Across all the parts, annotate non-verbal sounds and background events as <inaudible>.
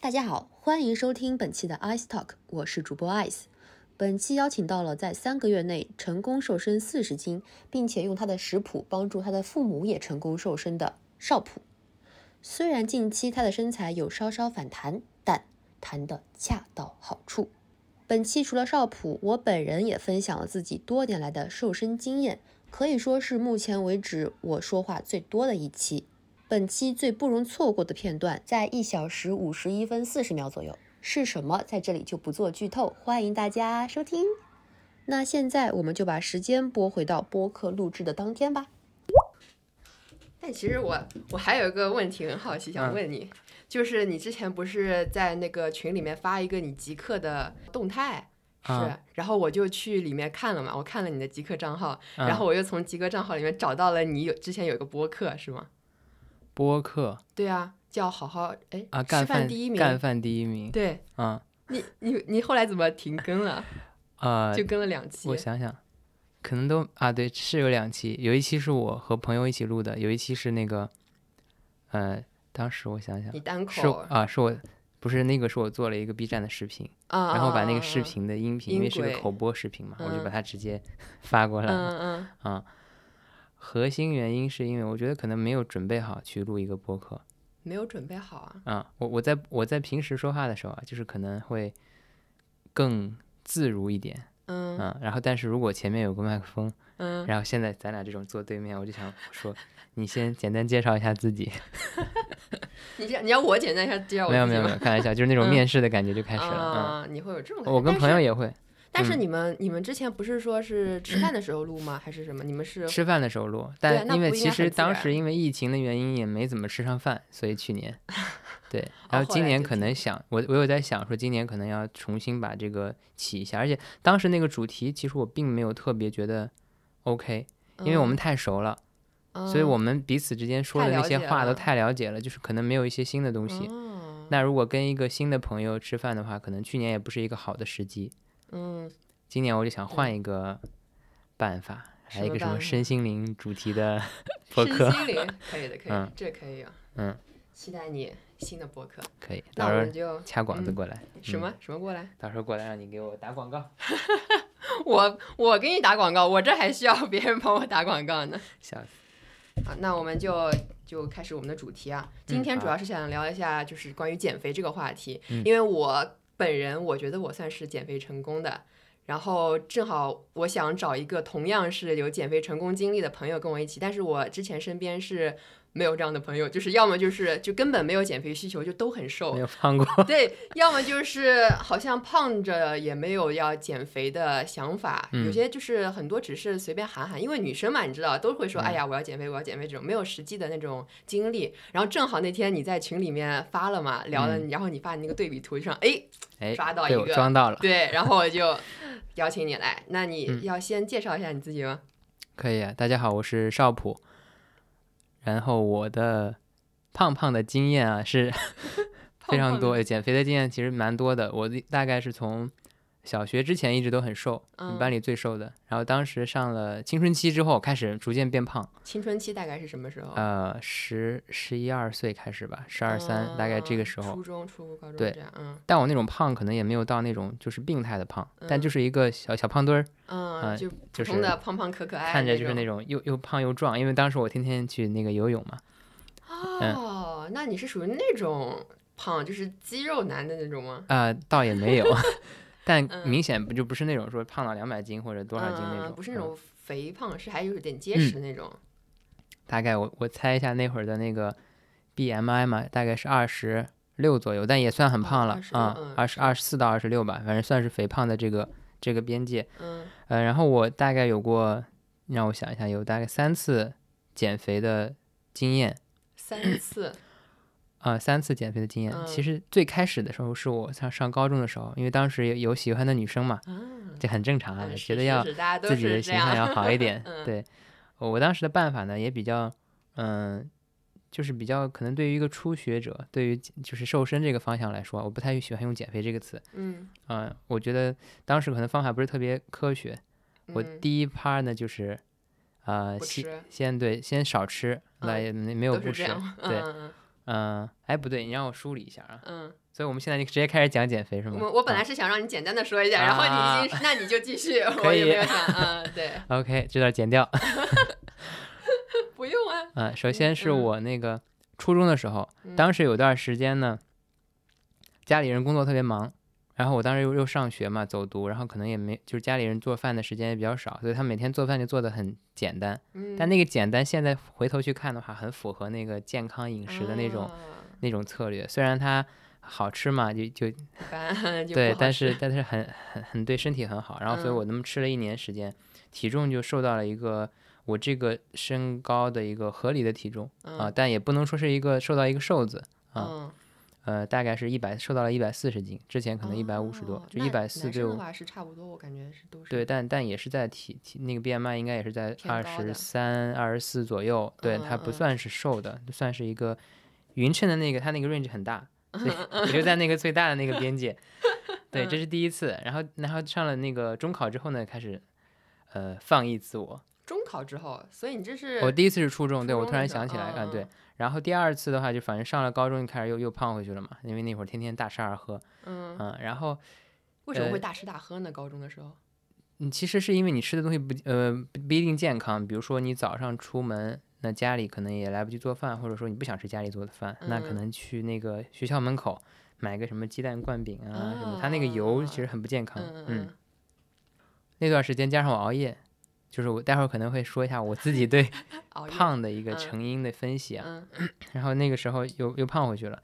大家好，欢迎收听本期的 Ice Talk，我是主播 Ice。本期邀请到了在三个月内成功瘦身四十斤，并且用他的食谱帮助他的父母也成功瘦身的少普。虽然近期他的身材有稍稍反弹，但弹得恰到好处。本期除了少普，我本人也分享了自己多年来的瘦身经验，可以说是目前为止我说话最多的一期。本期最不容错过的片段在一小时五十一分四十秒左右，是什么？在这里就不做剧透，欢迎大家收听。那现在我们就把时间拨回到播客录制的当天吧。但其实我我还有一个问题很好奇想问你，就是你之前不是在那个群里面发一个你极客的动态，是，然后我就去里面看了嘛，我看了你的极客账号，然后我又从极客账号里面找到了你有之前有一个播客是吗？播客？对啊，叫好好哎啊，干饭第一名，干饭第一名，对，嗯，你你你后来怎么停更了？啊，<laughs> 就更了两期，我想想。可能都啊，对，是有两期，有一期是我和朋友一起录的，有一期是那个，呃，当时我想想，你单口是啊，是我不是那个是我做了一个 B 站的视频，然后把那个视频的音频，因为是个口播视频嘛，我就把它直接 <laughs> 发过来了，嗯嗯，啊，核心原因是因为我觉得可能没有准备好去录一个播客，没有准备好啊，啊，我我在我在平时说话的时候啊，就是可能会更自如一点。嗯，然后但是如果前面有个麦克风，嗯，然后现在咱俩这种坐对面，我就想说，你先简单介绍一下自己。<laughs> <laughs> 你这你要我简单一下介绍？没有没有没有，开玩笑，就是那种面试的感觉就开始了。嗯，你会有这种？我跟朋友也会。但是你们你们之前不是说是吃饭的时候录吗？还是什么？你们是吃饭的时候录，但因为其实当时因为疫情的原因也没怎么吃上饭，所以去年。<laughs> 对，然后今年可能想我，我有在想说，今年可能要重新把这个起一下，而且当时那个主题其实我并没有特别觉得 OK，因为我们太熟了，所以我们彼此之间说的那些话都太了解了，就是可能没有一些新的东西。那如果跟一个新的朋友吃饭的话，可能去年也不是一个好的时机。嗯，今年我就想换一个办法，来一个什么身心灵主题的 <laughs> 播客。身心灵可以的，可以，这可以啊。嗯，期待你。新的播客可以，那我们就掐广子过来。什么什么过来？到时候过来让你给我打广告。<laughs> 我我给你打广告，我这还需要别人帮我打广告呢。<laughs> 笑死。好，那我们就就开始我们的主题啊。今天主要是想聊一下，就是关于减肥这个话题。因为我本人我觉得我算是减肥成功的，然后正好我想找一个同样是有减肥成功经历的朋友跟我一起，但是我之前身边是。没有这样的朋友，就是要么就是就根本没有减肥需求，就都很瘦，没有胖过。对，要么就是好像胖着也没有要减肥的想法。有些就是很多只是随便喊喊，因为女生嘛，你知道都会说，哎呀，我要减肥，我要减肥这种，没有实际的那种经历。然后正好那天你在群里面发了嘛，聊了，然后你发那个对比图上，哎哎，抓到一个，装到了。对，然后我就邀请你来。那你要先介绍一下你自己吗？可以啊，大家好，我是少普。然后我的胖胖的经验啊是 <laughs> 非常多，减肥的经验其实蛮多的。我大概是从小学之前一直都很瘦，班里最瘦的。然后当时上了青春期之后，开始逐渐变胖。青春期大概是什么时候？呃，十十一二岁开始吧，十二三大概这个时候。初中、初高中对，嗯。但我那种胖可能也没有到那种就是病态的胖，但就是一个小小胖墩儿。嗯，就普通的胖胖可可爱，看着就是那种又又胖又壮。因为当时我天天去那个游泳嘛。哦，那你是属于那种胖，就是肌肉男的那种吗？啊，倒也没有，<laughs> 但明显不就不是那种说胖到两百斤或者多少斤那种，不是那种肥胖，是还有点结实的那种。大概我我猜一下那会儿的那个 BMI 嘛，大概是二十六左右，但也算很胖了啊，二十二十四到二十六吧，反正算是肥胖的这个这个边界。嗯，呃，然后我大概有过，让我想一下，有大概三次减肥的经验。三次，啊，三次减肥的经验。其实最开始的时候是我上上高中的时候，因为当时有喜欢的女生嘛，这很正常啊，觉得要自己的形象要好一点。<laughs> 对，我当时的办法呢也比较，嗯，就是比较可能对于一个初学者，对于就是瘦身这个方向来说，我不太喜欢用减肥这个词。嗯，啊，我觉得当时可能方法不是特别科学。我第一趴呢就是，呃，先先对，先少吃，那也没有不吃，对，嗯，哎，不对，你让我梳理一下啊，嗯，所以我们现在就直接开始讲减肥是吗？我我本来是想让你简单的说一下，然后你已经，<laughs> 那你就继续，<laughs> 可以，嗯，对，<laughs> OK，这段剪掉，不用啊，嗯，首先是我那个初中的时候，当时有段时间呢，家里人工作特别忙。然后我当时又又上学嘛，走读，然后可能也没就是家里人做饭的时间也比较少，所以他每天做饭就做的很简单。嗯。但那个简单，现在回头去看的话，很符合那个健康饮食的那种那种策略。虽然它好吃嘛，就就 <laughs> 对，但是但是很很很对身体很好。然后所以我那么吃了一年时间，体重就瘦到了一个我这个身高的一个合理的体重啊，但也不能说是一个瘦到一个瘦子啊。呃，大概是一百，瘦到了一百四十斤，之前可能一百五十多，就一百四对我。的话是差不多，我感觉是都是。对，但但也是在体体那个 BMI 应该也是在二十三、二十四左右，对，它不算是瘦的，算是一个匀称的那个，它那个 range 很大，<laughs> 也就在那个最大的那个边界。<laughs> 对，这是第一次，然后然后上了那个中考之后呢，开始呃放逸自我。中考之后，所以你这是我第一次是初中，对我突然想起来啊，对。然后第二次的话，就反正上了高中就开始又又胖回去了嘛，因为那会儿天天大吃大喝，嗯嗯，然后为什么会大吃大喝呢？高中的时候，嗯，其实是因为你吃的东西不呃不一定健康，比如说你早上出门，那家里可能也来不及做饭，或者说你不想吃家里做的饭，那可能去那个学校门口买个什么鸡蛋灌饼啊什么，它那个油其实很不健康，嗯，那段时间加上我熬夜。就是我待会儿可能会说一下我自己对 <laughs> 胖的一个成因的分析啊，<clears throat> 然后那个时候又又胖回去了，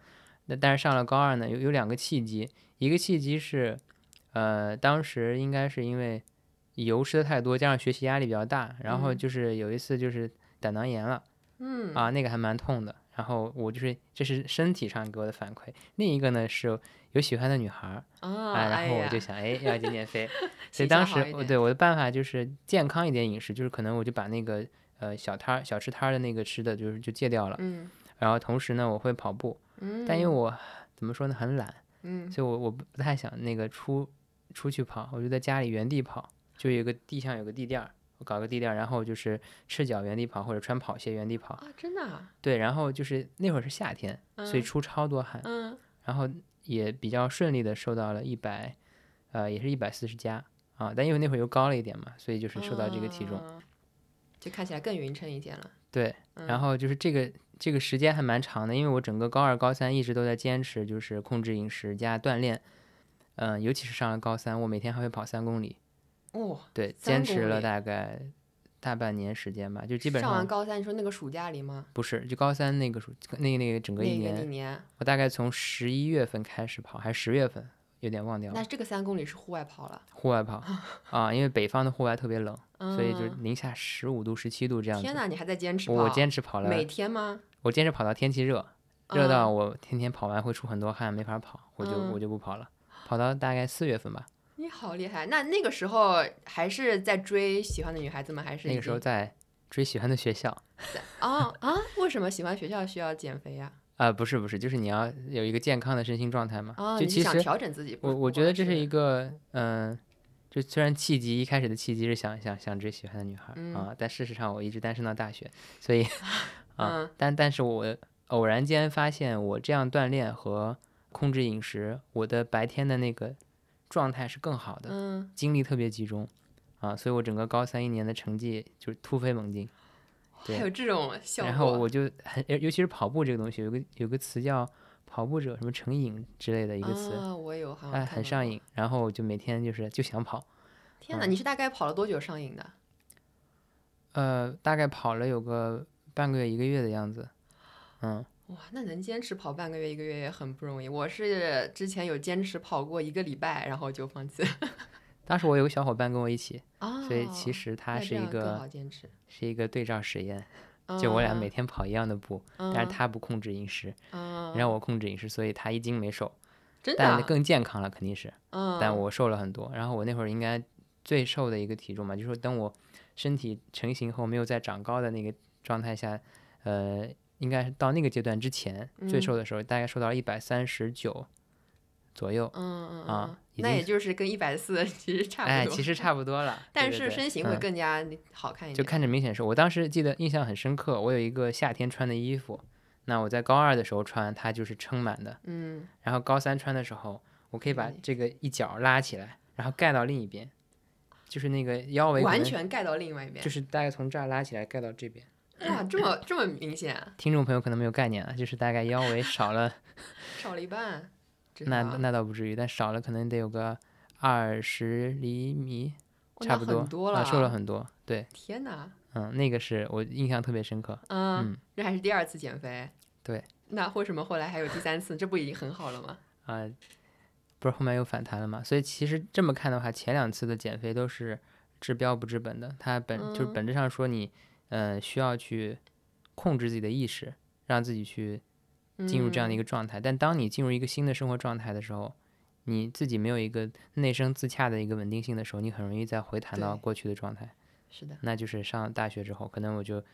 那但是上了高二呢，有有两个契机，一个契机是，呃，当时应该是因为油吃的太多，加上学习压力比较大，然后就是有一次就是胆囊炎了，嗯。啊，那个还蛮痛的。然后我就是这是身体上给我的反馈，另一个呢是有喜欢的女孩儿啊，然后我就想哎要减减肥，所以当时我对 <laughs> 我的办法就是健康一点饮食，就是可能我就把那个呃小摊儿小吃摊儿的那个吃的就是就戒掉了，嗯，然后同时呢我会跑步，嗯，但因为我怎么说呢很懒，嗯，所以我我不不太想那个出出去跑，我就在家里原地跑，就有个地上有个地垫儿。我搞个地垫，然后就是赤脚原地跑或者穿跑鞋原地跑啊，真的？啊对，然后就是那会儿是夏天，所以出超多汗，嗯，然后也比较顺利的瘦到了一百，呃，也是一百四十加啊，但因为那会儿又高了一点嘛，所以就是瘦到这个体重，就看起来更匀称一点了。对，然后就是这个这个时间还蛮长的，因为我整个高二高三一直都在坚持，就是控制饮食加锻炼，嗯，尤其是上了高三，我每天还会跑三公里。哦，对，坚持了大概大半年时间吧，就基本上上完高三，你说那个暑假里吗？不是，就高三那个暑，那那个整个一年，一年，我大概从十一月份开始跑，还是十月份，有点忘掉了。那这个三公里是户外跑了？户外跑啊，因为北方的户外特别冷，所以就零下十五度、十七度这样子。天哪，你还在坚持跑？我坚持跑了每天吗？我坚持跑到天气热，热到我天天跑完会出很多汗，没法跑，我就我就不跑了，跑到大概四月份吧。你好厉害！那那个时候还是在追喜欢的女孩子吗？还是那个时候在追喜欢的学校？啊啊！为什么喜欢学校需要减肥呀？啊，不是不是，就是你要有一个健康的身心状态嘛。就其实调整自己。我我觉得这是一个嗯，就虽然契机一开始的契机是想想想追喜欢的女孩啊，但事实上我一直单身到大学，所以 <laughs> 啊，但但是我偶然间发现我这样锻炼和控制饮食，我的白天的那个。状态是更好的，精力特别集中，啊，所以我整个高三一年的成绩就是突飞猛进。还有这种效果。然后我就很，尤其是跑步这个东西，有个有个词叫“跑步者”什么成瘾之类的一个词，我有，哎，很上瘾。然后就每天就是就想跑。天哪，你是大概跑了多久上瘾的？呃，大概跑了有个半个月一个月的样子，嗯。哇，那能坚持跑半个月一个月也很不容易。我是之前有坚持跑过一个礼拜，然后就放弃。<laughs> 当时我有个小伙伴跟我一起，所以其实他是一个是一个对照实验，就我俩每天跑一样的步，但是他不控制饮食，让我控制饮食，所以他一斤没瘦，但更健康了肯定是，但我瘦了很多。然后我那会儿应该最瘦的一个体重嘛，就是等我身体成型后没有再长高的那个状态下，呃。应该是到那个阶段之前最瘦的时候，大概瘦到了一百三十九左右。嗯嗯啊，那也就是跟一百四其实差不多。哎，其实差不多了。<laughs> 但是身形会更加好看一点。就看着明显瘦。我当时记得印象很深刻，我有一个夏天穿的衣服，那我在高二的时候穿，它就是撑满的。嗯。然后高三穿的时候，我可以把这个一角拉起来，然后盖到另一边，就是那个腰围完全盖到另外一边，就是大概从这儿拉起来盖到这边。哇，这么这么明显！啊听众朋友可能没有概念啊，就是大概腰围少了，<laughs> 少了一半。那那倒不至于，但少了可能得有个二十厘米，差不多啊，瘦了很多。对，天哪！嗯，那个是我印象特别深刻。嗯，这还是第二次减肥。对。那为什么后来还有第三次？这不已经很好了吗？<laughs> 啊，不是后面又反弹了吗？所以其实这么看的话，前两次的减肥都是治标不治本的。它本就是本质上说你。嗯，需要去控制自己的意识，让自己去进入这样的一个状态。但当你进入一个新的生活状态的时候，你自己没有一个内生自洽的一个稳定性的时候，你很容易再回弹到过去的状态。是的，那就是上大学之后，可能我就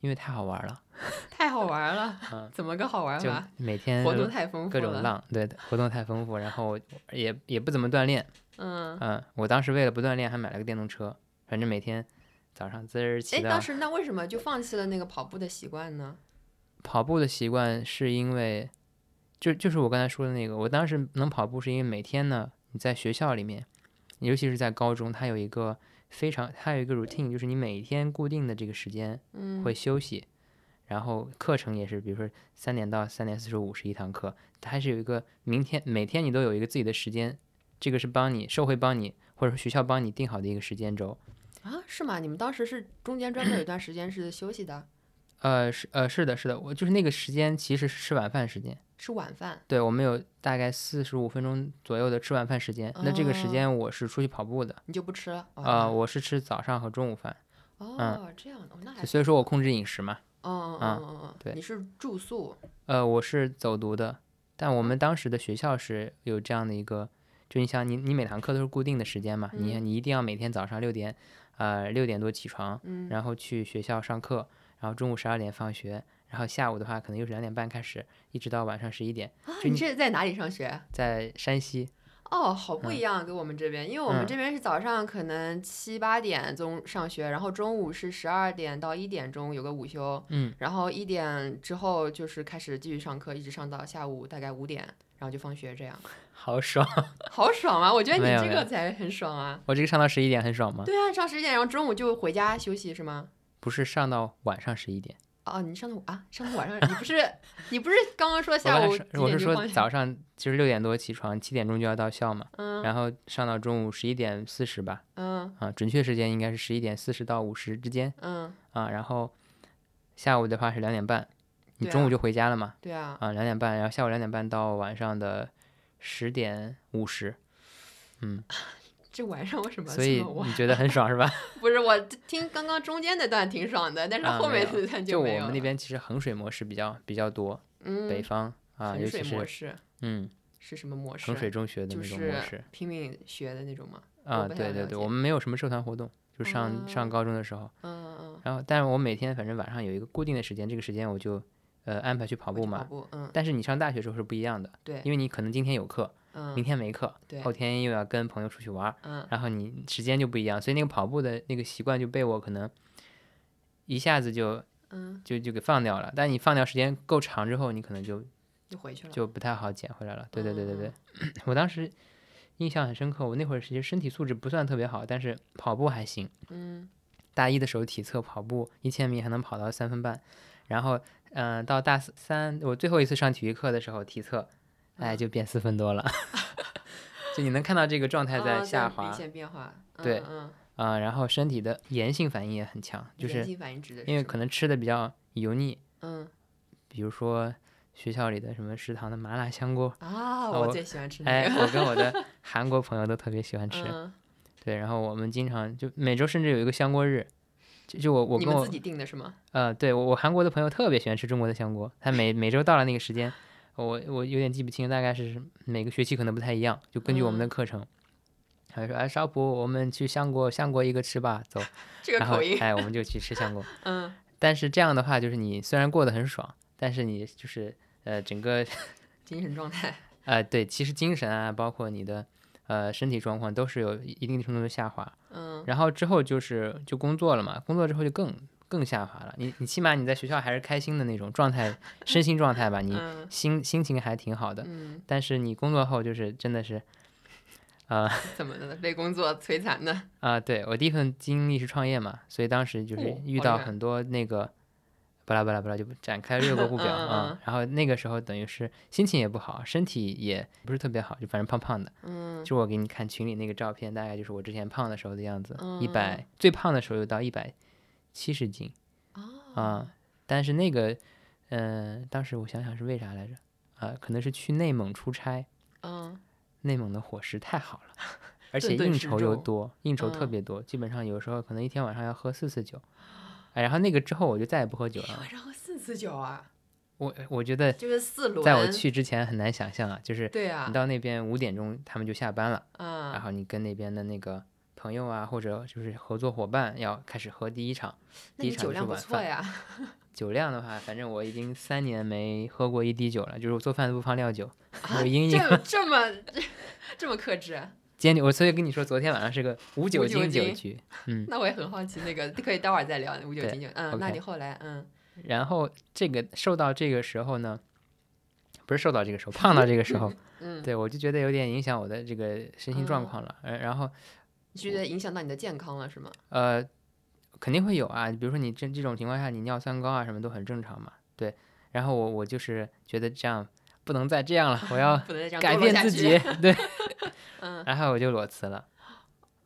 因为太好玩了，<laughs> 太好玩了。<laughs> 嗯，怎么个好玩法？每天活动太丰富，各种浪，对，活动太丰富，然后也也不怎么锻炼。嗯嗯，我当时为了不锻炼，还买了个电动车，反正每天。早上滋儿起。哎，当时那为什么就放弃了那个跑步的习惯呢？跑步的习惯是因为，就就是我刚才说的那个，我当时能跑步是因为每天呢，你在学校里面，尤其是在高中，它有一个非常，它有一个 routine，就是你每天固定的这个时间会休息，然后课程也是，比如说三点到三点四十五是一堂课，它还是有一个明天每天你都有一个自己的时间，这个是帮你社会帮你或者说学校帮你定好的一个时间轴。啊，是吗？你们当时是中间专门有一段时间是休息的？<coughs> 呃，是呃，是的，是的，我就是那个时间其实是吃晚饭时间。吃晚饭？对，我们有大概四十五分钟左右的吃晚饭时间。那这个时间我是出去跑步的。你就不吃了？呃，我是吃早上和中午饭。哦，这样的，那还所以说我控制饮食嘛。哦嗯嗯嗯，对。你是住宿？呃，我是走读的，但我们当时的学校是有这样的一个，就你想，你你每堂课都是固定的时间嘛？你你一定要每天早上六点。呃，六点多起床，然后去学校上课，然后中午十二点放学，然后下午的话可能又是两点半开始，一直到晚上十一点。你是在哪里上学？在山西。哦，好不一样，跟我们这边，因为我们这边是早上可能七八点钟上学，然后中午是十二点到一点钟有个午休，嗯，然后一点之后就是开始继续上课，一直上到下午大概五点，然后就放学这样。<laughs> 好爽，<laughs> 好爽啊！我觉得你这个才很爽啊。我这个上到十一点很爽吗？对啊，上十一点，然后中午就回家休息是吗？不是上到晚上十一点。哦，你上到啊，上到晚上，你不是 <laughs> 你不是刚刚说下午？我是说早上就是六点多起床，七点钟就要到校嘛。嗯。然后上到中午十一点四十吧。嗯。啊，准确时间应该是十一点四十到五十之间。嗯。啊，然后下午的话是两点半，你中午就回家了嘛？对啊。啊，两点半，然后下午两点半到晚上的。十点五十，嗯，<laughs> 这晚上为什么？所以你觉得很爽是吧？<laughs> 不是，我听刚刚中间那段挺爽的，但是后面那段就我们那边其实衡水模式比较比较多，嗯，北方啊，尤其是嗯，是什么模式？衡水中学的那种模式，拼命学的那种吗？啊，对对对，我们没有什么社团活动，就上上高中的时候，嗯嗯，然后但是我每天反正晚上有一个固定的时间，这个时间我就。呃，安排去跑步嘛，但是你上大学时候是不一样的，对，因为你可能今天有课，明天没课，后天又要跟朋友出去玩，嗯，然后你时间就不一样，所以那个跑步的那个习惯就被我可能一下子就，嗯，就就给放掉了。但你放掉时间够长之后，你可能就就回去了，就不太好捡回来了。对对对对对，<clears throat> 我当时印象很深刻，我那会儿其实身体素质不算特别好，但是跑步还行，嗯，大一的时候体测跑步一千米还能跑到三分半，然后。嗯，到大三，我最后一次上体育课的时候体测，哎，就变四分多了，<laughs> 就你能看到这个状态在下滑，明显变化。对，嗯，啊，然后身体的炎性反应也很强，就是因为可能吃的比较油腻，嗯，比如说学校里的什么食堂的麻辣香锅啊，我最喜欢吃那个，哎，我跟我的 <laughs> 韩国朋友都特别喜欢吃，对，然后我们经常就每周甚至有一个香锅日。就就我我跟我自己定的是吗？呃，对我我韩国的朋友特别喜欢吃中国的香锅，他每每周到了那个时间，我我有点记不清，大概是每个学期可能不太一样，就根据我们的课程，他就说哎少普，我们去香锅香锅一个吃吧，走，<laughs> 这个口音，哎，我们就去吃香锅，<laughs> 嗯，但是这样的话，就是你虽然过得很爽，但是你就是呃整个精神状态。<laughs> 呃，对，其实精神啊，包括你的呃身体状况都是有一定程度的下滑。嗯。然后之后就是就工作了嘛，工作之后就更更下滑了。你你起码你在学校还是开心的那种状态，身心状态吧，<laughs> 你心心情还挺好的。嗯。但是你工作后就是真的是。啊，<laughs> 怎么的？被工作摧残的啊！对我第一份经历是创业嘛，所以当时就是遇到很多那个巴拉巴拉巴拉，就展开六个不表啊。然后那个时候等于是心情也不好，身体也不是特别好，就反正胖胖的。嗯，就我给你看群里那个照片，大概就是我之前胖的时候的样子，一百最胖的时候有到一百七十斤啊。但是那个，嗯，当时我想想是为啥来着？啊，可能是去内蒙出差。嗯。内蒙的伙食太好了，<laughs> 而且应酬又多，应酬特别多，基本上有时候可能一天晚上要喝四次酒。哎，然后那个之后我就再也不喝酒了。晚上喝四次酒啊？我我觉得就是四轮，在我去之前很难想象啊，就是对啊，你到那边五点钟他们就下班了，然后你跟那边的那个朋友啊或者就是合作伙伴要开始喝第一场，第一场是晚饭。<laughs> 酒量的话，反正我已经三年没喝过一滴酒了，就是我做饭都不放料酒，有阴影。这么这么克制？今天我所以跟你说，昨天晚上是个无酒精酒局。<laughs> 嗯，那我也很好奇，那个可以待会儿再聊无酒精酒。嗯，那你后来嗯，然后这个瘦到这个时候呢，不是瘦到这个时候，胖到这个时候，<laughs> 嗯，对我就觉得有点影响我的这个身心状况了。嗯，然后觉得影响到你的健康了是吗？呃。肯定会有啊，比如说你这这种情况下，你尿酸高啊，什么都很正常嘛。对，然后我我就是觉得这样不能再这样了，<laughs> 我要改变自己。对，<laughs> 嗯，然后我就裸辞了。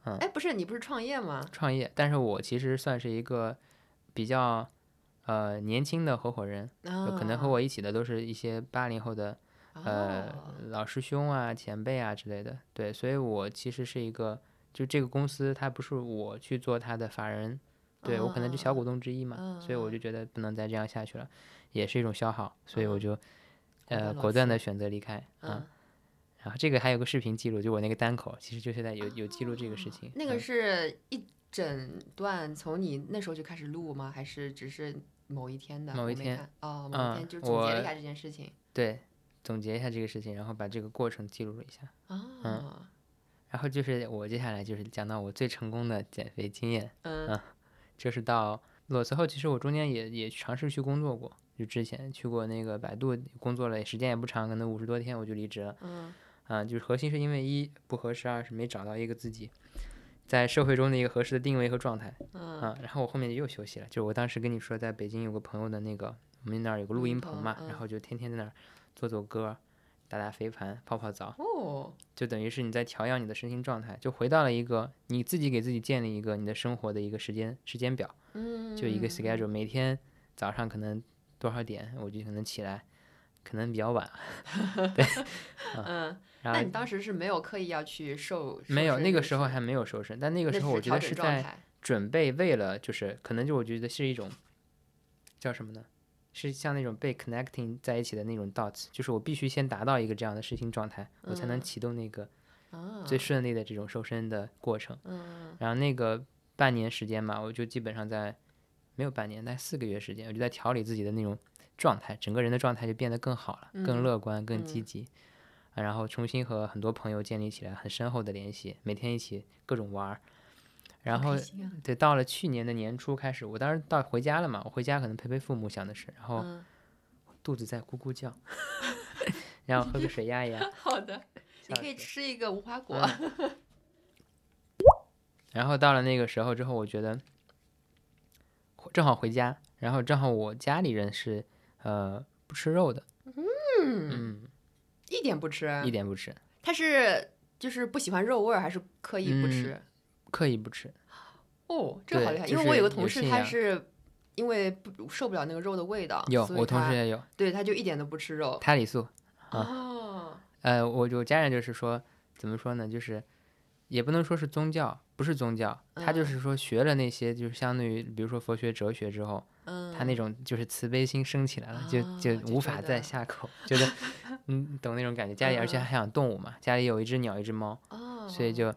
嗯，哎，不是你不是创业吗？创业，但是我其实算是一个比较呃年轻的合伙人，可能和我一起的都是一些八零后的呃老师兄啊、前辈啊之类的。对，所以我其实是一个，就这个公司它不是我去做它的法人。对我可能就小股东之一嘛，所以我就觉得不能再这样下去了，也是一种消耗，所以我就呃果断的选择离开啊。然后这个还有个视频记录，就我那个单口，其实就是在有有记录这个事情。那个是一整段从你那时候就开始录吗？还是只是某一天的？某一天哦，某一天就总结了一下这件事情。对，总结一下这个事情，然后把这个过程记录了一下。啊，然后就是我接下来就是讲到我最成功的减肥经验。嗯。就是到裸辞后，其实我中间也也尝试去工作过，就之前去过那个百度工作了，时间也不长，可能五十多天我就离职了。嗯，啊，就是核心是因为一不合适，二是没找到一个自己在社会中的一个合适的定位和状态。嗯，啊，然后我后面就又休息了，就我当时跟你说，在北京有个朋友的那个，我们那儿有个录音棚嘛，然后就天天在那儿做做歌。打打飞盘，泡泡澡，哦，就等于是你在调养你的身心状态，就回到了一个你自己给自己建立一个你的生活的一个时间时间表，嗯，就一个 schedule，每天早上可能多少点我就可能起来，可能比较晚，<laughs> 对，<laughs> 嗯，那你当时是没有刻意要去瘦，没有，那个时候还没有瘦身，但那个时候我觉得是在准备，为了就是可能就我觉得是一种叫什么呢？是像那种被 connecting 在一起的那种 dots，就是我必须先达到一个这样的身心状态，我才能启动那个最顺利的这种瘦身的过程。然后那个半年时间嘛，我就基本上在没有半年，但四个月时间，我就在调理自己的那种状态，整个人的状态就变得更好了，更乐观、更积极。然后重新和很多朋友建立起来很深厚的联系，每天一起各种玩儿。然后，对，到了去年的年初开始，我当时到回家了嘛，我回家可能陪陪父母想的是，然后肚子在咕咕叫，<laughs> 然后喝个水压一压。<laughs> 好的，你可以吃一个无花果。<laughs> 然后到了那个时候之后，我觉得正好回家，然后正好我家里人是呃不吃肉的，嗯嗯，一点不吃，一点不吃。他是就是不喜欢肉味儿，还是刻意不吃？刻意不吃，哦，这个好厉害！因为我有个同事，他是因为不受不了那个肉的味道，有我同事也有，对，他就一点都不吃肉。胎里素啊，呃，我我家人就是说，怎么说呢？就是也不能说是宗教，不是宗教，他就是说学了那些，就是相当于比如说佛学、哲学之后，嗯，他那种就是慈悲心升起来了，就就无法再下口，觉得 <laughs> 嗯，懂那种感觉。家里而且还养动物嘛，家里有一只鸟，一只猫，所以就。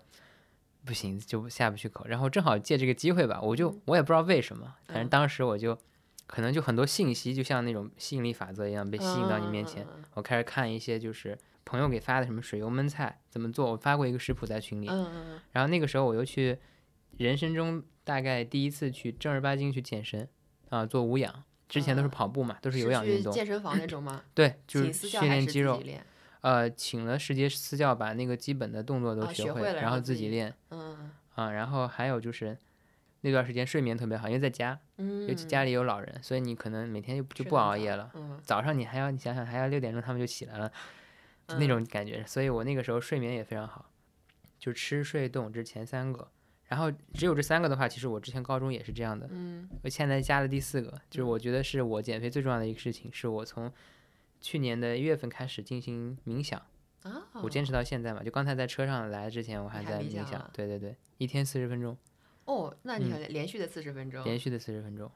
不行，就下不去口。然后正好借这个机会吧，我就我也不知道为什么，反正当时我就可能就很多信息，就像那种吸引力法则一样被吸引到你面前。我开始看一些就是朋友给发的什么水油焖菜怎么做，我发过一个食谱在群里。然后那个时候我又去人生中大概第一次去正儿八经去健身啊，做无氧。之前都是跑步嘛，都是有氧运动。健身房那种吗？<laughs> 对，就是训练肌肉。呃，请了十节私教，把那个基本的动作都学会了，然后自己练。嗯。啊，然后还有就是那段时间睡眠特别好，因为在家，尤其家里有老人，所以你可能每天就就不熬夜了。早上你还要你想想还要六点钟他们就起来了，那种感觉。所以我那个时候睡眠也非常好，就吃睡动这前三个。然后只有这三个的话，其实我之前高中也是这样的。嗯，我现在加了第四个，就是我觉得是我减肥最重要的一个事情，是我从去年的一月份开始进行冥想。啊，我坚持到现在嘛，就刚才在车上来之前，我还在冥想。对对对，一天四十分钟。哦，那你连续的四十分钟？连续的四十分钟，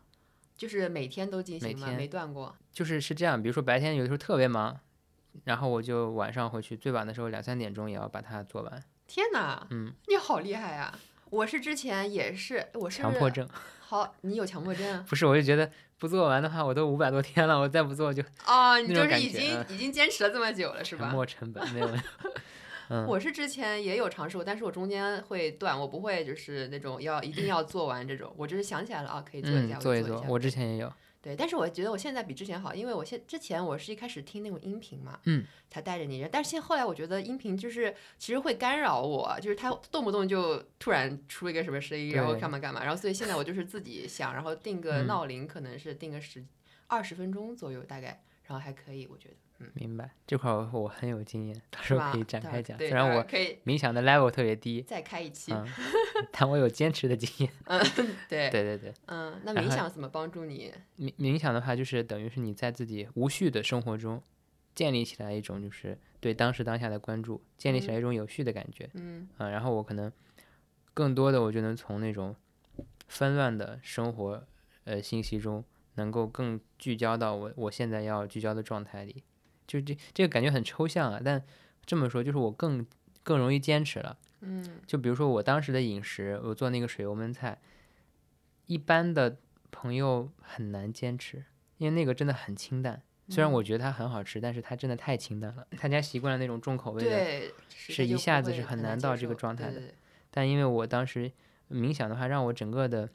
就是每天都进行吗？没断过？就是是这样，比如说白天有的时候特别忙，然后我就晚上回去，最晚的时候两三点钟也要把它做完。天哪，嗯，你好厉害呀！我是之前也是，我是强迫症。好，你有强迫症？<laughs> 不是，我就觉得不做完的话，我都五百多天了，我再不做就哦，你就是已经已经坚持了这么久了，是吧？沉没成本没有。<laughs> 嗯，我是之前也有尝试过，但是我中间会断，我不会就是那种要一定要做完这种，我就是想起来了啊，可以做一下，做一做。我之前也有。对，但是我觉得我现在比之前好，因为我现之前我是一开始听那种音频嘛，嗯，才带着你，但是现后来我觉得音频就是其实会干扰我，就是它动不动就突然出一个什么声音，然后干嘛干嘛，然后所以现在我就是自己想，然后定个闹铃，可能是定个十二十分钟左右大概，然后还可以，我觉得。明白这块我我很有经验，到时候可以展开讲。虽然我冥想的 level 特别低，再开一期。<laughs> 但我有坚持的经验。<laughs> 嗯，对对对对。嗯，那冥想怎么帮助你？冥冥想的话，就是等于是你在自己无序的生活中建立起来一种就是对当时当下的关注，建立起来一种有序的感觉。嗯。啊，然后我可能更多的我就能从那种纷乱的生活呃信息中，能够更聚焦到我我现在要聚焦的状态里。就这这个感觉很抽象啊，但这么说就是我更更容易坚持了。嗯，就比如说我当时的饮食，我做那个水油焖菜，一般的朋友很难坚持，因为那个真的很清淡。虽然我觉得它很好吃，但是它真的太清淡了。大家习惯了那种重口味的，是一下子是很难到这个状态的。但因为我当时冥想的话，让我整个的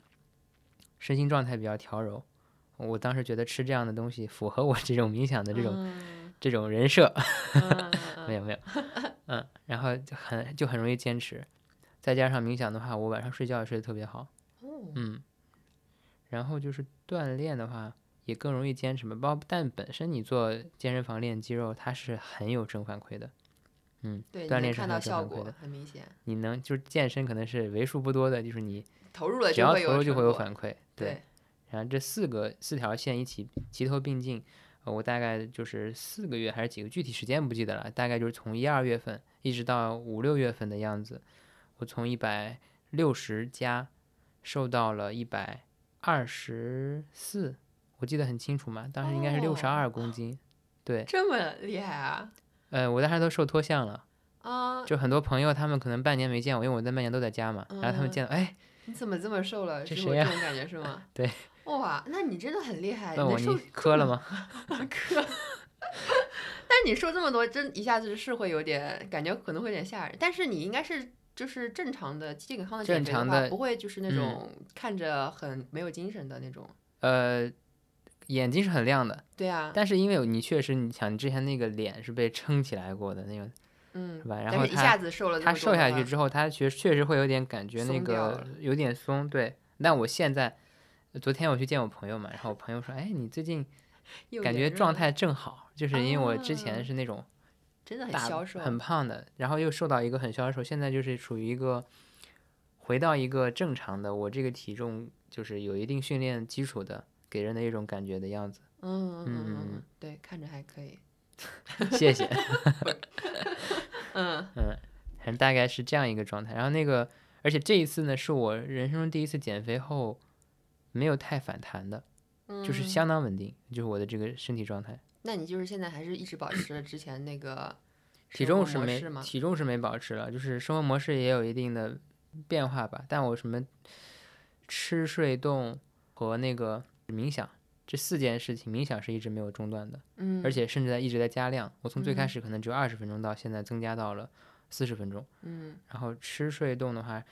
身心状态比较调柔。我当时觉得吃这样的东西符合我这种冥想的这种。这种人设，<laughs> 没有没有，嗯，然后就很就很容易坚持，再加上冥想的话，我晚上睡觉也睡得特别好，嗯，然后就是锻炼的话也更容易坚持嘛，包但本身你做健身房练肌肉，它是很有正反馈的，嗯，锻炼是很有正反馈的，很明显，你能就是健身可能是为数不多的，就是你投入了只要投入就会有反馈，对，然后这四个四条线一起齐头并进。我大概就是四个月还是几个具体时间不记得了，大概就是从一二月份一直到五六月份的样子，我从一百六十加瘦到了一百二十四，我记得很清楚嘛，当时应该是六十二公斤，对，这么厉害啊？呃，我当时都瘦脱相了啊，就很多朋友他们可能半年没见我，因为我在半年都在家嘛，然后他们见到，哎，你怎么这么瘦了？这是这种感觉是吗？<laughs> 对。哇，那你真的很厉害！问我你磕了吗？<laughs> 磕。但你瘦这么多，真一下子是会有点感觉，可能会有点吓人。但是你应该是就是正常的健康的减肥的话，不会就是那种看着很没有精神的那种。呃，眼睛是很亮的。对啊。但是因为你确实，你想你之前那个脸是被撑起来过的那种，嗯，是吧？然后一下子瘦了，他瘦下去之后，他确确实会有点感觉那个有点松。对。但我现在。昨天我去见我朋友嘛，然后我朋友说：“哎，你最近 <laughs> 感觉状态正好，就是因为我之前是那种真的很消瘦、很胖的，然后又瘦到一个很消瘦，现在就是处于一个回到一个正常的，我这个体重就是有一定训练基础的，给人的一种感觉的样子。”嗯嗯嗯，对，看着还可以。<laughs> 谢谢。嗯 <laughs> 嗯，反正大概是这样一个状态。然后那个，而且这一次呢，是我人生中第一次减肥后。没有太反弹的，就是相当稳定，就是我的这个身体状态。那你就是现在还是一直保持了之前那个 <clears throat> 体重是没体重是没保持了，就是生活模式也有一定的变化吧。但我什么吃睡动和那个冥想这四件事情，冥想是一直没有中断的，嗯，而且甚至在一直在加量。我从最开始可能只有二十分钟，到现在增加到了四十分钟，嗯，然后吃睡动的话，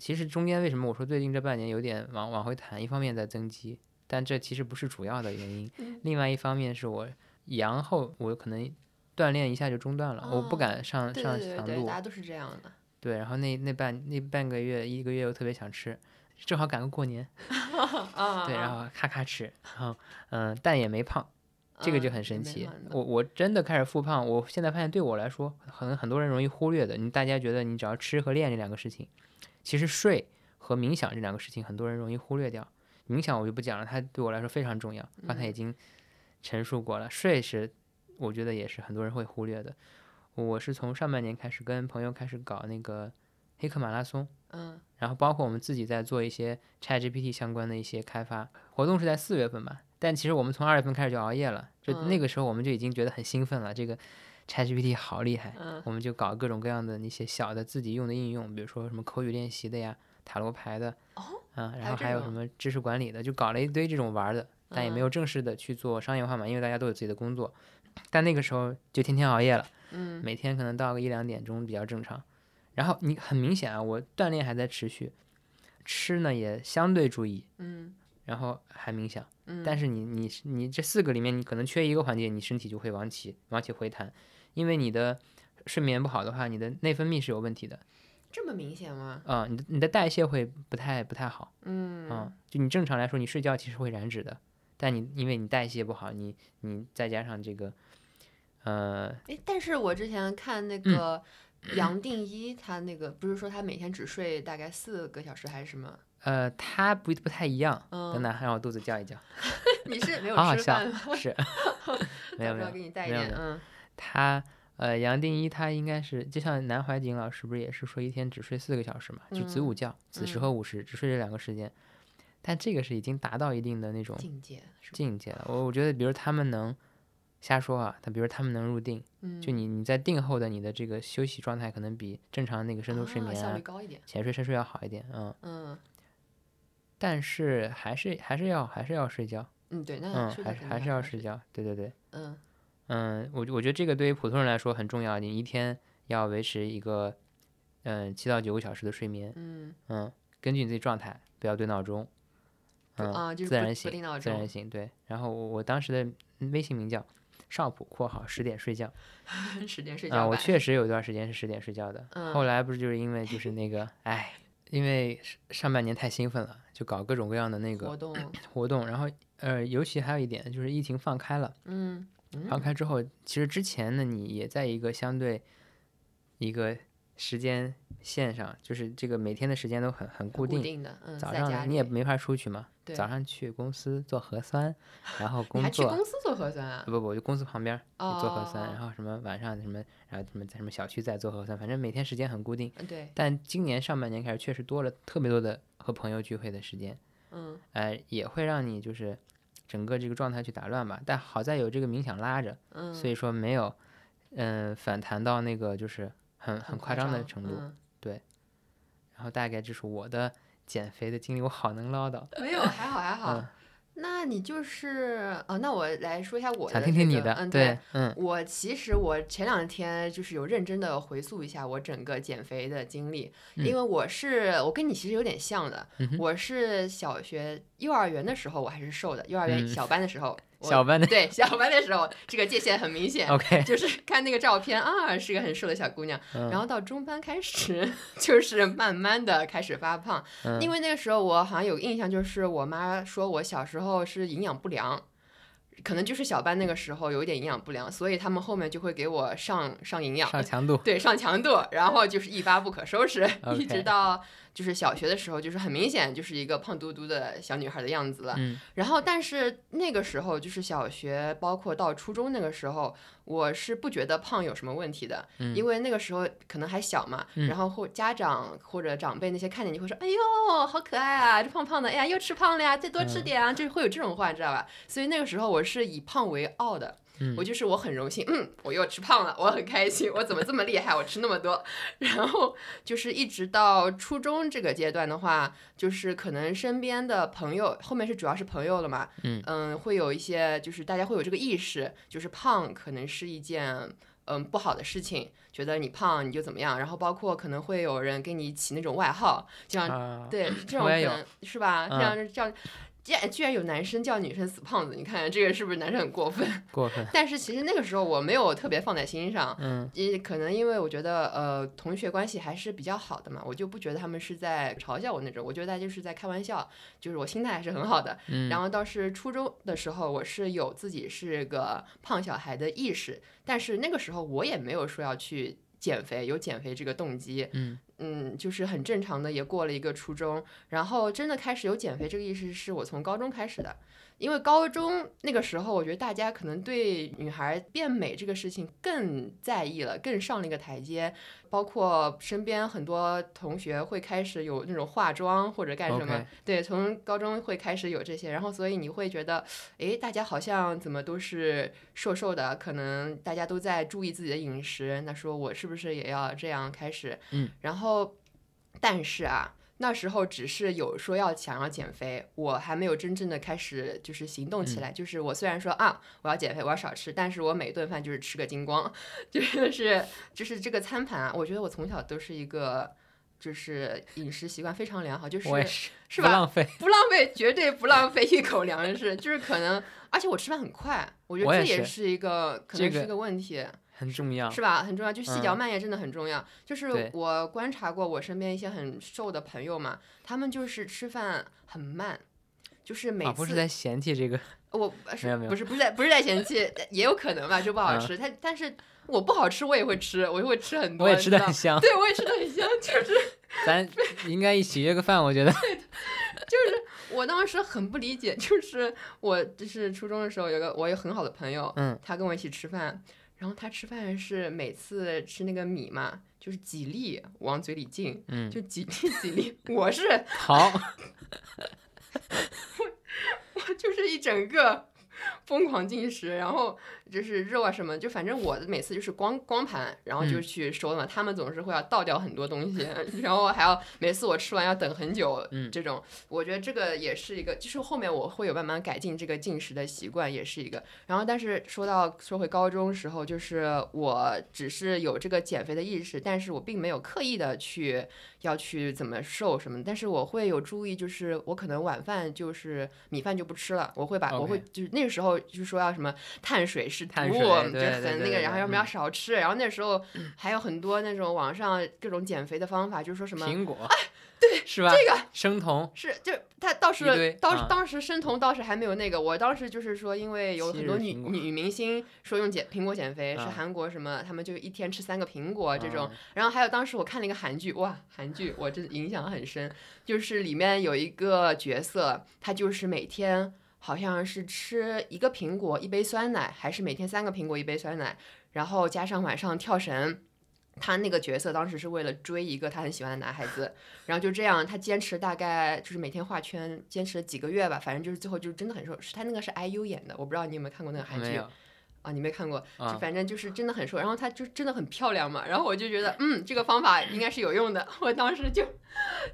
其实中间为什么我说最近这半年有点往往回弹？一方面在增肌，但这其实不是主要的原因。另外一方面是我阳后，我可能锻炼一下就中断了，我不敢上上强度。大家都是这样的。对，然后那那半那半个月一个月又特别想吃，正好赶个过年，<laughs> 对，然后咔咔吃，然后嗯，但也没胖，这个就很神奇。我我真的开始复胖，我现在发现对我来说，可能很多人容易忽略的，你大家觉得你只要吃和练这两个事情，其实睡和冥想这两个事情，很多人容易忽略掉。冥想我就不讲了，它对我来说非常重要，刚才已经陈述过了。睡是我觉得也是很多人会忽略的。我是从上半年开始跟朋友开始搞那个黑客马拉松，嗯，然后包括我们自己在做一些 ChatGPT 相关的一些开发活动，是在四月份吧。但其实我们从二月份开始就熬夜了，就那个时候我们就已经觉得很兴奋了。这个 ChatGPT 好厉害，我们就搞各种各样的那些小的自己用的应用，比如说什么口语练习的呀、塔罗牌的，哦，嗯，然后还有什么知识管理的，就搞了一堆这种玩的，但也没有正式的去做商业化嘛，因为大家都有自己的工作。但那个时候就天天熬夜了。嗯，每天可能到个一两点钟比较正常，然后你很明显啊，我锻炼还在持续，吃呢也相对注意，嗯，然后还冥想，嗯，但是你你你这四个里面你可能缺一个环节，你身体就会往起往起回弹，因为你的睡眠不好的话，你的内分泌是有问题的，这么明显吗？啊，你的你的代谢会不太不太好，嗯，啊，就你正常来说你睡觉其实会燃脂的，但你因为你代谢不好，你你再加上这个。呃，哎，但是我之前看那个杨定一，他那个不是说他每天只睡大概四个小时还是什么？呃，他不不太一样。等等，让我肚子叫一叫。<laughs> 你是没有吃饭吗？是，<laughs> 没有没有，给你带一点。嗯，他呃，杨定一他应该是就像南怀瑾老师不是也是说一天只睡四个小时嘛？就子午觉，子时和午时只睡这两个时间。但这个是已经达到一定的那种境界境界了。我我觉得，比如他们能。瞎说啊，他比如他们能入定，就你你在定后的你的这个休息状态可能比正常那个深度睡眠效率高一点，浅睡深睡要好一点，嗯嗯，但是还是还是要还是要睡觉，嗯对，那嗯还是还是要睡觉，对对对，嗯嗯，我我觉得这个对于普通人来说很重要，你一天要维持一个嗯七到九个小时的睡眠，嗯嗯，根据你自己状态，不要对闹钟，嗯，自然醒，自然醒，对，然后我我当时的微信名叫。少普（括号十点睡觉 <laughs> ），十点睡觉啊，我确实有一段时间是十点睡觉的。后来不是就是因为就是那个，哎，因为上半年太兴奋了，就搞各种各样的那个活动活动。然后呃，尤其还有一点就是疫情放开了，嗯，放开之后，其实之前呢，你也在一个相对一个时间线上，就是这个每天的时间都很很固定的。早上你也没法出去嘛。早上去公司做核酸，然后 <laughs> 工作。还去公司做核酸啊？不不，就公司旁边做核酸，然后什么晚上什么，然后什么在什么小区在做核酸，反正每天时间很固定。对。但今年上半年开始，确实多了特别多的和朋友聚会的时间。嗯。哎，也会让你就是整个这个状态去打乱吧。但好在有这个冥想拉着，所以说没有嗯反弹到那个就是很很夸张的程度。对。然后大概就是我的。减肥的经历，我好能唠叨。没有，还好还好。那你就是呃，那我来说一下我的。想听听你的。嗯，对，嗯，我其实我前两天就是有认真的回溯一下我整个减肥的经历，因为我是我跟你其实有点像的，我是小学幼儿园的时候我还是瘦的，幼儿园小班的时候。小班的对小班的时候，这个界限很明显。OK，<laughs> 就是看那个照片啊，是个很瘦的小姑娘。然后到中班开始，<laughs> 就是慢慢的开始发胖。因为那个时候我好像有印象，就是我妈说我小时候是营养不良。可能就是小班那个时候有一点营养不良，所以他们后面就会给我上上营养，上强度，对，上强度，然后就是一发不可收拾，一直到就是小学的时候，就是很明显就是一个胖嘟嘟的小女孩的样子了。然后但是那个时候就是小学，包括到初中那个时候。我是不觉得胖有什么问题的，因为那个时候可能还小嘛，然后或家长或者长辈那些看见你会说，哎呦，好可爱啊，这胖胖的，哎呀，又吃胖了呀，再多吃点啊，就是会有这种话，知道吧？所以那个时候我是以胖为傲的，我就是我很荣幸，嗯，我又吃胖了，我很开心，我怎么这么厉害，我吃那么多。然后就是一直到初中这个阶段的话，就是可能身边的朋友后面是主要是朋友了嘛，嗯嗯，会有一些就是大家会有这个意识，就是胖可能是一件嗯不好的事情，觉得你胖你就怎么样，然后包括可能会有人给你起那种外号，这样对 <laughs> 这种人是吧？这样这样。竟然居然有男生叫女生死胖子，你看这个是不是男生很过分？<laughs> 过分。但是其实那个时候我没有特别放在心上，嗯，也可能因为我觉得呃同学关系还是比较好的嘛，我就不觉得他们是在嘲笑我那种，我觉得大家就是在开玩笑，就是我心态还是很好的。嗯。然后倒是初中的时候，我是有自己是个胖小孩的意识，但是那个时候我也没有说要去减肥，有减肥这个动机。嗯。嗯，就是很正常的，也过了一个初中，然后真的开始有减肥这个意识，是我从高中开始的。因为高中那个时候，我觉得大家可能对女孩变美这个事情更在意了，更上了一个台阶。包括身边很多同学会开始有那种化妆或者干什么，对，从高中会开始有这些，然后所以你会觉得，哎，大家好像怎么都是瘦瘦的，可能大家都在注意自己的饮食，那说我是不是也要这样开始？嗯，然后，但是啊。那时候只是有说要想要减肥，我还没有真正的开始就是行动起来。就是我虽然说啊我要减肥，我要少吃，但是我每顿饭就是吃个精光，<laughs> 就是就是这个餐盘啊，我觉得我从小都是一个就是饮食习惯非常良好，就是是吧？不浪费，不浪费，绝对不浪费一口粮食，就是可能，而且我吃饭很快，我觉得这也是一个可能是个问题。很重要是吧？很重要，就细嚼慢咽真的很重要。就是我观察过我身边一些很瘦的朋友嘛，他们就是吃饭很慢，就是每次不是在嫌弃这个，<laughs> 我是不是不是在不是在嫌弃，也有可能吧，就不好吃。他但是我不好吃，我也会吃，我就会吃很多，我也吃的很香，对我也吃的很香，就是 <laughs> 咱应该一起约个饭，我觉得。<laughs> 对，就是我当时很不理解，就是我就是初中的时候有个我有很好的朋友，嗯，他跟我一起吃饭。然后他吃饭是每次吃那个米嘛，就是几粒往嘴里进，嗯，就几粒几粒。我是 <laughs> 好，我我就是一整个。疯狂进食，然后就是肉啊什么，就反正我每次就是光光盘，然后就去收嘛。他们总是会要倒掉很多东西，<laughs> 然后还要每次我吃完要等很久。嗯，这种我觉得这个也是一个，就是后面我会有慢慢改进这个进食的习惯，也是一个。然后但是说到说回高中时候，就是我只是有这个减肥的意识，但是我并没有刻意的去要去怎么瘦什么。但是我会有注意，就是我可能晚饭就是米饭就不吃了，我会把我会就是那个时候。就说要什么碳水是毒，就很那个，然后要么要少吃，然后那时候还有很多那种网上各种减肥的方法，就是说什么苹果，哎，对，是吧？这个生酮是就他倒是当当时生酮倒是还没有那个，我当时就是说，因为有很多女女明星说用减苹果减肥，是韩国什么，他们就一天吃三个苹果这种，然后还有当时我看了一个韩剧，哇，韩剧我真的影响很深，就是里面有一个角色，他就是每天。好像是吃一个苹果一杯酸奶，还是每天三个苹果一杯酸奶，然后加上晚上跳绳。他那个角色当时是为了追一个他很喜欢的男孩子，然后就这样，他坚持大概就是每天画圈，坚持了几个月吧，反正就是最后就真的很瘦。是他那个是 IU 演的，我不知道你有没有看过那个韩剧。啊，你没看过，就反正就是真的很瘦，然后她就真的很漂亮嘛，然后我就觉得，嗯，这个方法应该是有用的，<laughs> 我当时就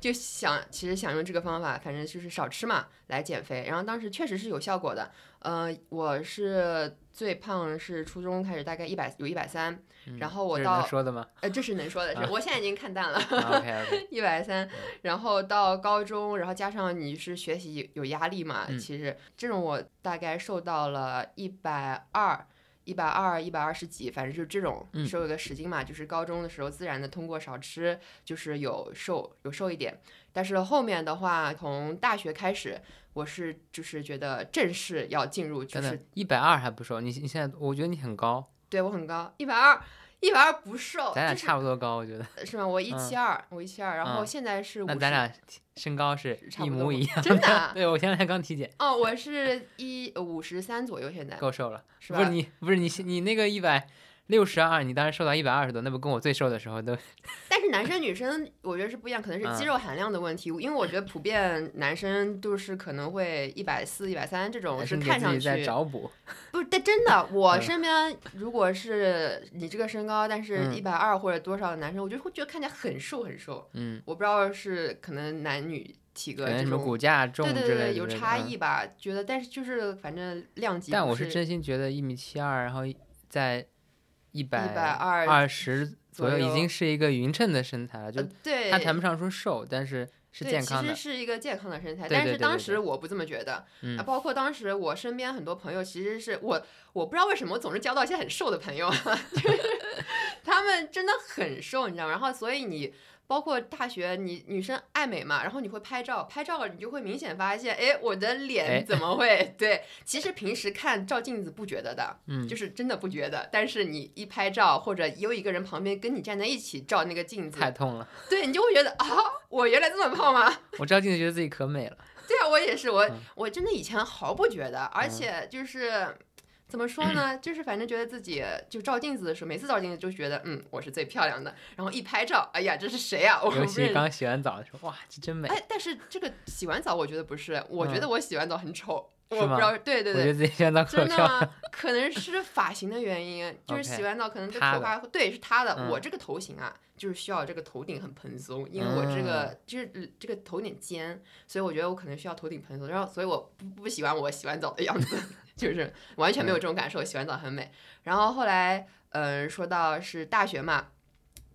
就想，其实想用这个方法，反正就是少吃嘛，来减肥，然后当时确实是有效果的，呃，我是最胖是初中开始，大概一百有一百三，然后我到说的吗？呃，这是能说的，是我现在已经看淡了 <laughs> 一百三，然后到高中，然后加上你是学习有压力嘛，其实这种我大概瘦到了一百二。一百二、一百二十几，反正就是这种瘦了个十斤嘛。就是高中的时候，自然的通过少吃，就是有瘦有瘦一点。但是后面的话，从大学开始，我是就是觉得正式要进入，就是一百二还不瘦。你你现在，我觉得你很高。对我很高，一百二。一百二不瘦，咱俩差不多高，我觉得是吗？我一七二，我一七二，然后现在是那咱俩身高是一模一样，真的？<laughs> 对，我现在才刚体检。哦，我是一五十三左右，现在够瘦了，是吧？不是你，不是你，你那个一百六十二，你当时瘦到一百二十多，那不跟我最瘦的时候都。<laughs> 但是男生女生我觉得是不一样，可能是肌肉含量的问题。因为我觉得普遍男生就是可能会一百四、一百三这种是看上去。在找补。<laughs> 不是，但真的，我身边如果是你这个身高，但是一百二或者多少的男生，我就会觉得看起来很瘦很瘦。嗯。我不知道是可能男女体格这种骨架重对对对有差异吧？觉得，但是就是反正量级。但我是真心觉得一米七二，然后在。一百二二十左右，已经是一个匀称的身材了，就他谈不上说瘦，但是是健康的。其实是一个健康的身材，但是当时我不这么觉得。啊，包括当时我身边很多朋友，其实是我我不知道为什么我总是交到一些很瘦的朋友，就是 <laughs> 他们真的很瘦，你知道吗？然后所以你。包括大学，你女生爱美嘛，然后你会拍照，拍照了你就会明显发现，哎，我的脸怎么会？对，其实平时看照镜子不觉得的，嗯，就是真的不觉得。但是你一拍照，或者有一个人旁边跟你站在一起照那个镜子，太痛了。对你就会觉得啊，我原来这么胖吗？<laughs> 我照镜子觉得自己可美了。对啊，我也是，我我真的以前毫不觉得，而且就是。怎么说呢？就是反正觉得自己就照镜子的时候，每次照镜子就觉得，嗯，我是最漂亮的。然后一拍照，哎呀，这是谁啊？尤其刚洗完澡的时候，哇，这真美。哎，但是这个洗完澡，我觉得不是，我觉得我洗完澡很丑。我不知道，对对对，我觉得自己洗澡真的吗？<laughs> 可能是发型的原因，就是洗完澡可能这头发，对，是他的。我这个头型啊，就是需要这个头顶很蓬松，因为我这个就是这个头顶尖，所以我觉得我可能需要头顶蓬松。然后，所以我不不喜欢我洗完澡的样子。<laughs> 就是完全没有这种感受，洗完澡很美。然后后来，嗯，说到是大学嘛，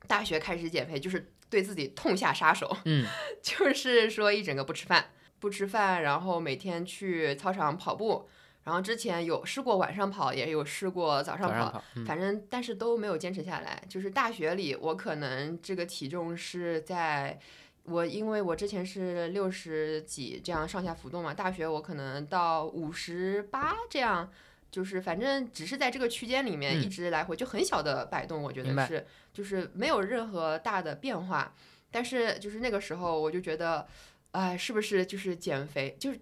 大学开始减肥，就是对自己痛下杀手。嗯，<laughs> 就是说一整个不吃饭，不吃饭，然后每天去操场跑步。然后之前有试过晚上跑，也有试过早上跑，反正但是都没有坚持下来。就是大学里，我可能这个体重是在。我因为我之前是六十几这样上下浮动嘛，大学我可能到五十八这样，就是反正只是在这个区间里面一直来回，就很小的摆动，我觉得是，就是没有任何大的变化。但是就是那个时候我就觉得，哎，是不是就是减肥？就是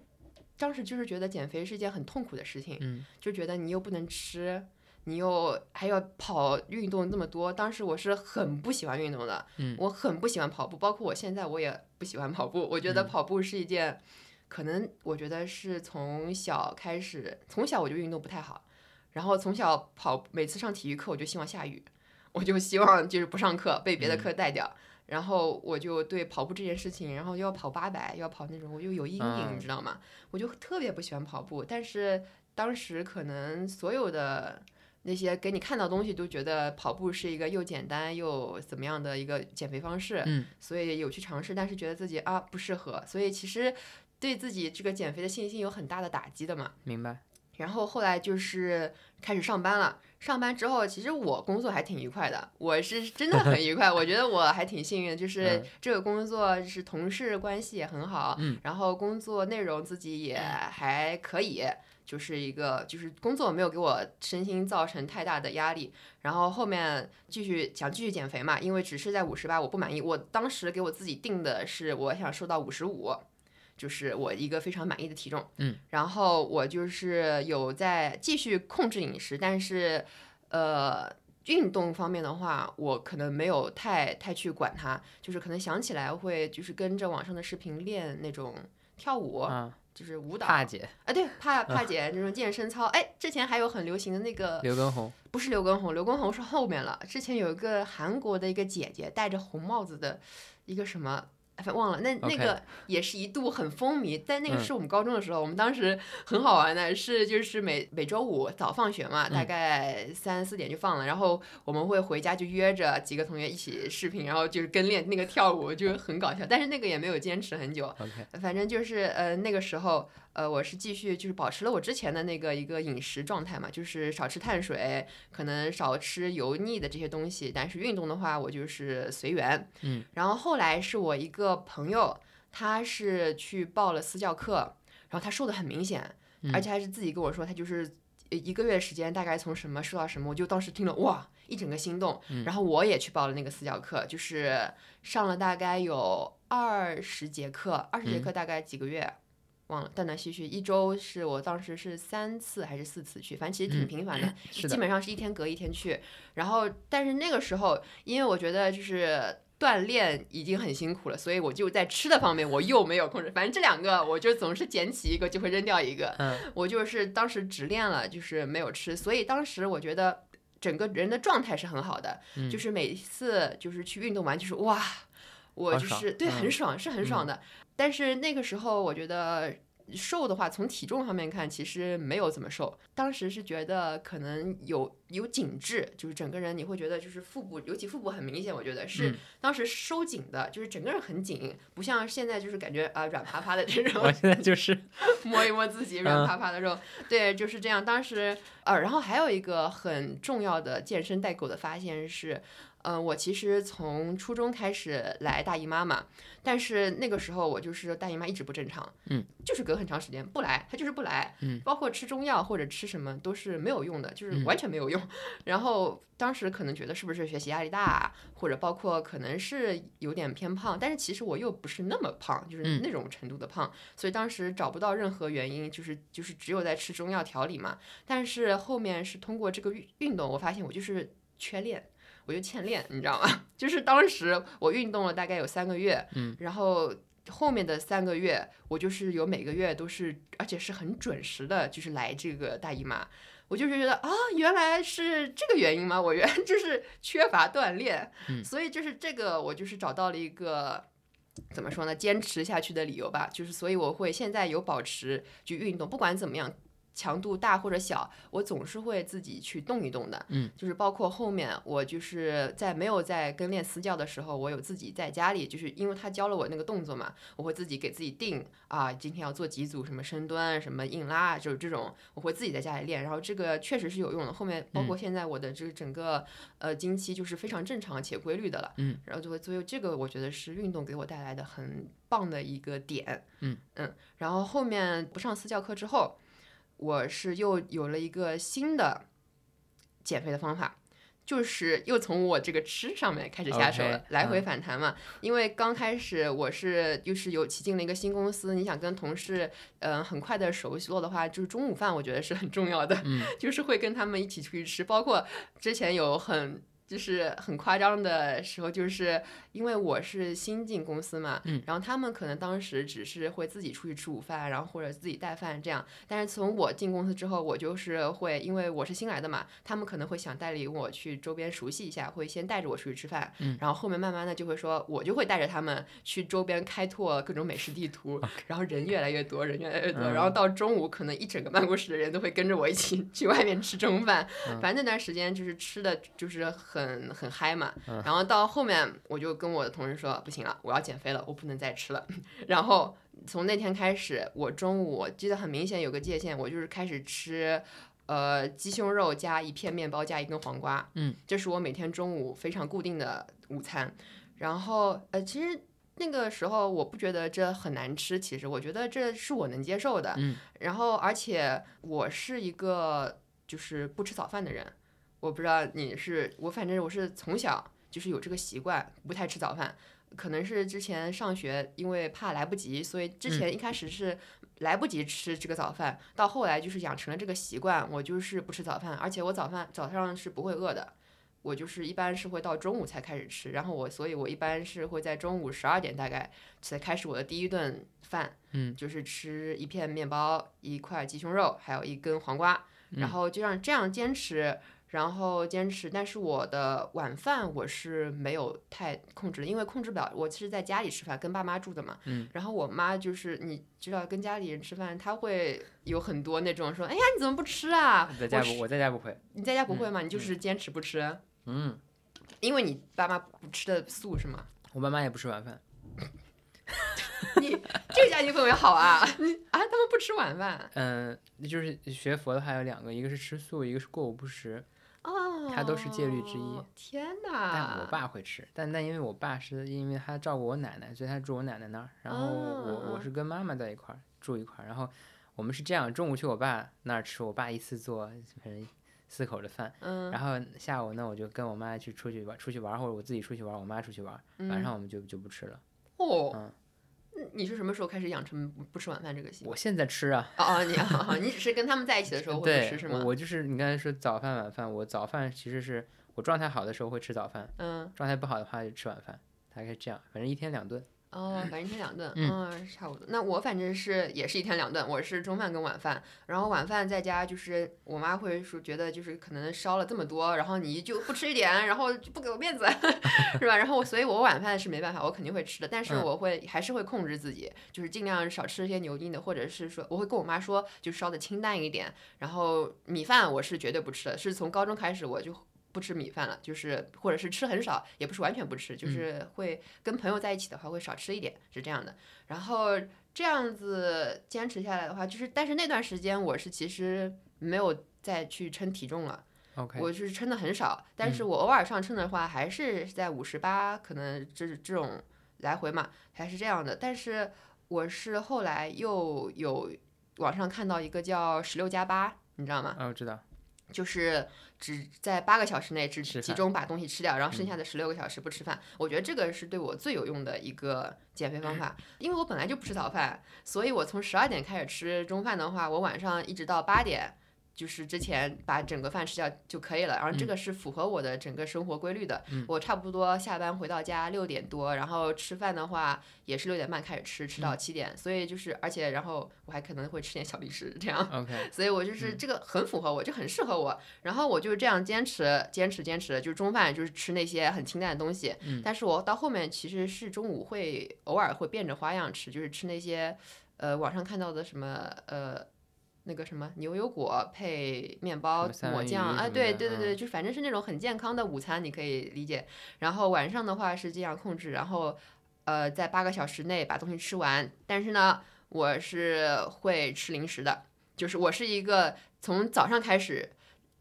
当时就是觉得减肥是一件很痛苦的事情，嗯，就觉得你又不能吃。你又还要跑运动那么多，当时我是很不喜欢运动的，嗯，我很不喜欢跑步，包括我现在我也不喜欢跑步。我觉得跑步是一件，可能我觉得是从小开始，从小我就运动不太好，然后从小跑，每次上体育课我就希望下雨，我就希望就是不上课被别的课带掉，然后我就对跑步这件事情，然后又要跑八百，要跑那种，我就有阴影，你知道吗？我就特别不喜欢跑步，但是当时可能所有的。那些给你看到东西都觉得跑步是一个又简单又怎么样的一个减肥方式，嗯，所以有去尝试，但是觉得自己啊不适合，所以其实对自己这个减肥的信心有很大的打击的嘛。明白。然后后来就是开始上班了，上班之后其实我工作还挺愉快的，我是真的很愉快，我觉得我还挺幸运，就 <laughs> 是这个工作是同事关系也很好，嗯，然后工作内容自己也还可以。就是一个，就是工作没有给我身心造成太大的压力，然后后面继续想继续减肥嘛，因为只是在五十八，我不满意。我当时给我自己定的是，我想瘦到五十五，就是我一个非常满意的体重。嗯，然后我就是有在继续控制饮食，但是呃，运动方面的话，我可能没有太太去管它，就是可能想起来会就是跟着网上的视频练那种跳舞。就是舞蹈，帕姐啊，对，帕帕姐那种健身操，哎，之前还有很流行的那个刘畊宏，不是刘畊宏，刘畊宏是后面了。之前有一个韩国的一个姐姐戴着红帽子的一个什么。忘了，那那个也是一度很风靡，但那个是我们高中的时候，我们当时很好玩的，是就是每每周五早放学嘛，大概三四点就放了，然后我们会回家就约着几个同学一起视频，然后就是跟练那个跳舞，就很搞笑，但是那个也没有坚持很久，反正就是呃那个时候。呃，我是继续就是保持了我之前的那个一个饮食状态嘛，就是少吃碳水，可能少吃油腻的这些东西。但是运动的话，我就是随缘。嗯。然后后来是我一个朋友，他是去报了私教课，然后他瘦的很明显，而且还是自己跟我说，他就是一个月时间大概从什么瘦到什么，我就当时听了哇，一整个心动。然后我也去报了那个私教课，就是上了大概有二十节课，二十节课大概几个月。忘了断断续续，一周是我当时是三次还是四次去，反正其实挺频繁的，基本上是一天隔一天去。然后，但是那个时候，因为我觉得就是锻炼已经很辛苦了，所以我就在吃的方面我又没有控制。反正这两个，我就总是捡起一个就会扔掉一个。嗯，我就是当时只练了，就是没有吃，所以当时我觉得整个人的状态是很好的，就是每次就是去运动完就是哇，我就是对很爽，是很爽的。但是那个时候，我觉得瘦的话，从体重上面看，其实没有怎么瘦。当时是觉得可能有有紧致，就是整个人你会觉得就是腹部，尤其腹部很明显，我觉得是当时收紧的，就是整个人很紧，不像现在就是感觉啊软趴趴的这种。我现在就是 <laughs> 摸一摸自己软趴趴的肉，对，就是这样。当时呃，然后还有一个很重要的健身代购的发现是。嗯，我其实从初中开始来大姨妈嘛，但是那个时候我就是大姨妈一直不正常，嗯，就是隔很长时间不来，它就是不来，嗯，包括吃中药或者吃什么都是没有用的，就是完全没有用。<laughs> 然后当时可能觉得是不是学习压力大，或者包括可能是有点偏胖，但是其实我又不是那么胖，就是那种程度的胖，所以当时找不到任何原因，就是就是只有在吃中药调理嘛。但是后面是通过这个运运动，我发现我就是缺练。我就欠练，你知道吗？<laughs> 就是当时我运动了大概有三个月，嗯，然后后面的三个月，我就是有每个月都是，而且是很准时的，就是来这个大姨妈。我就是觉得啊，原来是这个原因吗？我原来就是缺乏锻炼，<laughs> 所以就是这个，我就是找到了一个怎么说呢，坚持下去的理由吧。就是所以我会现在有保持去运动，不管怎么样。强度大或者小，我总是会自己去动一动的。嗯，就是包括后面我就是在没有在跟练私教的时候，我有自己在家里，就是因为他教了我那个动作嘛，我会自己给自己定啊，今天要做几组什么深蹲、什么硬拉，就是这种，我会自己在家里练。然后这个确实是有用的。后面包括现在我的这个整个呃经期就是非常正常且规律的了。嗯，然后就会所以这个我觉得是运动给我带来的很棒的一个点。嗯嗯，然后后面不上私教课之后。我是又有了一个新的减肥的方法，就是又从我这个吃上面开始下手了，来回反弹嘛。因为刚开始我是就是有骑进了一个新公司，你想跟同事嗯很快的熟络的话，就是中午饭我觉得是很重要的，就是会跟他们一起出去吃，包括之前有很。就是很夸张的时候，就是因为我是新进公司嘛，嗯，然后他们可能当时只是会自己出去吃午饭，然后或者自己带饭这样。但是从我进公司之后，我就是会，因为我是新来的嘛，他们可能会想带领我去周边熟悉一下，会先带着我出去吃饭，嗯，然后后面慢慢的就会说，我就会带着他们去周边开拓各种美食地图，然后人越来越多，人越来越多，然后到中午可能一整个办公室的人都会跟着我一起 <laughs> 去外面吃中饭，反正那段时间就是吃的就是很。很很嗨嘛，然后到后面我就跟我的同事说不行了，我要减肥了，我不能再吃了。然后从那天开始，我中午记得很明显有个界限，我就是开始吃，呃，鸡胸肉加一片面包加一根黄瓜，嗯，这是我每天中午非常固定的午餐。然后呃，其实那个时候我不觉得这很难吃，其实我觉得这是我能接受的。嗯，然后而且我是一个就是不吃早饭的人。我不知道你是我，反正我是从小就是有这个习惯，不太吃早饭。可能是之前上学，因为怕来不及，所以之前一开始是来不及吃这个早饭。到后来就是养成了这个习惯，我就是不吃早饭，而且我早饭早上是不会饿的。我就是一般是会到中午才开始吃，然后我，所以我一般是会在中午十二点大概才开始我的第一顿饭，嗯，就是吃一片面包、一块鸡胸肉，还有一根黄瓜，然后就让这样坚持。然后坚持，但是我的晚饭我是没有太控制的，因为控制不了。我其实在家里吃饭，跟爸妈住的嘛。嗯。然后我妈就是你知道，跟家里人吃饭，她会有很多那种说：“哎呀，你怎么不吃啊？”在家不，我在家不会。你在家不会吗？你就是坚持不吃。嗯。因为你爸妈不吃的素是吗？我爸妈也不吃晚饭。<laughs> 你这个家庭氛围好啊！你 <laughs> 啊，他们不吃晚饭。嗯，就是学佛的话有两个，一个是吃素，一个是过午不食。哦，它都是戒律之一。天哪！但我爸会吃，但但因为我爸是因为他照顾我奶奶，所以他住我奶奶那儿。然后我我是跟妈妈在一块儿住一块儿。然后我们是这样，中午去我爸那儿吃，我爸一次做反正四口的饭。嗯。然后下午呢，我就跟我妈去出去玩，出去玩或者我自己出去玩，我妈出去玩。晚上我们就就不吃了。哦。嗯。你是什么时候开始养成不吃晚饭这个习惯？我现在吃啊。哦哦，你你只是跟他们在一起的时候会吃是吗？我就是你刚才说早饭晚饭，我早饭其实是我状态好的时候会吃早饭，嗯，状态不好的话就吃晚饭，大概是这样，反正一天两顿。哦，反正一天两顿，嗯，差不多。那我反正是也是一天两顿，我是中饭跟晚饭，然后晚饭在家就是我妈会说觉得就是可能烧了这么多，然后你就不吃一点，然后就不给我面子，<laughs> 是吧？然后所以我晚饭是没办法，我肯定会吃的，但是我会还是会控制自己，就是尽量少吃一些油腻的，或者是说我会跟我妈说就烧的清淡一点，然后米饭我是绝对不吃的，是从高中开始我就。不吃米饭了，就是或者是吃很少，也不是完全不吃，就是会跟朋友在一起的话会少吃一点，是这样的。然后这样子坚持下来的话，就是但是那段时间我是其实没有再去称体重了，OK，我是称的很少，但是我偶尔上称的话还是在五十八，可能这这种来回嘛，还是这样的。但是我是后来又有网上看到一个叫十六加八，你知道吗？啊，我知道。就是只在八个小时内只集中把东西吃掉，然后剩下的十六个小时不吃饭。我觉得这个是对我最有用的一个减肥方法，<clears throat> 因为我本来就不吃早饭，所以我从十二点开始吃中饭的话，我晚上一直到八点。就是之前把整个饭吃掉就可以了，然后这个是符合我的整个生活规律的。我差不多下班回到家六点多，然后吃饭的话也是六点半开始吃，吃到七点。所以就是而且然后我还可能会吃点小零食这样。OK，所以我就是这个很符合我，就很适合我。然后我就是这样坚持坚持坚持，就是中饭就是吃那些很清淡的东西。但是我到后面其实是中午会偶尔会变着花样吃，就是吃那些呃网上看到的什么呃。那个什么牛油果配面包抹酱，啊，对对对对，就反正是那种很健康的午餐，你可以理解。然后晚上的话是这样控制，然后呃在八个小时内把东西吃完。但是呢，我是会吃零食的，就是我是一个从早上开始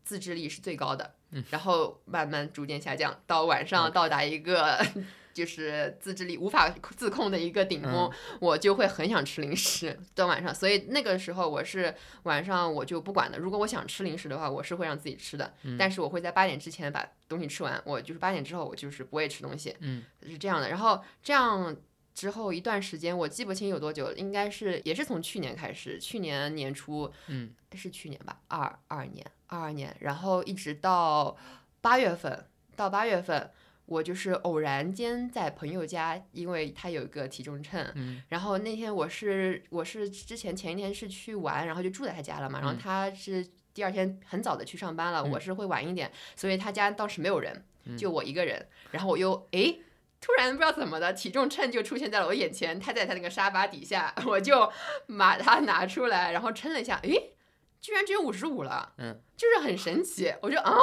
自制力是最高的，然后慢慢逐渐下降，到晚上到达一个。就是自制力无法自控的一个顶峰，我就会很想吃零食到晚上，所以那个时候我是晚上我就不管了。如果我想吃零食的话，我是会让自己吃的，但是我会在八点之前把东西吃完。我就是八点之后我就是不会吃东西，嗯，是这样的。然后这样之后一段时间，我记不清有多久，应该是也是从去年开始，去年年初，嗯，是去年吧，二二年，二二年，然后一直到八月份，到八月份。我就是偶然间在朋友家，因为他有一个体重秤，然后那天我是我是之前前一天是去玩，然后就住在他家了嘛，然后他是第二天很早的去上班了，我是会晚一点，所以他家当时没有人，就我一个人，然后我又诶，突然不知道怎么的，体重秤就出现在了我眼前，他在他那个沙发底下，<laughs> 我就把它拿出来，然后称了一下，诶，居然只有五十五了，嗯，就是很神奇，我就啊。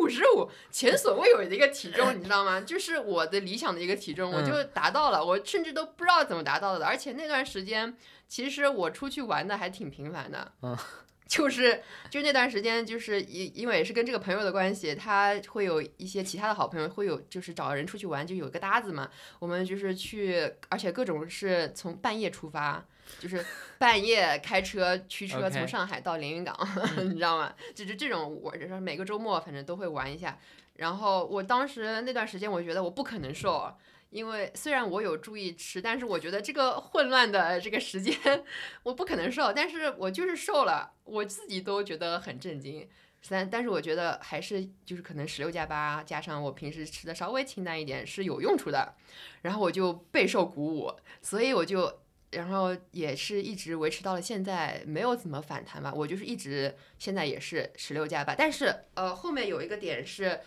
五十五，前所未有的一个体重，你知道吗？就是我的理想的一个体重，我就达到了。我甚至都不知道怎么达到的。而且那段时间，其实我出去玩的还挺频繁的。嗯，就是就那段时间，就是因因为是跟这个朋友的关系，他会有一些其他的好朋友，会有就是找人出去玩，就有个搭子嘛。我们就是去，而且各种是从半夜出发。就是半夜开车驱车从上海到连云港，<laughs> 你知道吗？就是这种，我就是每个周末反正都会玩一下。然后我当时那段时间，我觉得我不可能瘦，因为虽然我有注意吃，但是我觉得这个混乱的这个时间 <laughs> 我不可能瘦，但是我就是瘦了，我自己都觉得很震惊。但但是我觉得还是就是可能十六加八加上我平时吃的稍微清淡一点是有用处的，然后我就备受鼓舞，所以我就。然后也是一直维持到了现在，没有怎么反弹吧。我就是一直现在也是十六加八，但是呃后面有一个点是，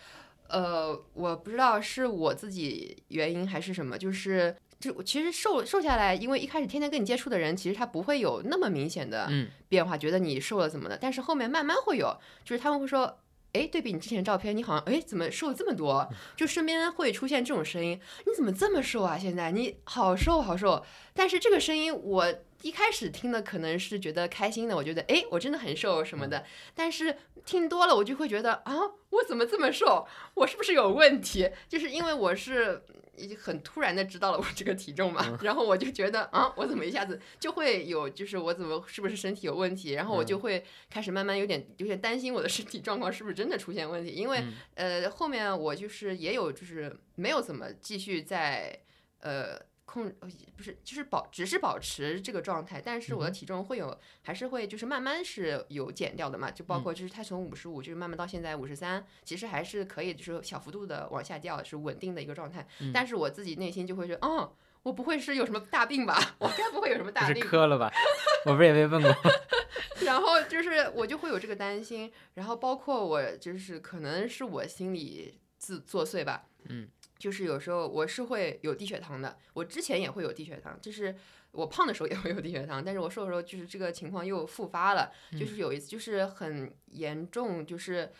呃我不知道是我自己原因还是什么，就是就其实瘦瘦下来，因为一开始天天跟你接触的人，其实他不会有那么明显的变化，觉得你瘦了怎么的。但是后面慢慢会有，就是他们会说。哎，对比你之前照片，你好像哎，怎么瘦了这么多？就身边会出现这种声音，你怎么这么瘦啊？现在你好瘦好瘦。但是这个声音我一开始听的可能是觉得开心的，我觉得哎，我真的很瘦什么的。但是听多了，我就会觉得啊，我怎么这么瘦？我是不是有问题？就是因为我是。已经很突然的知道了我这个体重嘛，然后我就觉得啊，我怎么一下子就会有，就是我怎么是不是身体有问题？然后我就会开始慢慢有点有点担心我的身体状况是不是真的出现问题？因为呃后面我就是也有就是没有怎么继续在呃控不是就是保只是保持这个状态，但是我的体重会有还是会就是慢慢是有减掉的嘛，就包括就是它从五十五就是慢慢到现在五十三，其实还是可以就是小幅度的往下掉，是稳定的一个状态。但是我自己内心就会觉得，哦，我不会是有什么大病吧？我该不会有什么大病？磕了吧？<laughs> 我不是也被问过。<laughs> 然后就是我就会有这个担心，然后包括我就是可能是我心里自作祟吧，嗯。就是有时候我是会有低血糖的，我之前也会有低血糖，就是我胖的时候也会有低血糖，但是我瘦的时候就是这个情况又复发了，就是有一次就是很严重，就是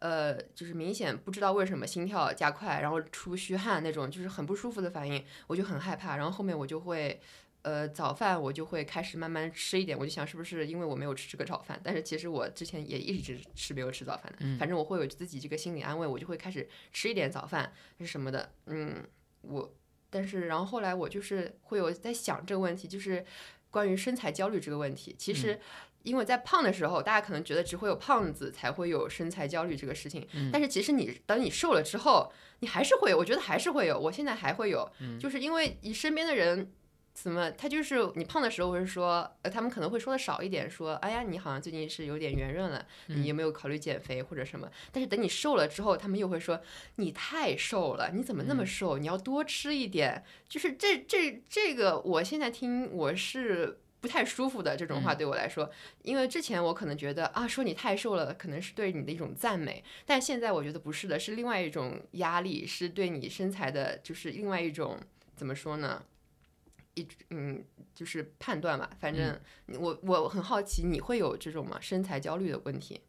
呃就是明显不知道为什么心跳加快，然后出虚汗那种，就是很不舒服的反应，我就很害怕，然后后面我就会。呃，早饭我就会开始慢慢吃一点，我就想是不是因为我没有吃这个早饭，但是其实我之前也一直是没有吃早饭的，反正我会有自己这个心理安慰，我就会开始吃一点早饭是什么的，嗯，我，但是然后后来我就是会有在想这个问题，就是关于身材焦虑这个问题，其实因为在胖的时候，大家可能觉得只会有胖子才会有身材焦虑这个事情，但是其实你等你瘦了之后，你还是会有，我觉得还是会有，我现在还会有，就是因为你身边的人。怎么？他就是你胖的时候，会说，呃，他们可能会说的少一点，说，哎呀，你好像最近是有点圆润了，你有没有考虑减肥或者什么？但是等你瘦了之后，他们又会说，你太瘦了，你怎么那么瘦？你要多吃一点。就是这这这个，我现在听我是不太舒服的这种话对我来说，因为之前我可能觉得啊，说你太瘦了，可能是对你的一种赞美，但现在我觉得不是的，是另外一种压力，是对你身材的，就是另外一种怎么说呢？一嗯，就是判断吧。反正我我很好奇，你会有这种吗？身材焦虑的问题？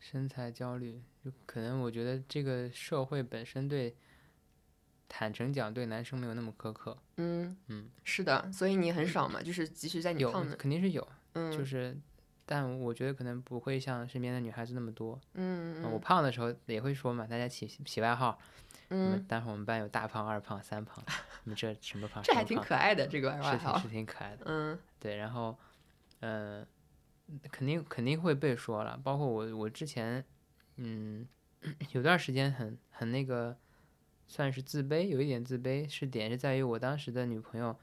身材焦虑，就可能我觉得这个社会本身对，坦诚讲，对男生没有那么苛刻。嗯嗯，是的，所以你很少嘛，就是即使在你胖的，肯定是有。嗯，就是，但我觉得可能不会像身边的女孩子那么多。嗯我胖的时候也会说嘛，大家起起外号。嗯，待会儿我们班有大胖、二胖、三胖，你们这什么胖？<laughs> 这还挺可爱的，这个外号是挺可爱的。嗯，对，然后，嗯，肯定肯定会被说了。包括我，我之前，嗯，<coughs> 有段时间很很那个，算是自卑，有一点自卑，是点是在于我当时的女朋友，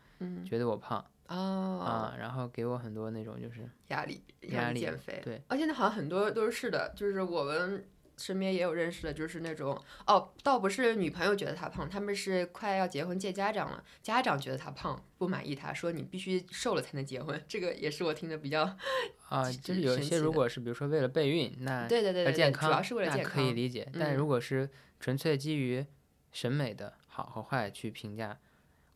觉得我胖啊，然后给我很多那种就是压力，压力减肥。对，而现在好像很多都是的，就是我们。身边也有认识的，就是那种哦，倒不是女朋友觉得他胖，他们是快要结婚见家长了，家长觉得他胖，不满意他，说你必须瘦了才能结婚。这个也是我听的比较啊，就是有一些如果是比如说为了备孕，那对对对健康，主要是为了健康，可以理解。但如果是纯粹基于审美的好和坏去评价，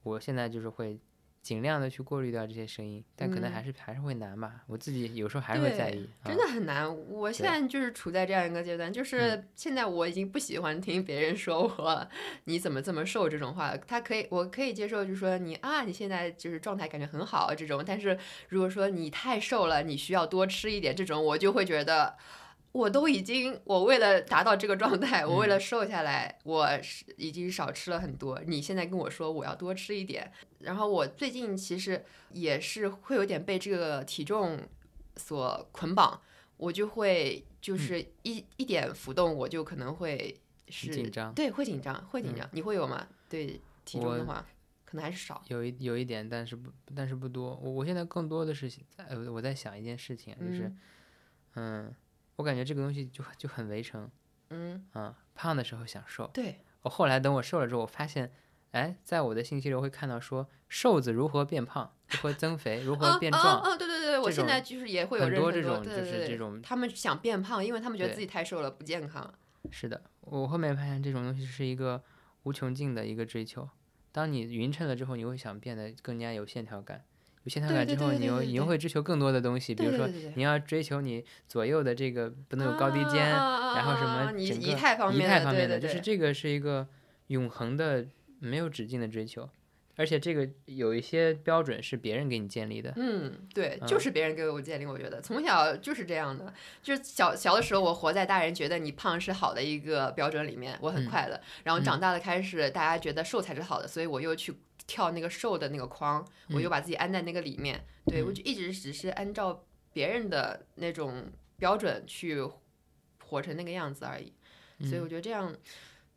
我现在就是会。尽量的去过滤掉这些声音，但可能还是还是会难吧。我自己有时候还是会在意，真的很难。我现在就是处在这样一个阶段，就是现在我已经不喜欢听别人说我你怎么这么瘦这种话。他可以，我可以接受，就是说你啊，你现在就是状态感觉很好这种。但是如果说你太瘦了，你需要多吃一点这种，我就会觉得。我都已经，我为了达到这个状态，我为了瘦下来，我是已经少吃了很多。你现在跟我说我要多吃一点，然后我最近其实也是会有点被这个体重所捆绑，我就会就是一一点浮动，我就可能会是紧张，对，会紧张，会紧张。你会有吗？对体重的话，可能还是少，有一有一点，但是不但是不多。我我现在更多的是在我在想一件事情，就是嗯。我感觉这个东西就就很围城，嗯啊，胖的时候想瘦，对我后来等我瘦了之后，我发现，哎，在我的信息里我会看到说，瘦子如何变胖，如何增肥，如何变壮，哦，对对对，我现在就是也会有很多这种，就是这种，他们想变胖，因为他们觉得自己太瘦了不健康。是的，我后面发现这种东西是一个无穷尽的一个追求，当你匀称了之后，你会想变得更加有线条感。有线条感之后，你又你又会追求更多的东西，比如说你要追求你左右的这个不能有高低肩，然后什么整个仪态方面的，就是这个是一个永恒的、没有止境的追求，而且这个有一些标准是别人给你建立的。嗯，对，就是别人给我建立。我觉得从小就是这样的，就是小小的时候我活在大人觉得你胖是好的一个标准里面，我很快乐。然后长大了开始大家觉得瘦才是好的，所以我又去。跳那个瘦的那个框，我又把自己安在那个里面。对我就一直只是按照别人的那种标准去活成那个样子而已。所以我觉得这样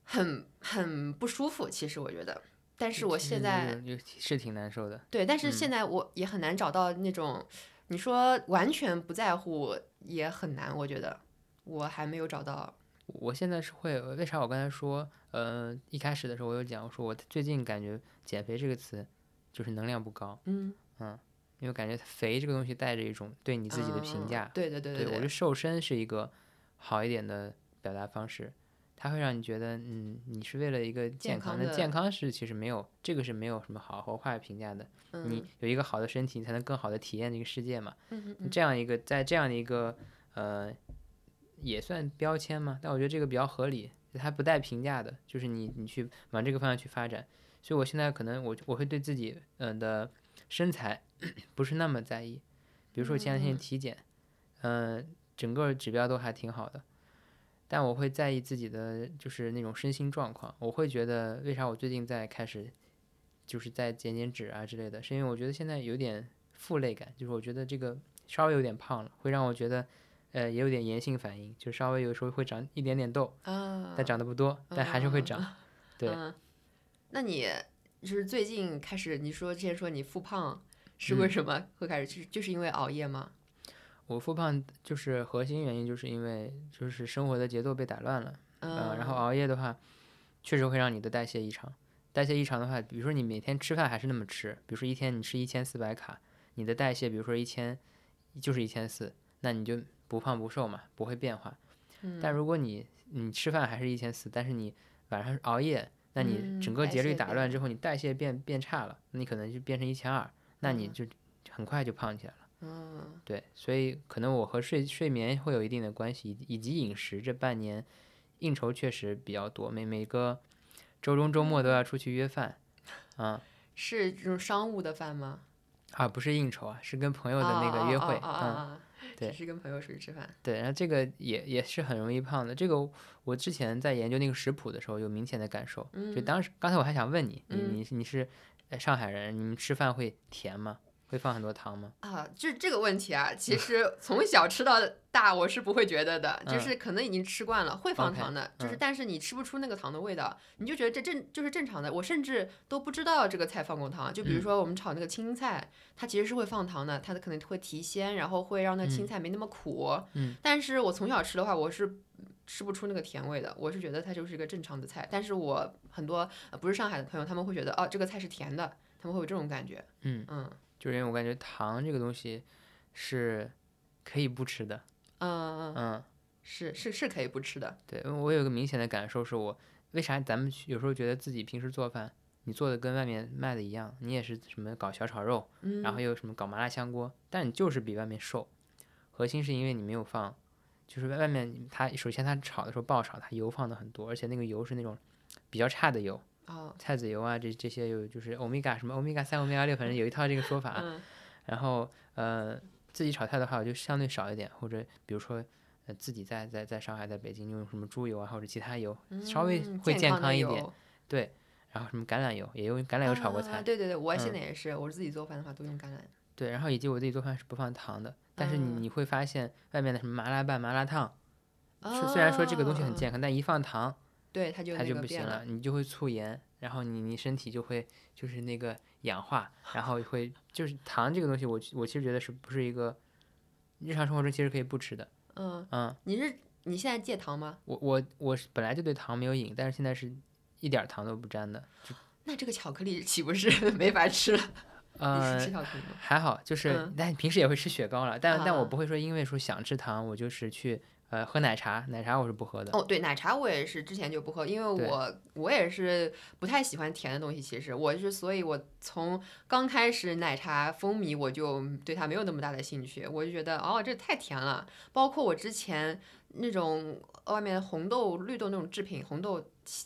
很很不舒服。其实我觉得，但是我现在是挺难受的。对，但是现在我也很难找到那种，你说完全不在乎也很难，我觉得我还没有找到。我现在是会，为啥我刚才说，呃，一开始的时候我有讲，我说我最近感觉减肥这个词就是能量不高。嗯嗯，因为感觉肥这个东西带着一种对你自己的评价。对对对对，我觉得瘦身是一个好一点的表达方式。它会让你觉得，嗯，你是为了一个健康那健康是其实没有这个是没有什么好和坏评价的。你有一个好的身体，你才能更好的体验这个世界嘛。这样一个在这样的一个呃，也算标签嘛，但我觉得这个比较合理，它不带评价的，就是你你去往这个方向去发展。所以我现在可能我我会对自己嗯的身材 <clears throat> 不是那么在意，比如说前两天体检，嗯，整个指标都还挺好的。但我会在意自己的就是那种身心状况，我会觉得为啥我最近在开始，就是在减减脂啊之类的，是因为我觉得现在有点负累感，就是我觉得这个稍微有点胖了，会让我觉得，呃，也有点炎性反应，就稍微有时候会长一点点痘，但长得不多，但还是会长。<laughs> 对，那你就是最近开始，你说之前说你复胖是为什么会开始，就是就是因为熬夜吗？我复胖就是核心原因，就是因为就是生活的节奏被打乱了，嗯，然后熬夜的话，确实会让你的代谢异常。代谢异常的话，比如说你每天吃饭还是那么吃，比如说一天你吃一千四百卡，你的代谢比如说一千，就是一千四，那你就不胖不瘦嘛，不会变化。但如果你你吃饭还是一千四，但是你晚上熬夜，那你整个节律打乱之后，你代谢变变差了，你可能就变成一千二，那你就很快就胖起来了。嗯，对，所以可能我和睡睡眠会有一定的关系，以及饮食。这半年应酬确实比较多，每每个周中周末都要出去约饭，啊，是这种商务的饭吗？啊，不是应酬啊，是跟朋友的那个约会，嗯，对，是跟朋友出去吃饭。对，然后这个也也是很容易胖的。这个我之前在研究那个食谱的时候有明显的感受。就当时刚才我还想问你，你你你是上海人，你们吃饭会甜吗？会放很多糖吗？啊，就这个问题啊，其 <laughs> 实从小吃到大，我是不会觉得的，就是可能已经吃惯了，会放糖的，就是但是你吃不出那个糖的味道，你就觉得这正就是正常的。我甚至都不知道这个菜放过糖，就比如说我们炒那个青菜，它其实是会放糖的，它的可能会提鲜，然后会让那青菜没那么苦。嗯，但是我从小吃的话，我是吃不出那个甜味的，我是觉得它就是一个正常的菜。但是我很多不是上海的朋友，他们会觉得哦，这个菜是甜的，他们会有这种感觉。嗯嗯。就是因为我感觉糖这个东西是可以不吃的，嗯嗯嗯，是是是可以不吃的。对，我有个明显的感受，是我为啥咱们有时候觉得自己平时做饭，你做的跟外面卖的一样，你也是什么搞小炒肉，然后又什么搞麻辣香锅，但你就是比外面瘦。核心是因为你没有放，就是外面它首先它炒的时候爆炒，它油放的很多，而且那个油是那种比较差的油。哦，菜籽油啊，这这些有就是欧米伽什么欧米伽三、欧米伽六，反正有一套这个说法。嗯。然后呃，自己炒菜的话，我就相对少一点，或者比如说呃自己在在在上海、在北京用什么猪油啊，或者其他油，稍微会健康一点。对。然后什么橄榄油，也用橄榄油炒过菜。对对对，我现在也是，我自己做饭的话都用橄榄。对，然后以及我自己做饭是不放糖的，但是你你会发现外面的什么麻辣拌、麻辣烫，虽然说这个东西很健康，但一放糖。对，它就它就不行了，你就会促盐，然后你你身体就会就是那个氧化，然后会就是糖这个东西，我我其实觉得是不是一个日常生活中其实可以不吃的。嗯嗯，你是你现在戒糖吗？我我我是本来就对糖没有瘾，但是现在是一点糖都不沾的。那这个巧克力岂不是 <laughs> 没法吃了？呃，吃巧克力吗？还好，就是但平时也会吃雪糕了，但但我不会说因为说想吃糖，我就是去。呃，喝奶茶，奶茶我是不喝的。哦，对，奶茶我也是之前就不喝，因为我我也是不太喜欢甜的东西。其实我是，所以我从刚开始奶茶风靡，我就对它没有那么大的兴趣。我就觉得，哦，这太甜了。包括我之前那种外面红豆、绿豆那种制品，红豆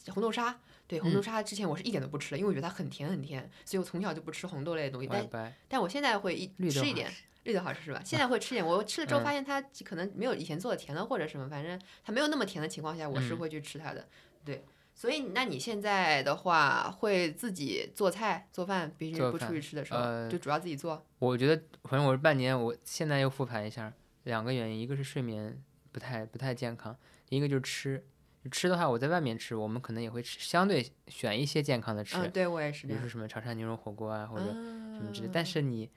红豆沙，对，红豆沙之前我是一点都不吃的，因为我觉得它很甜很甜，所以我从小就不吃红豆类的东西。但但我现在会一吃一点。绿豆好吃是吧？现在会吃点，我吃了之后发现它可能没有以前做的甜了，或者什么，反正它没有那么甜的情况下，我是会去吃它的。对，所以那你现在的话会自己做菜做饭，平时不出去吃的时候，就主要自己做。我觉得，反正我是半年，我现在又复盘一下，两个原因，一个是睡眠不太不太健康，一个就是吃，吃的话，我在外面吃，我们可能也会吃，相对选一些健康的吃。嗯，对我也是。比如说什么潮汕牛肉火锅啊，或者什么之类。但是你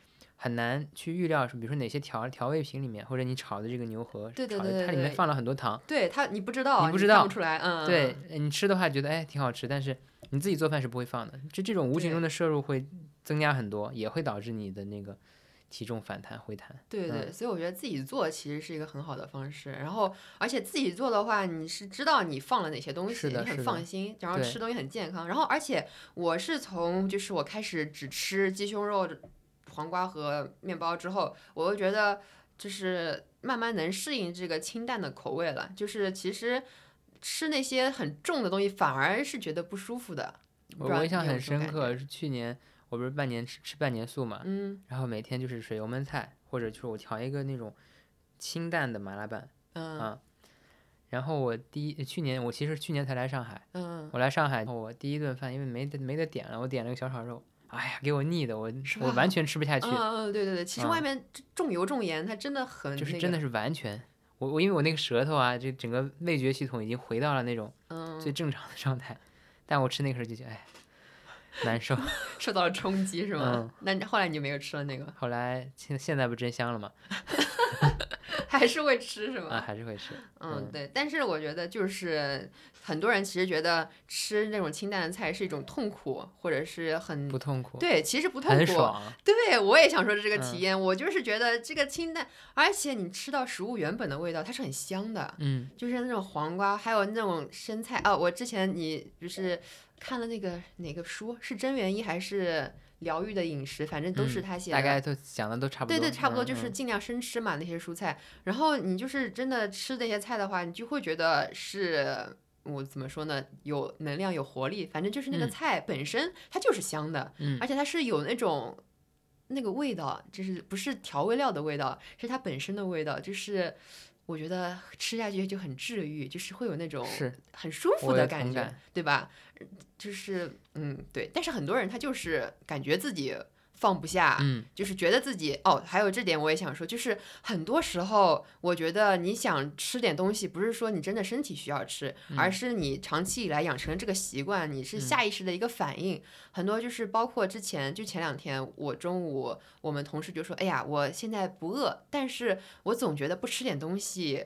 很难去预料，比如说哪些调调味品里面，或者你炒的这个牛河，对对对，它里面放了很多糖。对它，你不知道，你不知道，出来。嗯，对你吃的话觉得哎挺好吃，但是你自己做饭是不会放的。就这种无形中的摄入会增加很多，也会导致你的那个。体重反弹回弹，对对，所以我觉得自己做其实是一个很好的方式。然后，而且自己做的话，你是知道你放了哪些东西，你很放心，然后吃东西很健康。然后，而且我是从就是我开始只吃鸡胸肉、黄瓜和面包之后，我又觉得就是慢慢能适应这个清淡的口味了。就是其实吃那些很重的东西反而是觉得不舒服的。我印象很深刻，是去年。我不是半年吃吃半年素嘛，嗯，然后每天就是水油焖菜，或者就是我调一个那种清淡的麻辣拌，嗯啊，然后我第一去年我其实去年才来上海，嗯，我来上海后我第一顿饭因为没得没得点了，我点了个小炒肉，哎呀给我腻的我我完全吃不下去，嗯嗯对对对，其实外面重油重盐它真的很就是真的是完全我我因为我那个舌头啊这整个味觉系统已经回到了那种最正常的状态，但我吃那个时候就觉得哎。难受，<laughs> 受到了冲击是吗？那后来你就没有吃了那个？后来现现在不真香了吗？<laughs> 还是会吃是吗？啊，还是会吃。嗯，对。但是我觉得就是很多人其实觉得吃那种清淡的菜是一种痛苦，或者是很不痛苦。对，其实不痛苦。很爽。对，我也想说这个体验。我就是觉得这个清淡，而且你吃到食物原本的味道，它是很香的。嗯。就是那种黄瓜，还有那种生菜。哦，我之前你就是。看了那个哪个书是真元一还是疗愈的饮食，反正都是他写的，大概都讲的都差不多。对对，差不多就是尽量生吃嘛那些蔬菜。然后你就是真的吃那些菜的话，你就会觉得是我怎么说呢？有能量有活力，反正就是那个菜本身它就是香的，而且它是有那种那个味道，就是不是调味料的味道，是它本身的味道，就是。我觉得吃下去就很治愈，就是会有那种很舒服的感觉，对吧？就是嗯，对。但是很多人他就是感觉自己。放不下，嗯，就是觉得自己哦，还有这点我也想说，就是很多时候，我觉得你想吃点东西，不是说你真的身体需要吃，而是你长期以来养成了这个习惯，你是下意识的一个反应。很多就是包括之前就前两天，我中午我们同事就说，哎呀，我现在不饿，但是我总觉得不吃点东西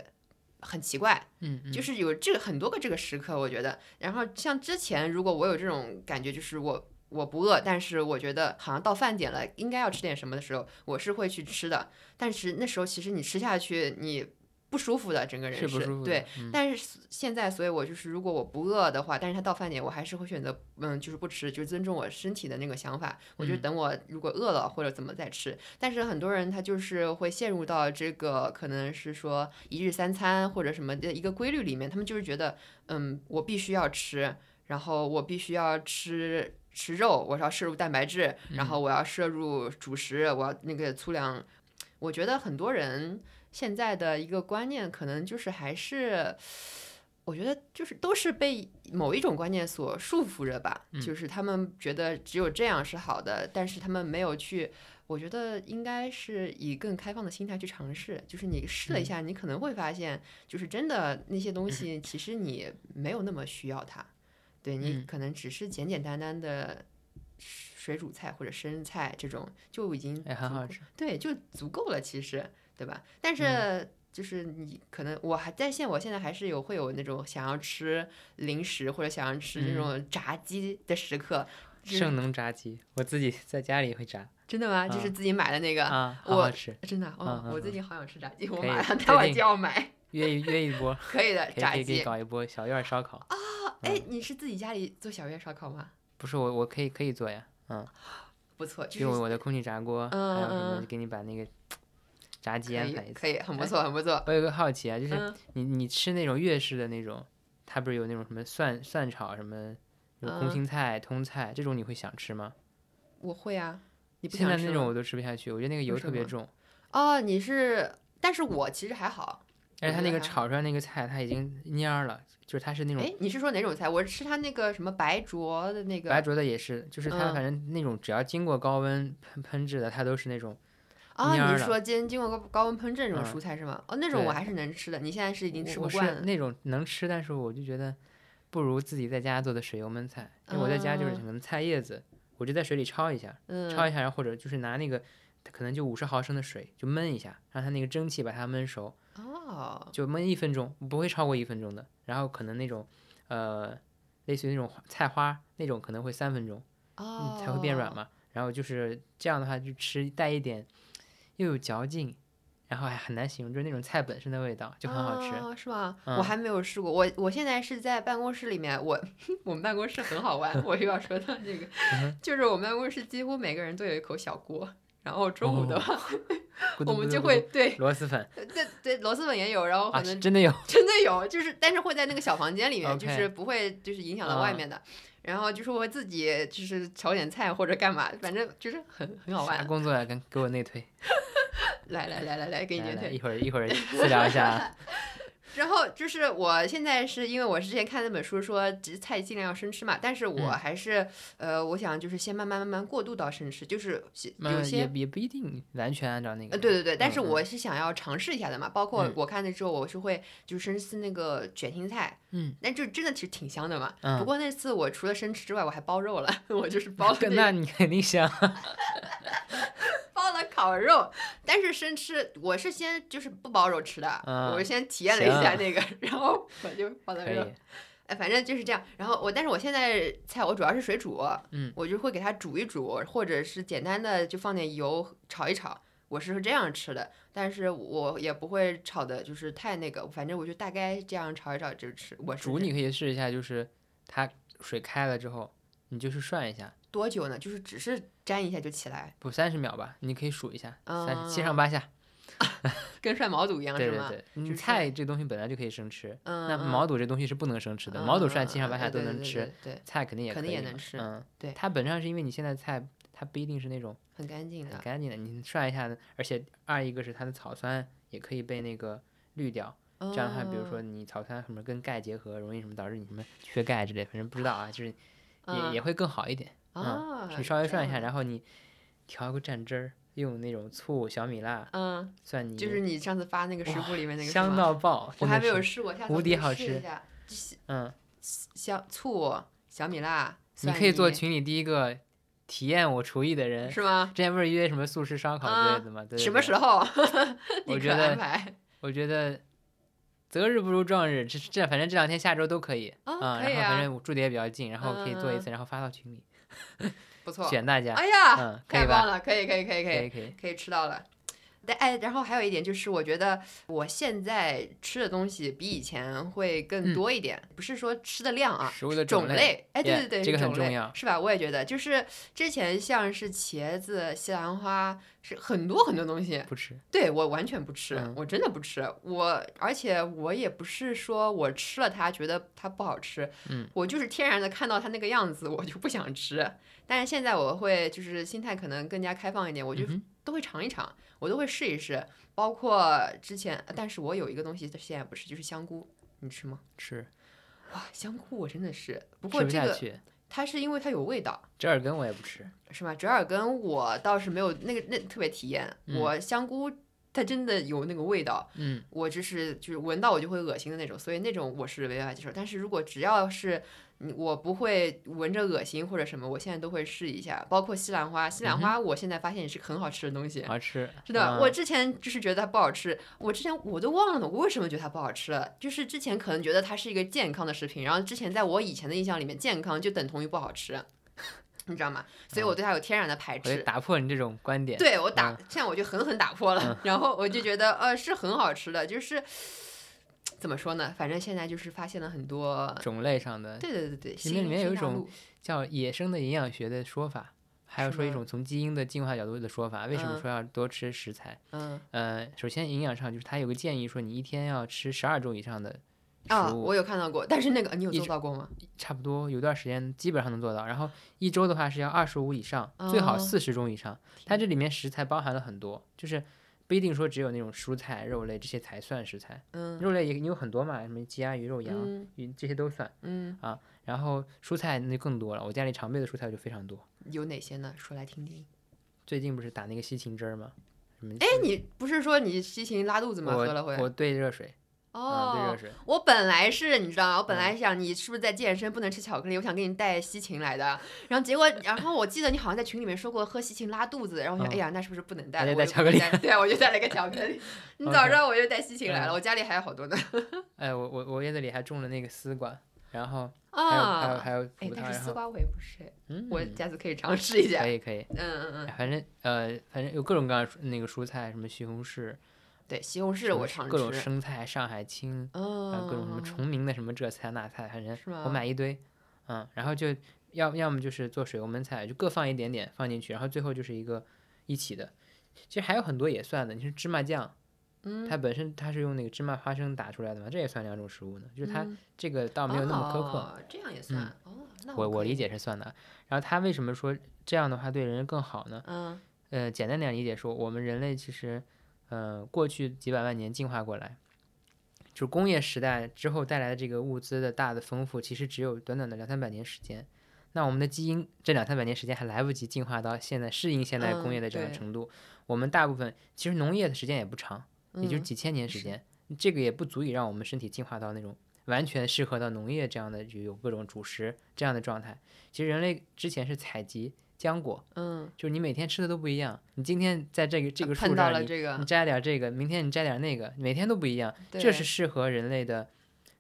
很奇怪，嗯，就是有这个很多个这个时刻，我觉得。然后像之前，如果我有这种感觉，就是我。我不饿，但是我觉得好像到饭点了，应该要吃点什么的时候，我是会去吃的。但是那时候其实你吃下去，你不舒服的，整个人是不舒服。对，但是现在，所以我就是如果我不饿的话，但是他到饭点，我还是会选择嗯，就是不吃，就是尊重我身体的那个想法。我就等我如果饿了或者怎么再吃。但是很多人他就是会陷入到这个可能是说一日三餐或者什么的一个规律里面，他们就是觉得嗯，我必须要吃，然后我必须要吃。吃肉，我要摄入蛋白质，然后我要摄入主食，我要那个粗粮。我觉得很多人现在的一个观念，可能就是还是，我觉得就是都是被某一种观念所束缚着吧。就是他们觉得只有这样是好的，但是他们没有去。我觉得应该是以更开放的心态去尝试。就是你试了一下，你可能会发现，就是真的那些东西，其实你没有那么需要它。对你可能只是简简单单的水煮菜或者生菜这种就已经很好吃，对，就足够了，其实，对吧？但是就是你可能我还在线，我现在还是有会有那种想要吃零食或者想要吃那种炸鸡的时刻。圣能炸鸡，我自己在家里会炸。真的吗？就是自己买的那个啊，好好吃。真的，哦，我最近好想吃炸鸡，我马上待会就要买。约一约一波，可以的，炸鸡搞一波小院烧烤啊！哎，你是自己家里做小院烧烤吗？不是我，我可以可以做呀，嗯，不错，就用我的空气炸锅，还有什么给你把那个炸鸡安排一次，可以，很不错，很不错。我有个好奇啊，就是你你吃那种粤式的那种，它不是有那种什么蒜蒜炒什么，有空心菜、通菜这种，你会想吃吗？我会啊，你不现在那种我都吃不下去，我觉得那个油特别重。哦，你是，但是我其实还好。而且它那个炒出来那个菜，它已经蔫儿了，就是它是那种。哎，你是说哪种菜？我吃它那个什么白灼的那个。白灼的也是，就是它反正那种只要经过高温喷喷制的，它都是那种啊，你是说经经过高高温烹制这种蔬菜是吗？哦，那种我还是能吃的。你现在是已经吃不惯了。那种能吃，但是我就觉得不如自己在家做的水油焖菜。因为我在家就是可能菜叶子，我就在水里焯一下，焯一下，然后或者就是拿那个可能就五十毫升的水就焖一下，让它那个蒸汽把它焖熟。哦。就焖一分钟，不会超过一分钟的。然后可能那种呃，类似于那种菜花那种可能会三分钟，哦，才会变软嘛。然后就是这样的话，就吃带一点。又有嚼劲，然后还很难形容，就是那种菜本身的味道，就很好吃，是吗？我还没有试过。我我现在是在办公室里面，我 <laughs> 我们办公室很好玩。我又要说到这个，就是我们办公室几乎每个人都有一口小锅，然后中午的话，我们就会对螺蛳粉，对对螺蛳粉也有，然后可能真的有，真的有，就是但是会在那个小房间里面，就是不会就是影响到外面的。然后就是我自己就是炒点菜或者干嘛，反正就是很很好玩。工作呀，跟给我内推。<laughs> 来来来来来，给你内推。一会儿一会儿私聊一下。<laughs> 然后就是我现在是因为我之前看那本书说菜尽量要生吃嘛，但是我还是呃，我想就是先慢慢慢慢过渡到生吃，就是有些也也不一定完全按照那个。对对对，但是我是想要尝试一下的嘛，包括我看了之后，我是会就是生吃那个卷心菜，嗯，但就真的其实挺香的嘛。嗯。不过那次我除了生吃之外，我还包肉了，<laughs> 我就是包了。<laughs> 那你肯定香。<laughs> 包了烤肉，但是生吃我是先就是不包肉吃的，我先体验了一下那个，然后我就包了肉，哎，反正就是这样。然后我，但是我现在菜我主要是水煮，嗯，我就会给它煮一煮，或者是简单的就放点油炒一炒，我是这样吃的。但是我也不会炒的，就是太那个，反正我就大概这样炒一炒就吃。我煮你可以试一下，就是它水开了之后，你就是涮一下。多久呢？就是只是粘一下就起来？不，三十秒吧，你可以数一下，三七上八下，<laughs> 跟涮毛肚一样是吗？对对对，菜这东西本来就可以生吃，那毛肚这东西是不能生吃的。毛肚涮七上八下都能吃，对，菜肯定也肯定也能吃。嗯，对，它本质上是因为你现在菜它不一定是那种很干净的，干净的，你涮一下，而且二一个是它的草酸也可以被那个滤掉，这样的话，比如说你草酸什么跟钙结合，容易什么导致你什么缺钙之类，反正不知道啊，就是也也会更好一点。啊，你稍微涮一下，然后你调个蘸汁儿，用那种醋、小米辣，嗯，蒜泥，就是你上次发那个食谱里面那个，香到爆，我还没有试过，下次无敌好吃。嗯，香醋、小米辣，你可以做群里第一个体验我厨艺的人，是吗？之前不是约什么素食烧烤之类的吗？对什么时候？<laughs> <laughs> 我觉得，我觉得。择日不如撞日，这这反正这两天下周都可以啊，然后反正住的也比较近，然后可以做一次，然后发到群里，<laughs> 不错，选大家。哎呀，太棒了，可以可以可以可以可以可以吃到了。但哎，然后还有一点就是，我觉得我现在吃的东西比以前会更多一点，不是说吃的量啊，食物的种类。哎，对对对，这个很重要，是吧？我也觉得，就是之前像是茄子、西兰花，是很多很多东西不吃。对我完全不吃，我真的不吃。我而且我也不是说我吃了它觉得它不好吃，嗯，我就是天然的看到它那个样子，我就不想吃。但是现在我会就是心态可能更加开放一点，我就都会尝一尝。我都会试一试，包括之前，但是我有一个东西现在不吃，就是香菇，你吃吗？吃，哇，香菇我真的是，不过这个它是因为它有味道。折耳根我也不吃，是吗？折耳根我倒是没有那个那特别体验，我香菇它真的有那个味道，嗯，我就是就是闻到我就会恶心的那种，所以那种我是没办法接受。但是如果只要是我不会闻着恶心或者什么，我现在都会试一下，包括西兰花。西兰花，我现在发现也是很好吃的东西。好吃，是的。我之前就是觉得它不好吃，我之前我都忘了我为什么觉得它不好吃了。就是之前可能觉得它是一个健康的食品，然后之前在我以前的印象里面，健康就等同于不好吃，<laughs> 你知道吗？所以我对它有天然的排斥。打破你这种观点。对我打，现在我就狠狠打破了，然后我就觉得呃是很好吃的，就是。怎么说呢？反正现在就是发现了很多种类上的。对对对对，里面里面有一种叫野生的营养学的说法，还有说一种从基因的进化角度的说法。为什么说要多吃食材？嗯呃，首先营养上就是他有个建议说你一天要吃十二种以上的食物。啊，我有看到过，但是那个你有做到过吗？差不多有段时间基本上能做到。然后一周的话是要二十五以上，最好四十种以上。它这里面食材包含了很多，就是。不一定说只有那种蔬菜、肉类这些才算食材，嗯，肉类也你有很多嘛，什么鸡鸭鱼肉羊鱼这些都算，嗯啊，然后蔬菜那就更多了，我家里常备的蔬菜就非常多。有哪些呢？说来听听。最近不是打那个西芹汁儿吗？哎，你不是说你西芹拉肚子吗？喝了会？我兑热水。哦，我本来是你知道吗？我本来想你是不是在健身不能吃巧克力？我想给你带西芹来的。然后结果，然后我记得你好像在群里面说过喝西芹拉肚子。然后我想，哎呀，那是不是不能带？我带巧克力。对啊，我就带了个巧克力。<laughs> 你早知道我就带西芹来了。我家里还有好多呢。<laughs> 哎，我我我院子里还种了那个丝瓜，然后还有还有还有葡萄。但是丝瓜我也不是，我下次可以尝试一下。可以可以。嗯嗯嗯。反正呃，反正有各种各样那个蔬菜，什么西红柿。对西红柿我常吃，各种生菜，上海青，还有各种什么崇明的什么这菜那菜，反正我买一堆，嗯，然后就要要么就是做水油焖菜，就各放一点点放进去，然后最后就是一个一起的。其实还有很多也算的，你是芝麻酱，嗯，它本身它是用那个芝麻花生打出来的嘛，这也算两种食物呢，就是它这个倒没有那么苛刻，这样也算，哦，我我理解是算的。然后它为什么说这样的话对人更好呢？嗯，呃，简单点理解说，我们人类其实。嗯，过去几百万年进化过来，就是工业时代之后带来的这个物资的大的丰富，其实只有短短的两三百年时间。那我们的基因这两三百年时间还来不及进化到现在适应现代工业的这个程度。我们大部分其实农业的时间也不长，也就几千年时间，这个也不足以让我们身体进化到那种完全适合到农业这样的就有各种主食这样的状态。其实人类之前是采集。浆果，嗯，就是你每天吃的都不一样。你今天在这个这个树上，你你摘点这个，明天你摘点那个，每天都不一样。这是适合人类的，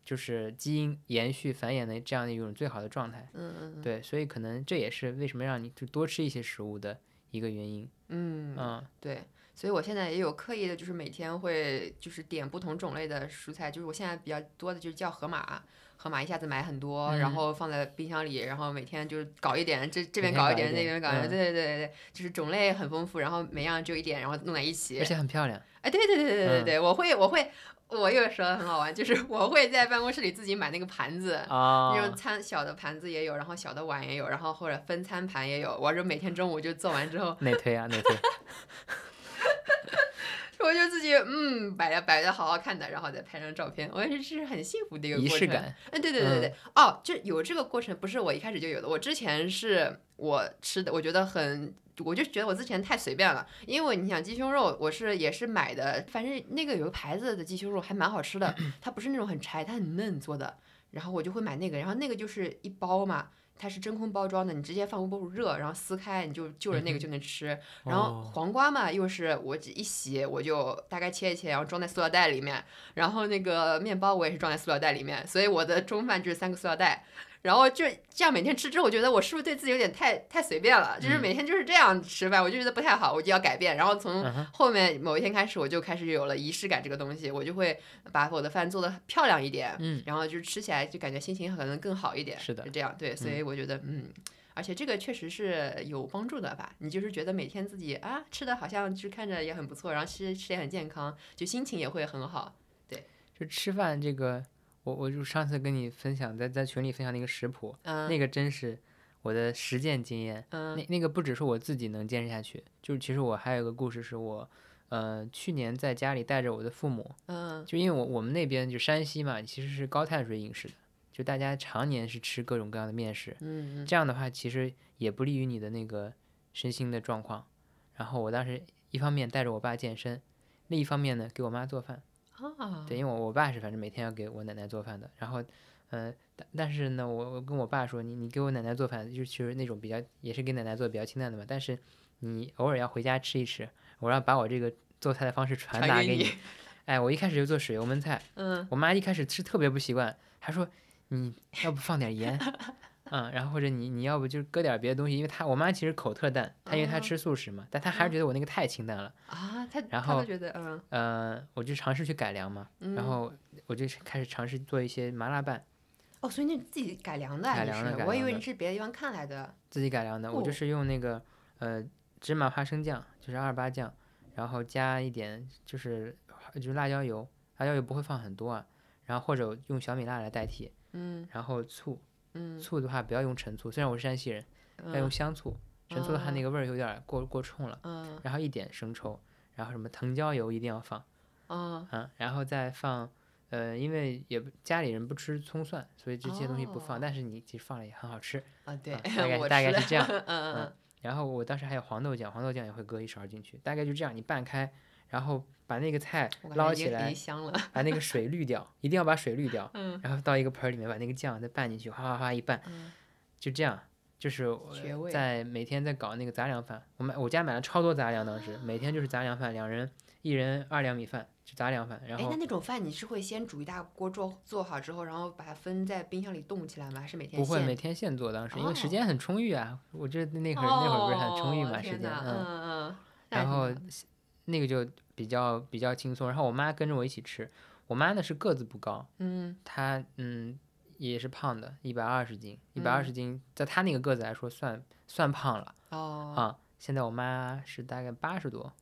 就是基因延续繁衍的这样的一种最好的状态。嗯嗯。对，所以可能这也是为什么让你就多吃一些食物的一个原因。嗯嗯，对。所以我现在也有刻意的，就是每天会就是点不同种类的蔬菜，就是我现在比较多的就是叫河马。盒马一下子买很多，然后放在冰箱里，然后每天就是搞一点，这这边搞一点，那边搞一点，对对对对对，就是种类很丰富，然后每样就一点，然后弄在一起，而且很漂亮。哎，对对对对对对对，我会我会，我又说很好玩，就是 <laughs> 我会在办公室里自己买那个盘子，那种餐小的盘子也有，然后小的碗也有，然后或者分餐盘也有，我就每天中午就做完之后内推啊内推。<laughs> 我就自己嗯摆着摆的好好看的，然后再拍张照片，我觉得这是很幸福的一个过程。哎，对对对对，哦，就有这个过程，不是我一开始就有的。我之前是我吃的，我觉得很，我就觉得我之前太随便了。因为你想鸡胸肉，我是也是买的，反正那个有个牌子的鸡胸肉还蛮好吃的，<clears throat> 它不是那种很柴，它很嫩做的，然后我就会买那个，然后那个就是一包嘛。它是真空包装的，你直接放微波炉热，然后撕开，你就就着那个就能吃。然后黄瓜嘛，又是我一洗，我就大概切一切，然后装在塑料袋里面。然后那个面包我也是装在塑料袋里面，所以我的中饭就是三个塑料袋。然后就这样每天吃之后，我觉得我是不是对自己有点太太随便了？就是每天就是这样吃饭，我就觉得不太好，我就要改变。然后从后面某一天开始，我就开始有了仪式感这个东西，我就会把我的饭做的漂亮一点，嗯，然后就是吃起来就感觉心情可能更好一点。是的，是这样，对，所以我觉得，嗯，而且这个确实是有帮助的吧？你就是觉得每天自己啊吃的好像就看着也很不错，然后吃吃也很健康，就心情也会很好。对，就吃饭这个。我我就上次跟你分享，在在群里分享那个食谱，那个真是我的实践经验。那那个不只是我自己能坚持下去，就是其实我还有个故事，是我，呃，去年在家里带着我的父母，嗯，就因为我我们那边就山西嘛，其实是高碳水饮食的，就大家常年是吃各种各样的面食，嗯这样的话其实也不利于你的那个身心的状况。然后我当时一方面带着我爸健身，另一方面呢给我妈做饭。啊，对，因为我我爸是反正每天要给我奶奶做饭的，然后，嗯，但但是呢，我我跟我爸说，你你给我奶奶做饭，就其实那种比较也是给奶奶做比较清淡的嘛，但是你偶尔要回家吃一吃，我要把我这个做菜的方式传达给你。哎，我一开始就做水油焖菜，嗯，我妈一开始吃特别不习惯，还说你要不放点盐。嗯，然后或者你你要不就搁点别的东西，因为她我妈其实口特淡，她因为她吃素食嘛，但她还是觉得我那个太清淡了啊。她然后觉得嗯呃，我就尝试去改良嘛，然后我就开始尝试做一些麻辣拌。哦，所以你自己改良的？改良的，我以为你是别的地方看来的。自己改良的，我就是用那个呃芝麻花生酱，就是二八酱，然后加一点就是就是辣椒油，辣椒油不会放很多啊，然后或者用小米辣来代替，嗯，然后醋。嗯，醋的话不要用陈醋，虽然我是山西人，要用香醋。陈醋的话那个味儿有点过过冲了。嗯。然后一点生抽，然后什么藤椒油一定要放。嗯。然后再放，呃，因为也家里人不吃葱蒜，所以这些东西不放。但是你其实放了也很好吃。啊，对，大概大概是这样。<laughs> 嗯嗯。然后我当时还有黄豆酱，黄豆酱也会搁一勺进去，大概就这样，你拌开，然后把那个菜捞起来，把那个水滤掉，一定要把水滤掉，<laughs> 嗯，然后到一个盆里面把那个酱再拌进去，哗哗哗一拌，就这样，就是在每天在搞那个杂粮饭，我买我家买了超多杂粮，当时每天就是杂粮饭，两人一人二两米饭。就杂粮饭，然后哎，那那种饭你是会先煮一大锅做做好之后，然后把它分在冰箱里冻起来吗？还是每天不会每天现做？当时因为时间很充裕啊，我这那会儿那会儿不是很充裕嘛，时间嗯嗯，然后那个就比较比较轻松。然后我妈跟着我一起吃，我妈呢是个子不高，嗯，她嗯也是胖的，一百二十斤，一百二十斤，在她那个个子来说算算胖了哦啊。现在我妈是大概八十多。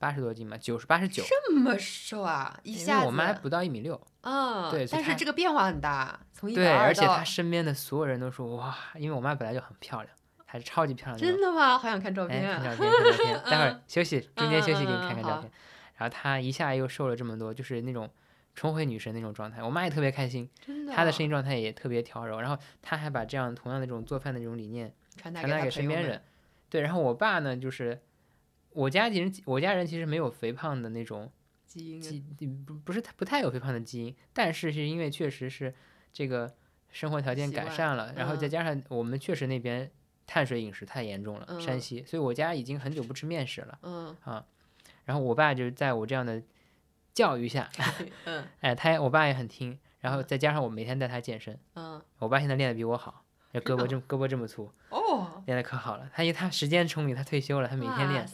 八十多斤嘛，九十八十九，这么瘦啊！一下子我妈不到一米六，嗯，对，但是这个变化很大，从一对，而且她身边的所有人都说哇，因为我妈本来就很漂亮，还是超级漂亮的。真的吗？好想看照片，看照片，看照片。<laughs> 待会儿休息，中间休息给你看看照片。然后她一下又瘦了这么多，就是那种重回女神那种状态。我妈也特别开心，她的身心状态也特别调柔。然后她还把这样同样的这种做饭的这种理念传达给身边人。对，然后我爸呢，就是。我家人，我家人其实没有肥胖的那种基因，基不不是不太有肥胖的基因，但是是因为确实是这个生活条件改善了，然后再加上我们确实那边碳水饮食太严重了，山西，所以我家已经很久不吃面食了，嗯啊，然后我爸就是在我这样的教育下，<laughs> 嗯，哎，他我爸也很听，然后再加上我每天带他健身，嗯，我爸现在练的比我好。这胳膊这胳膊这么粗哦，练的可好了。他因为他时间充裕，他退休了，他每天练。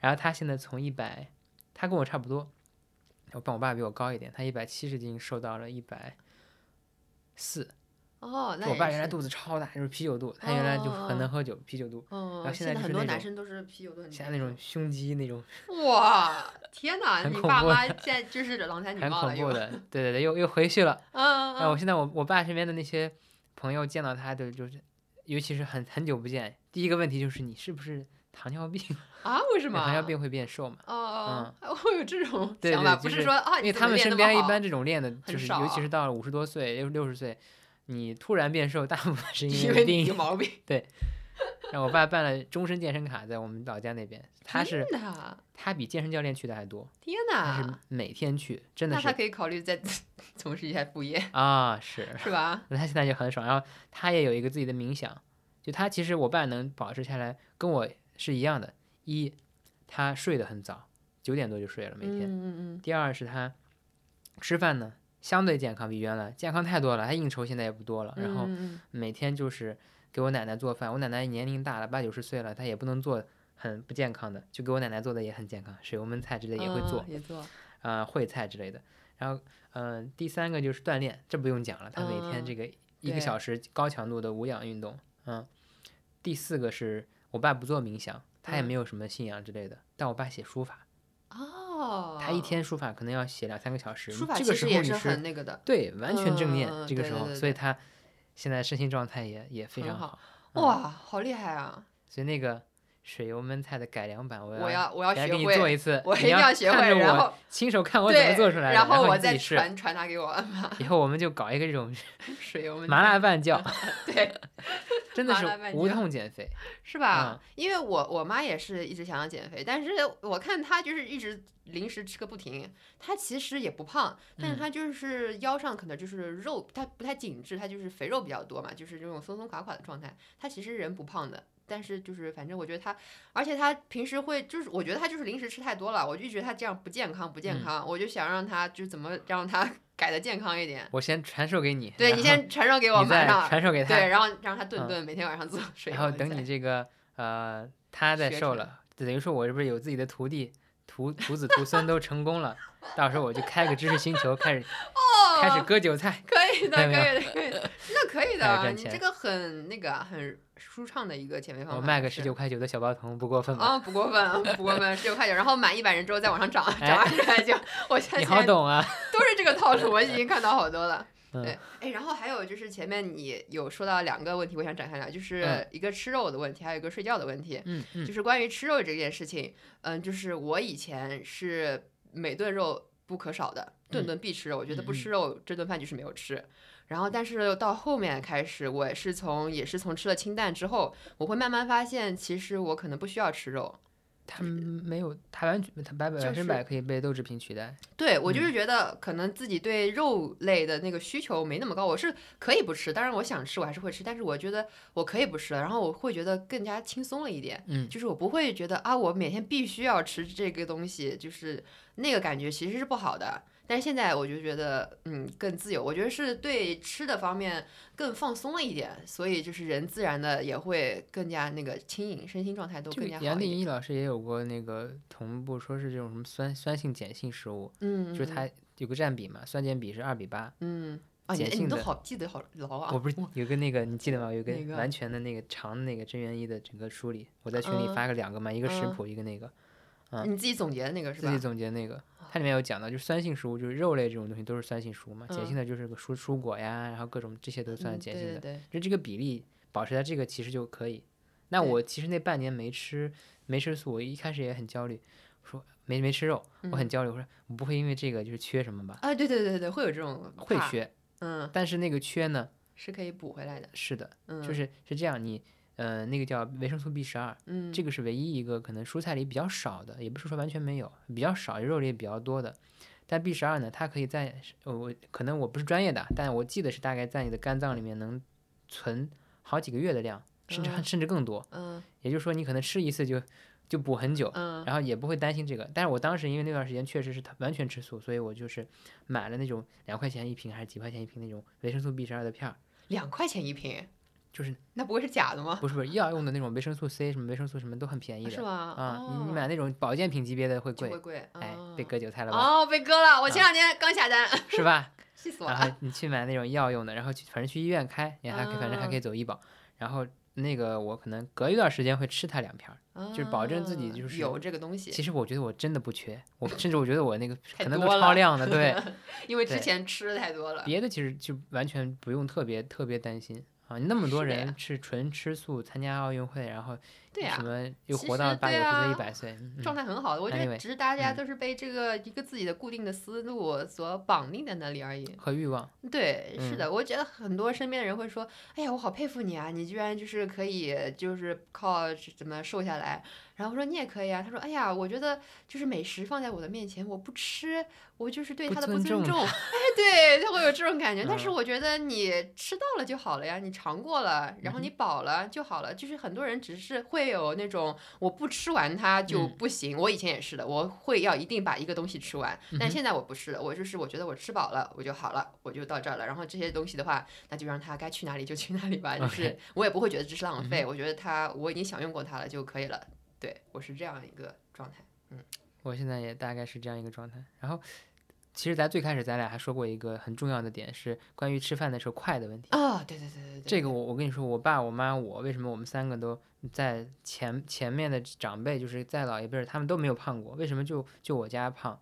然后他现在从一百，他跟我差不多，我爸我爸比我高一点，他一百七十斤瘦到了一百四。哦，那我爸原来肚子超大，就是啤酒肚，他原来就很能喝酒，啤酒肚。然后现在很多男生都是啤酒肚。现在那种胸肌那种。哇，天哪！你爸妈现在就是郎才 <laughs> 女貌了很恐怖的，对对对，又又回去了。<laughs> 嗯嗯。我现在我我爸身边的那些。朋友见到他的就是，尤其是很很久不见，第一个问题就是你是不是糖尿病 <laughs> 啊？为什么？糖尿病会变瘦嘛？哦哦，嗯，会有这种想法，不是说啊，因为他们身边一般这种练的，就是尤其是到了五十多岁、六六十岁，你突然变瘦，大部分是因为有毛病。对。然后我爸办了终身健身卡，在我们老家那边，他是他比健身教练去的还多。天哪！他是每天去，真的是。那他可以考虑再 <laughs> 从事一下副业啊，是是吧？那他现在就很爽，然后他也有一个自己的冥想，就他其实我爸能保持下来，跟我是一样的。一，他睡得很早，九点多就睡了每天。嗯嗯第二是他吃饭呢相对健康，比原来健康太多了，他应酬现在也不多了，然后每天就是。给我奶奶做饭，我奶奶年龄大了，八九十岁了，她也不能做很不健康的，就给我奶奶做的也很健康，水油焖菜之类也会做，也做，啊烩菜之类的。然后，嗯，第三个就是锻炼，这不用讲了，他每天这个一个小时高强度的无氧运动，嗯。第四个是我爸不做冥想，他也没有什么信仰之类的，但我爸写书法，哦，他一天书法可能要写两三个小时，书法这个时候你是很那个的，对，完全正念，这个时候，所以他。现在身心状态也也非常好，哇，好厉害啊！所以那个水油焖菜的改良版，我要我要学会，给你做一次，我一定要学会，然后亲手看我怎么做出来的，然后我再传传达给我妈。以后我们就搞一个这种水油焖麻辣拌 <laughs> 教，对，<laughs> 真的是无痛减肥，是吧？因为我我妈也是一直想要减肥，但是我看她就是一直。零食吃个不停，她其实也不胖，但是她就是腰上可能就是肉，她不太紧致，她就是肥肉比较多嘛，就是这种松松垮垮的状态。她其实人不胖的，但是就是反正我觉得他，而且他平时会就是我觉得他就是零食吃太多了，我就觉得他这样不健康不健康，我就想让他就怎么让他 <laughs> 改的健康一点。我先传授给你，对你先传授给我，马上传授给他，对，然后让他顿顿每天晚上做水。然后等你这个呃他再瘦了，等于说我这不是有自己的徒弟。徒徒子徒孙都成功了，到时候我就开个知识星球，开始 <laughs> 开始割韭菜，可以的，可以的，可以的，<laughs> 那可以的，你这个很那个很舒畅的一个减肥方法。我卖个十九块九的小包童，不过分吧？啊，不过分，不过分，十九块九，然后满一百人之后再往上涨，涨二十块九，我现在你好懂啊，都是这个套路，我已经看到好多了。<laughs> 对，哎，然后还有就是前面你有说到两个问题，我想展开聊，就是一个吃肉的问题，还有一个睡觉的问题。嗯嗯，就是关于吃肉这件事情，嗯，就是我以前是每顿肉不可少的，顿顿必吃肉，我觉得不吃肉这顿饭就是没有吃。然后但是到后面开始，我是从也是从吃了清淡之后，我会慢慢发现，其实我可能不需要吃肉。他没有，他完全，他百百分百可以被豆制品取代。对我就是觉得，可能自己对肉类的那个需求没那么高，我是可以不吃，当然我想吃，我还是会吃，但是我觉得我可以不吃了，然后我会觉得更加轻松了一点。嗯，就是我不会觉得啊，我每天必须要吃这个东西，就是那个感觉其实是不好的。但是现在我就觉得，嗯，更自由。我觉得是对吃的方面更放松了一点，所以就是人自然的也会更加那个轻盈，身心状态都更加好杨定一老师也有过那个同步，说是这种什么酸酸性碱性食物，嗯，就是它有个占比嘛，酸碱比是二比八，嗯，碱性的。你都好记得好牢啊！我不是有个那个你记得吗？有个完全的那个长的那个真元一的整个梳理，我在群里发个两个嘛，一个食谱，一个那个，嗯，你自己总结的那个是吧？自己总结那个。它里面有讲到，就是酸性食物，就是肉类这种东西都是酸性食物嘛。碱性的就是个蔬蔬果呀，然后各种这些都算碱性的。就这个比例保持在这个其实就可以。那我其实那半年没吃没吃素，我一开始也很焦虑，说没没吃肉，我很焦虑，我说我不会因为这个就是缺什么吧？啊，对对对对，会有这种会缺，嗯，但是那个缺呢是可以补回来的。是的，嗯就是是这样，你。嗯，那个叫维生素 B 十二，嗯，这个是唯一一个可能蔬菜里比较少的，也不是说完全没有，比较少，肉里也比较多的。但 B 十二呢，它可以在我可能我不是专业的，但我记得是大概在你的肝脏里面能存好几个月的量，甚至甚至更多。嗯，也就是说你可能吃一次就就补很久，嗯，然后也不会担心这个。但是我当时因为那段时间确实是完全吃素，所以我就是买了那种两块钱一瓶还是几块钱一瓶那种维生素 B 十二的片儿，两块钱一瓶。就是那不会是假的吗？不是不是，药用的那种维生素 C 什么维生素什么都很便宜的，是吗？啊，你你买那种保健品级别的会贵，会贵，哎，被割韭菜了吧？哦，被割了，我前两天刚下单，是吧？气 <laughs> 死我了！然后你去买那种药用的，然后去反正去医院开，你还可以反正还可以走医保，然后那个我可能隔一段时间会吃它两片，就是保证自己就是有这个东西。其实我觉得我真的不缺，我甚至我觉得我那个可能都超量的，对，<laughs> 因为之前吃的太多了。别的其实就完全不用特别特别担心。啊，那么多人是纯吃素参加奥运会，然后什么又活到八九十岁、一百岁，状态很好的。我觉得只是大家都是被这个一个自己的固定的思路所绑定在那里而已。和欲望。对，是的，我觉得很多身边的人会说：“哎呀，我好佩服你啊，你居然就是可以就是靠怎么瘦下来。”然后说你也可以啊，他说：“哎呀，我觉得就是美食放在我的面前，我不吃，我就是对他的不尊重。<laughs> ”哎，对他会有这种感觉。但是我觉得你吃到了就好了呀，你尝过了，然后你饱了就好了。就是很多人只是会有那种我不吃完它就不行。我以前也是的，我会要一定把一个东西吃完。但现在我不是了，我就是我觉得我吃饱了我就好了，我就到这儿了。然后这些东西的话，那就让它该去哪里就去哪里吧。就是我也不会觉得这是浪费，我觉得它我已经享用过它了就可以了。对我是这样一个状态，嗯，我现在也大概是这样一个状态。然后，其实，咱最开始咱俩还说过一个很重要的点，是关于吃饭的时候快的问题啊。对对对对对，这个我我跟你说，我爸、我妈、我为什么我们三个都在前前面的长辈，就是在老一辈儿，他们都没有胖过，为什么就就我家胖？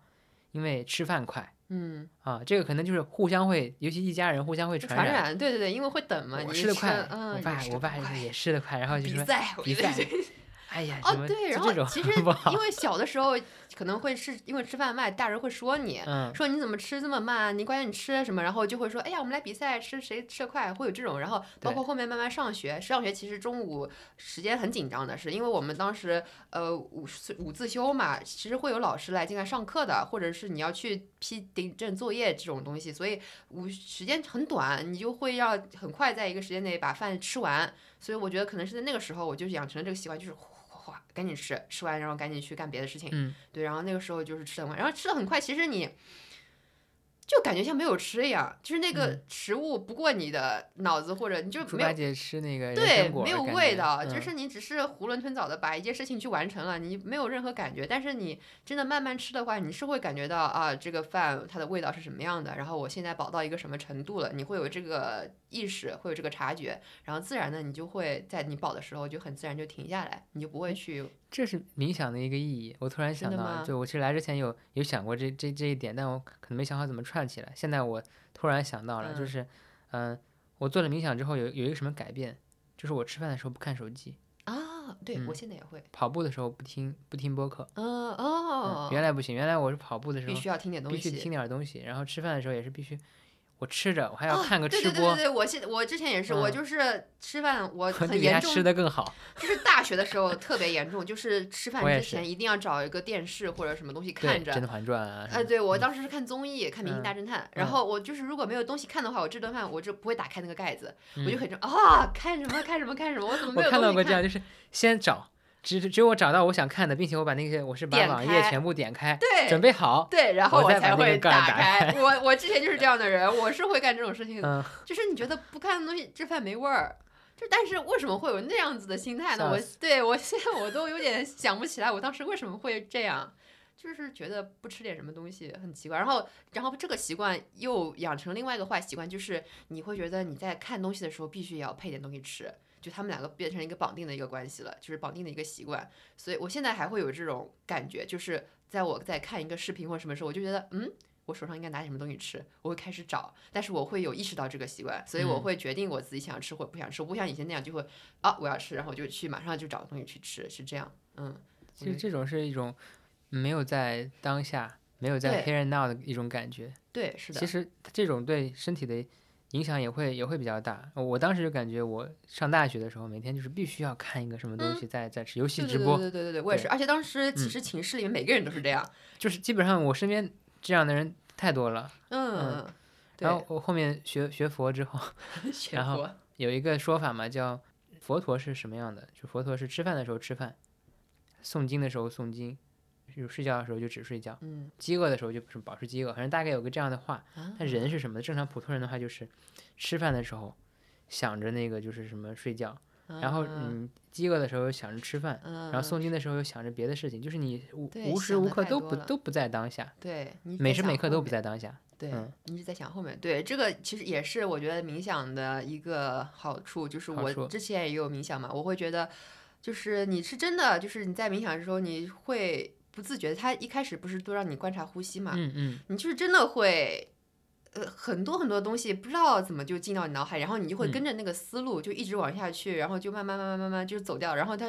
因为吃饭快。嗯啊，这个可能就是互相会，尤其一家人互相会传染。对对对，因为会等嘛，我吃的快，我爸我爸也吃的快，然后就说比赛比赛。哎呀，哦对，然后其 <laughs> 实因为小的时候可能会是因为吃饭慢，大人会说你，说你怎么吃这么慢？你关键你吃什么？然后就会说，哎呀，我们来比赛，吃谁吃的快，会有这种。然后包括后面慢慢上学，上学其实中午时间很紧张的，是因为我们当时呃午午自修嘛，其实会有老师来进来上课的，或者是你要去批订正作业这种东西，所以午时间很短，你就会要很快在一个时间内把饭吃完。所以我觉得可能是在那个时候，我就养成了这个习惯，就是。哗，赶紧吃，吃完然后赶紧去干别的事情。嗯，对，然后那个时候就是吃的快，然后吃的很快。其实你。就感觉像没有吃一样，就是那个食物不过你的脑子，或者你就没有。姐吃那个对，没有味道，就是你只是囫囵吞枣的把一件事情去完成了，你没有任何感觉。但是你真的慢慢吃的话，你是会感觉到啊，这个饭它的味道是什么样的，然后我现在饱到一个什么程度了，你会有这个意识，会有这个察觉，然后自然的你就会在你饱的时候就很自然就停下来，你就不会去。这是冥想的一个意义。我突然想到，就我其实来之前有有想过这这这一点，但我可能没想好怎么串起来。现在我突然想到了，就是，嗯，我做了冥想之后有有一个什么改变，就是我吃饭的时候不看手机啊。对，我现在也会。跑步的时候不听不听播客。嗯哦。原来不行，原来我是跑步的时候必须要听点东西，必须听点东西。然后吃饭的时候也是必须。我吃着，我还要看个吃播。对对对对，我现我之前也是，我就是吃饭，我 <laughs> 很严重。吃的更好。<laughs> 就是大学的时候特别严重，就是吃饭之前一定要找一个电视或者什么东西看着。甄嬛传啊。哎，对我当时是看综艺，看《明星大侦探》，然后我就是如果没有东西看的话，我这顿饭我就不会打开那个盖子，我就很正啊，看什么看什么看什么，我怎么没有看到过这样？就是先找。只只有我找到我想看的，并且我把那些我是把网页全部点开，对，准备好，对，然后我才会打开。我我之前就是这样的人，我是会干这种事情的。就是你觉得不看的东西，这饭没味儿。就但是为什么会有那样子的心态呢？我对我现在我都有点想不起来，我当时为什么会这样？就是觉得不吃点什么东西很奇怪。然后然后这个习惯又养成另外一个坏习惯，就是你会觉得你在看东西的时候必须也要配点东西吃。就他们两个变成一个绑定的一个关系了，就是绑定的一个习惯，所以我现在还会有这种感觉，就是在我在看一个视频或者什么时候，我就觉得，嗯，我手上应该拿什么东西吃，我会开始找，但是我会有意识到这个习惯，所以我会决定我自己想吃或不想吃，我不像以前那样就会啊我要吃，然后我就去马上就找东西去吃，是这样，嗯，其实这种是一种没有在当下，没有在 here and now 的一种感觉，对，是的，其实这种对身体的。影响也会也会比较大。我当时就感觉，我上大学的时候，每天就是必须要看一个什么东西，在在吃游戏直播。对对对对对，我也是。而且当时其实寝室里面每个人都是这样，就是基本上我身边这样的人太多了。嗯。然后我后面学学佛之后，<laughs> 然后有一个说法嘛，叫佛陀是什么样的？就佛陀是吃饭的时候吃饭，诵经的时候诵经。就睡觉的时候就只睡觉，嗯，饥饿的时候就保持饥饿，反正大概有个这样的话。但人是什么？正常普通人的话就是，吃饭的时候想着那个就是什么睡觉，然后嗯，饥饿的时候又想着吃饭，然后诵经的时候又想着别的事情，就是你无无时无刻都不都不在当下，对，每时每刻都不在当下，对，你一直在想后面。对，这个其实也是我觉得冥想的一个好处，就是我之前也有冥想嘛，我会觉得就是你是真的，就是你在冥想的时候你会。不自觉，他一开始不是都让你观察呼吸嘛？嗯嗯，你就是真的会，呃，很多很多东西不知道怎么就进到你脑海，然后你就会跟着那个思路就一直往下去，然后就慢慢慢慢慢慢就走掉，然后他，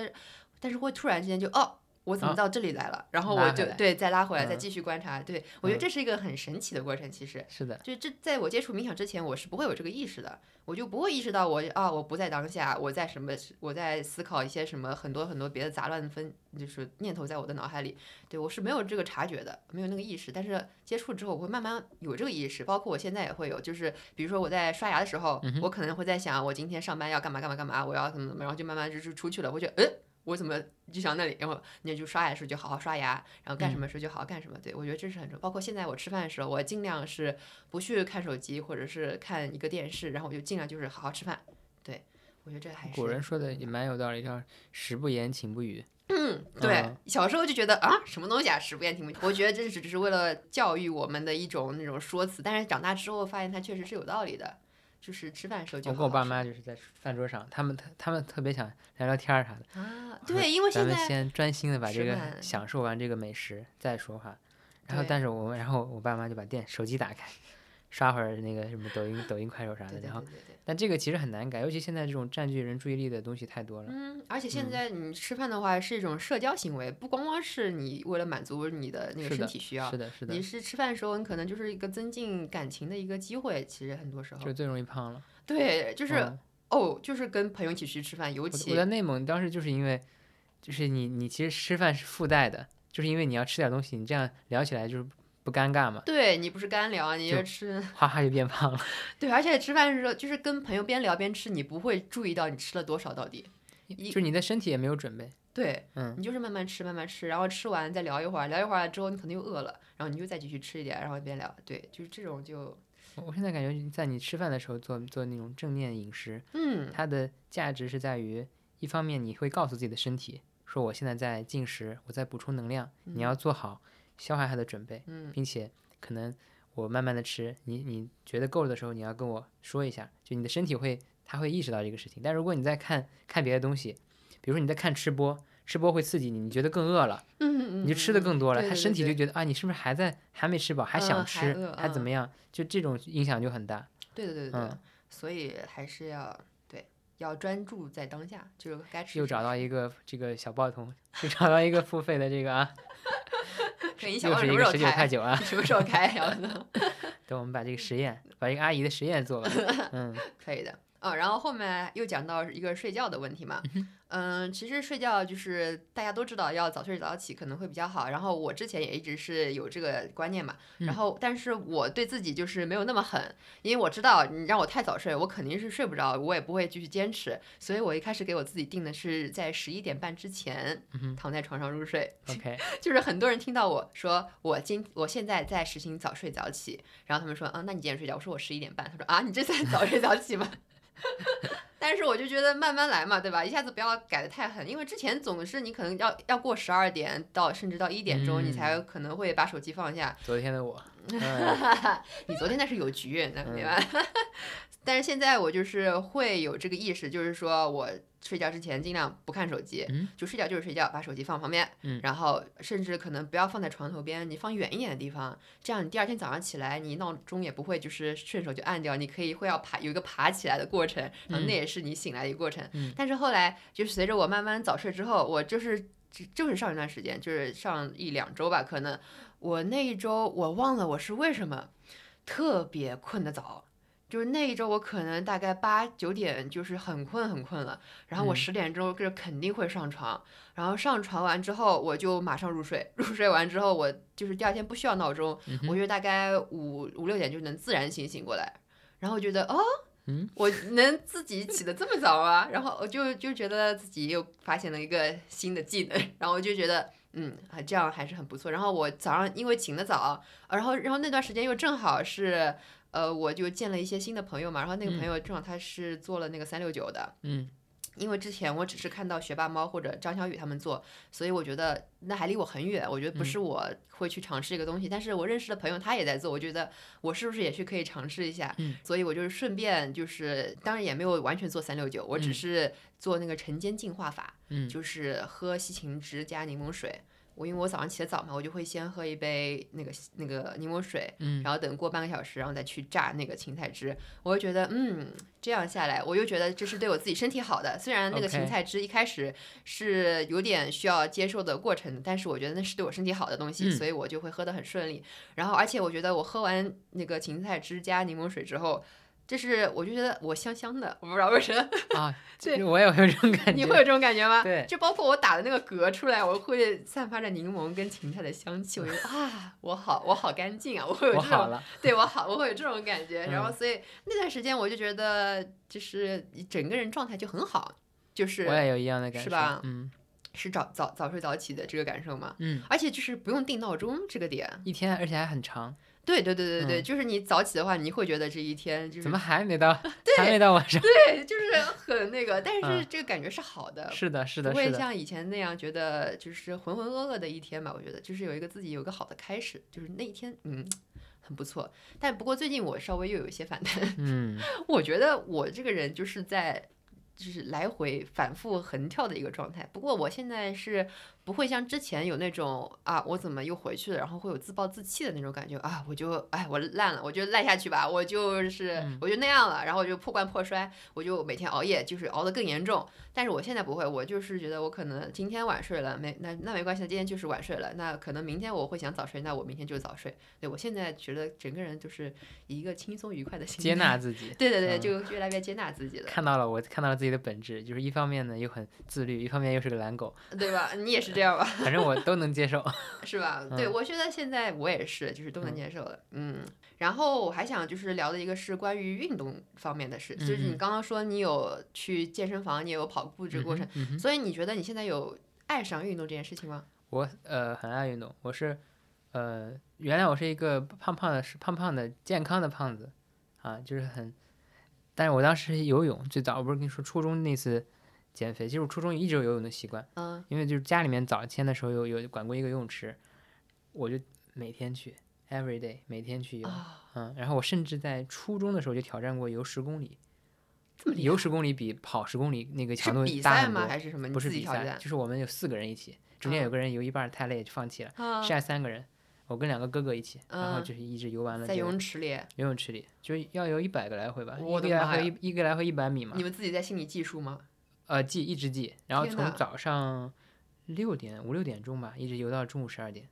但是会突然之间就哦。我怎么到这里来了？然后我就对再拉回来，再继续观察。对我觉得这是一个很神奇的过程。其实是的，就这在我接触冥想之前，我是不会有这个意识的，我就不会意识到我啊，我不在当下，我在什么？我在思考一些什么？很多很多别的杂乱分，就是念头在我的脑海里。对我是没有这个察觉的，没有那个意识。但是接触之后，我会慢慢有这个意识。包括我现在也会有，就是比如说我在刷牙的时候，我可能会在想，我今天上班要干嘛干嘛干嘛，我要怎么怎么，然后就慢慢就是出去了。我觉得，哎。我怎么就想那里，然后你就刷牙的时候就好好刷牙，然后干什么时候就好好干什么。对我觉得这是很重要。包括现在我吃饭的时候，我尽量是不去看手机或者是看一个电视，然后我就尽量就是好好吃饭。对我觉得这还是古人说的也蛮有道理，叫食不言，寝不语。嗯，对。小时候就觉得啊，什么东西啊，食不言，寝不语。我觉得这是只是为了教育我们的一种那种说辞，但是长大之后发现它确实是有道理的。就是吃饭的时候，就我跟我爸妈就是在饭桌上，他们他他们特别想聊聊天儿啥的啊。对，因为咱们先专心的把这个享受完这个美食再说话。然后，但是我们然后我爸妈就把电手机打开。刷会儿那个什么抖音、抖音、快手啥的，然后，但这个其实很难改，尤其现在这种占据人注意力的东西太多了。嗯，而且现在你吃饭的话是一种社交行为，不光光是你为了满足你的那个身体需要，是的，是的。你是吃饭的时候，你可能就是一个增进感情的一个机会，其实很多时候就最容易胖了。对，就是哦，就是跟朋友一起去吃饭，尤其我在内蒙当时就是因为，就是你你其实吃饭是附带的，就是因为你要吃点东西，你这样聊起来就是。不尴尬吗？对你不是干聊，你就吃，<laughs> 哈哈就变胖了。<laughs> 对，而且吃饭的时候就是跟朋友边聊边吃，你不会注意到你吃了多少到底，就你的身体也没有准备。对，嗯，你就是慢慢吃，慢慢吃，然后吃完再聊一会儿，聊一会儿之后你可能又饿了，然后你就再继续吃一点，然后边聊。对，就是这种就。我现在感觉在你吃饭的时候做做那种正念饮食，嗯，它的价值是在于，一方面你会告诉自己的身体说我现在在进食，我在补充能量，你要做好。消化它的准备，并且可能我慢慢的吃，你你觉得够了的时候，你要跟我说一下，就你的身体会，他会意识到这个事情。但如果你在看看别的东西，比如说你在看吃播，吃播会刺激你，你觉得更饿了，嗯你就吃的更多了，他身体就觉得啊，你是不是还在还没吃饱，还想吃，还怎么样？就这种影响就很大。对对对对，所以还是要对要专注在当下，就是该吃。又找到一个这个小报童，又找到一个付费的这个啊。又是一个十九块九啊！什么时候开？然后呢 <laughs> 等我们把这个实验，把这个阿姨的实验做完。<laughs> 嗯，可以的。啊，然后后面又讲到一个睡觉的问题嘛。嗯，其实睡觉就是大家都知道要早睡早起可能会比较好。然后我之前也一直是有这个观念嘛。然后，但是我对自己就是没有那么狠，因为我知道你让我太早睡，我肯定是睡不着，我也不会继续坚持。所以我一开始给我自己定的是在十一点半之前躺在床上入睡。OK，<laughs> 就是很多人听到我说我今我现在在实行早睡早起，然后他们说啊，那你几点睡觉？我说我十一点半。他说啊，你这算早睡早起吗？<laughs> 但是我就觉得慢慢来嘛，对吧？一下子不要改的太狠，因为之前总是你可能要要过十二点到甚至到一点钟，你才可能会把手机放下。昨天的我 <laughs> <laughs> 你昨天那是有局，那明白？但是现在我就是会有这个意识，就是说我。睡觉之前尽量不看手机，就睡觉就是睡觉，把手机放旁边，然后甚至可能不要放在床头边，你放远一点的地方，这样你第二天早上起来，你闹钟也不会就是顺手就按掉，你可以会要爬有一个爬起来的过程，然后那也是你醒来的一个过程。但是后来就是随着我慢慢早睡之后，我就是就是上一段时间，就是上一两周吧，可能我那一周我忘了我是为什么特别困得早。就是那一周，我可能大概八九点就是很困很困了，然后我十点钟就肯定会上床，然后上床完之后我就马上入睡，<laughs> 入睡完之后我就是第二天不需要闹钟，我觉得大概五五六点就能自然醒醒过来，然后觉得哦，我能自己起得这么早啊，然后我就就觉得自己又发现了一个新的技能，然后我就觉得嗯啊这样还是很不错，然后我早上因为醒得早，然后然后那段时间又正好是。呃，我就见了一些新的朋友嘛，然后那个朋友正好他是做了那个三六九的，嗯，因为之前我只是看到学霸猫或者张小雨他们做，所以我觉得那还离我很远，我觉得不是我会去尝试一个东西，但是我认识的朋友他也在做，我觉得我是不是也去可以尝试一下，嗯，所以我就是顺便就是，当然也没有完全做三六九，我只是做那个晨间净化法，嗯，就是喝西芹汁加柠檬水。我因为我早上起得早嘛，我就会先喝一杯那个那个柠檬水，嗯，然后等过半个小时，然后再去榨那个芹菜汁。我就觉得，嗯，这样下来，我又觉得这是对我自己身体好的。虽然那个芹菜汁一开始是有点需要接受的过程，但是我觉得那是对我身体好的东西，所以我就会喝得很顺利。然后，而且我觉得我喝完那个芹菜汁加柠檬水之后。就是我就觉得我香香的，我不知道为什么 <laughs> 啊，对，我也会有这种感觉。你会有这种感觉吗？对，就包括我打的那个嗝出来，我会散发着柠檬跟芹菜的香气，我觉得啊，我好，我好干净啊，我会有这种，对我好，我会有这种感觉。然后所以那段时间我就觉得，就是整个人状态就很好，就是我也有一样的感受，是吧？嗯，是早早早睡早起的这个感受吗？嗯，而且就是不用定闹钟这个点，一天而且还很长。对对对对对，就是你早起的话，你会觉得这一天就是怎么还没到，<laughs> 还没到晚上？<laughs> 对，就是很那个，但是这个感觉是好的，是的，是的，不会像以前那样觉得就是浑浑噩噩的一天吧？我觉得就是有一个自己有一个好的开始，就是那一天嗯很不错。但不过最近我稍微又有一些反弹，嗯，<laughs> 我觉得我这个人就是在就是来回反复横跳的一个状态。不过我现在是。不会像之前有那种啊，我怎么又回去了，然后会有自暴自弃的那种感觉啊，我就哎我烂了，我就烂下去吧，我就是我就那样了，然后我就破罐破摔，我就每天熬夜，就是熬得更严重。但是我现在不会，我就是觉得我可能今天晚睡了，没那那没关系，今天就是晚睡了，那可能明天我会想早睡，那我明天就早睡。对我现在觉得整个人就是以一个轻松愉快的心态接纳自己，对对对，就越来越接纳自己了。看到了，我看到了自己的本质，就是一方面呢又很自律，一方面又是个懒狗，对吧？你也是这样吧？反正我都能接受，<laughs> 是吧？<laughs> 对，我觉得现在我也是，就是都能接受的。嗯，然后我还想就是聊的一个是关于运动方面的事，就是你刚刚说你有去健身房，你也有跑步这个过程，所以你觉得你现在有爱上运动这件事情吗？我呃很爱运动，我是呃原来我是一个胖胖的，是胖胖的健康的胖子啊，就是很，但是我当时游泳最早，我不是跟你说初中那次。减肥，其实我初中一直有游泳的习惯，嗯，因为就是家里面早先的时候有有管过一个游泳池，我就每天去，every day 每天去游，嗯，然后我甚至在初中的时候就挑战过游十公里，游十公里比跑十公里那个强度大很多，还是什么？不是比赛，就是我们有四个人一起，中间有个人游一半太累就放弃了，剩下三个人，我跟两个哥哥一起，然后就是一直游完了。在游泳池里，游泳池里就要游一百个来回吧，一个来回一一个来回一百米嘛。你们自己在心里计数吗？呃，记一直记，然后从早上六点五六点钟吧，一直游到中午十二点。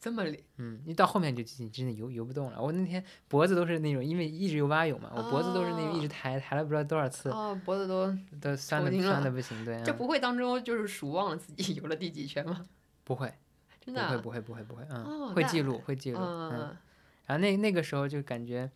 这么嗯，你到后面就真的游游不动了。我那天脖子都是那种，因为一直游蛙泳嘛，我脖子都是那种一直抬抬了不知道多少次。哦，脖子都都酸的酸的不行，对。这不会当中就是数忘了自己 <laughs> 游了第几圈吗？<laughs> 不会，真的不会不会不会不会，嗯，会记录会记录，嗯。然后那那个时候就感觉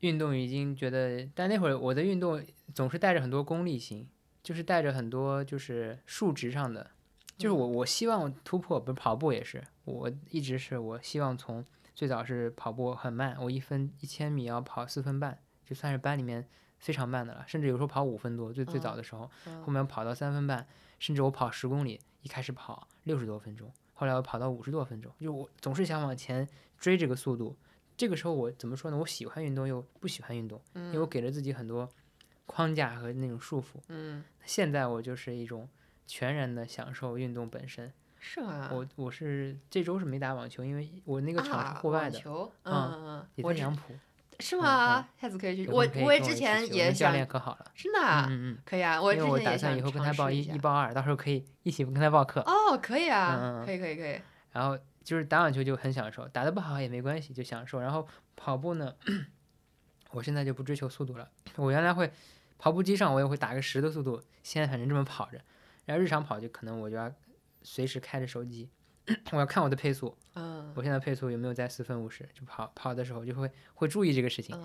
运动已经觉得，但那会儿我的运动总是带着很多功利性，就是带着很多就是数值上的。就是我，我希望突破，不是跑步也是，我一直是我希望从最早是跑步很慢，我一分一千米要跑四分半，就算是班里面非常慢的了，甚至有时候跑五分多，最最早的时候，后面跑到三分半，甚至我跑十公里，一开始跑六十多分钟，后来我跑到五十多分钟，就我总是想往前追这个速度，这个时候我怎么说呢？我喜欢运动又不喜欢运动，因为我给了自己很多框架和那种束缚，嗯，现在我就是一种。全然的享受运动本身，是吗？我我是这周是没打网球，因为我那个场是户外的，嗯嗯，也在杨浦，是吗？下次可以去。我我之前也教练可好了，真的，嗯嗯，可以啊。我因为我打算以后跟他报一一报二，到时候可以一起跟他报课。哦，可以啊，可以可以可以。然后就是打网球就很享受，打得不好也没关系，就享受。然后跑步呢，<clears throat> 我现在就不追求速度了。我原来会跑步机上我也会打个十的速度，现在反正这么跑着。然后日常跑就可能我就要随时开着手机，<clears throat> 我要看我的配速，嗯，我现在配速有没有在四分五十？就跑跑的时候就会会注意这个事情，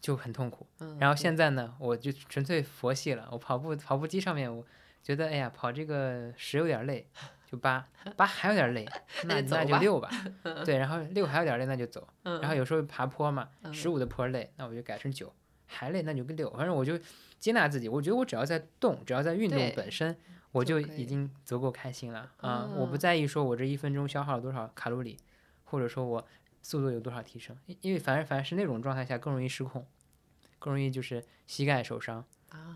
就很痛苦。然后现在呢，我就纯粹佛系了。我跑步跑步机上面，我觉得哎呀，跑这个十有点累，就八八还有点累，<laughs> 那那就六吧。<laughs> 对，然后六还有点累，那就走。然后有时候爬坡嘛，十五的坡累，那我就改成九，还累那就跟六，反正我就。接纳自己，我觉得我只要在动，只要在运动本身，我就已经足够开心了啊！我不在意说我这一分钟消耗了多少卡路里，或者说我速度有多少提升，因为反而反而是那种状态下更容易失控，更容易就是膝盖受伤，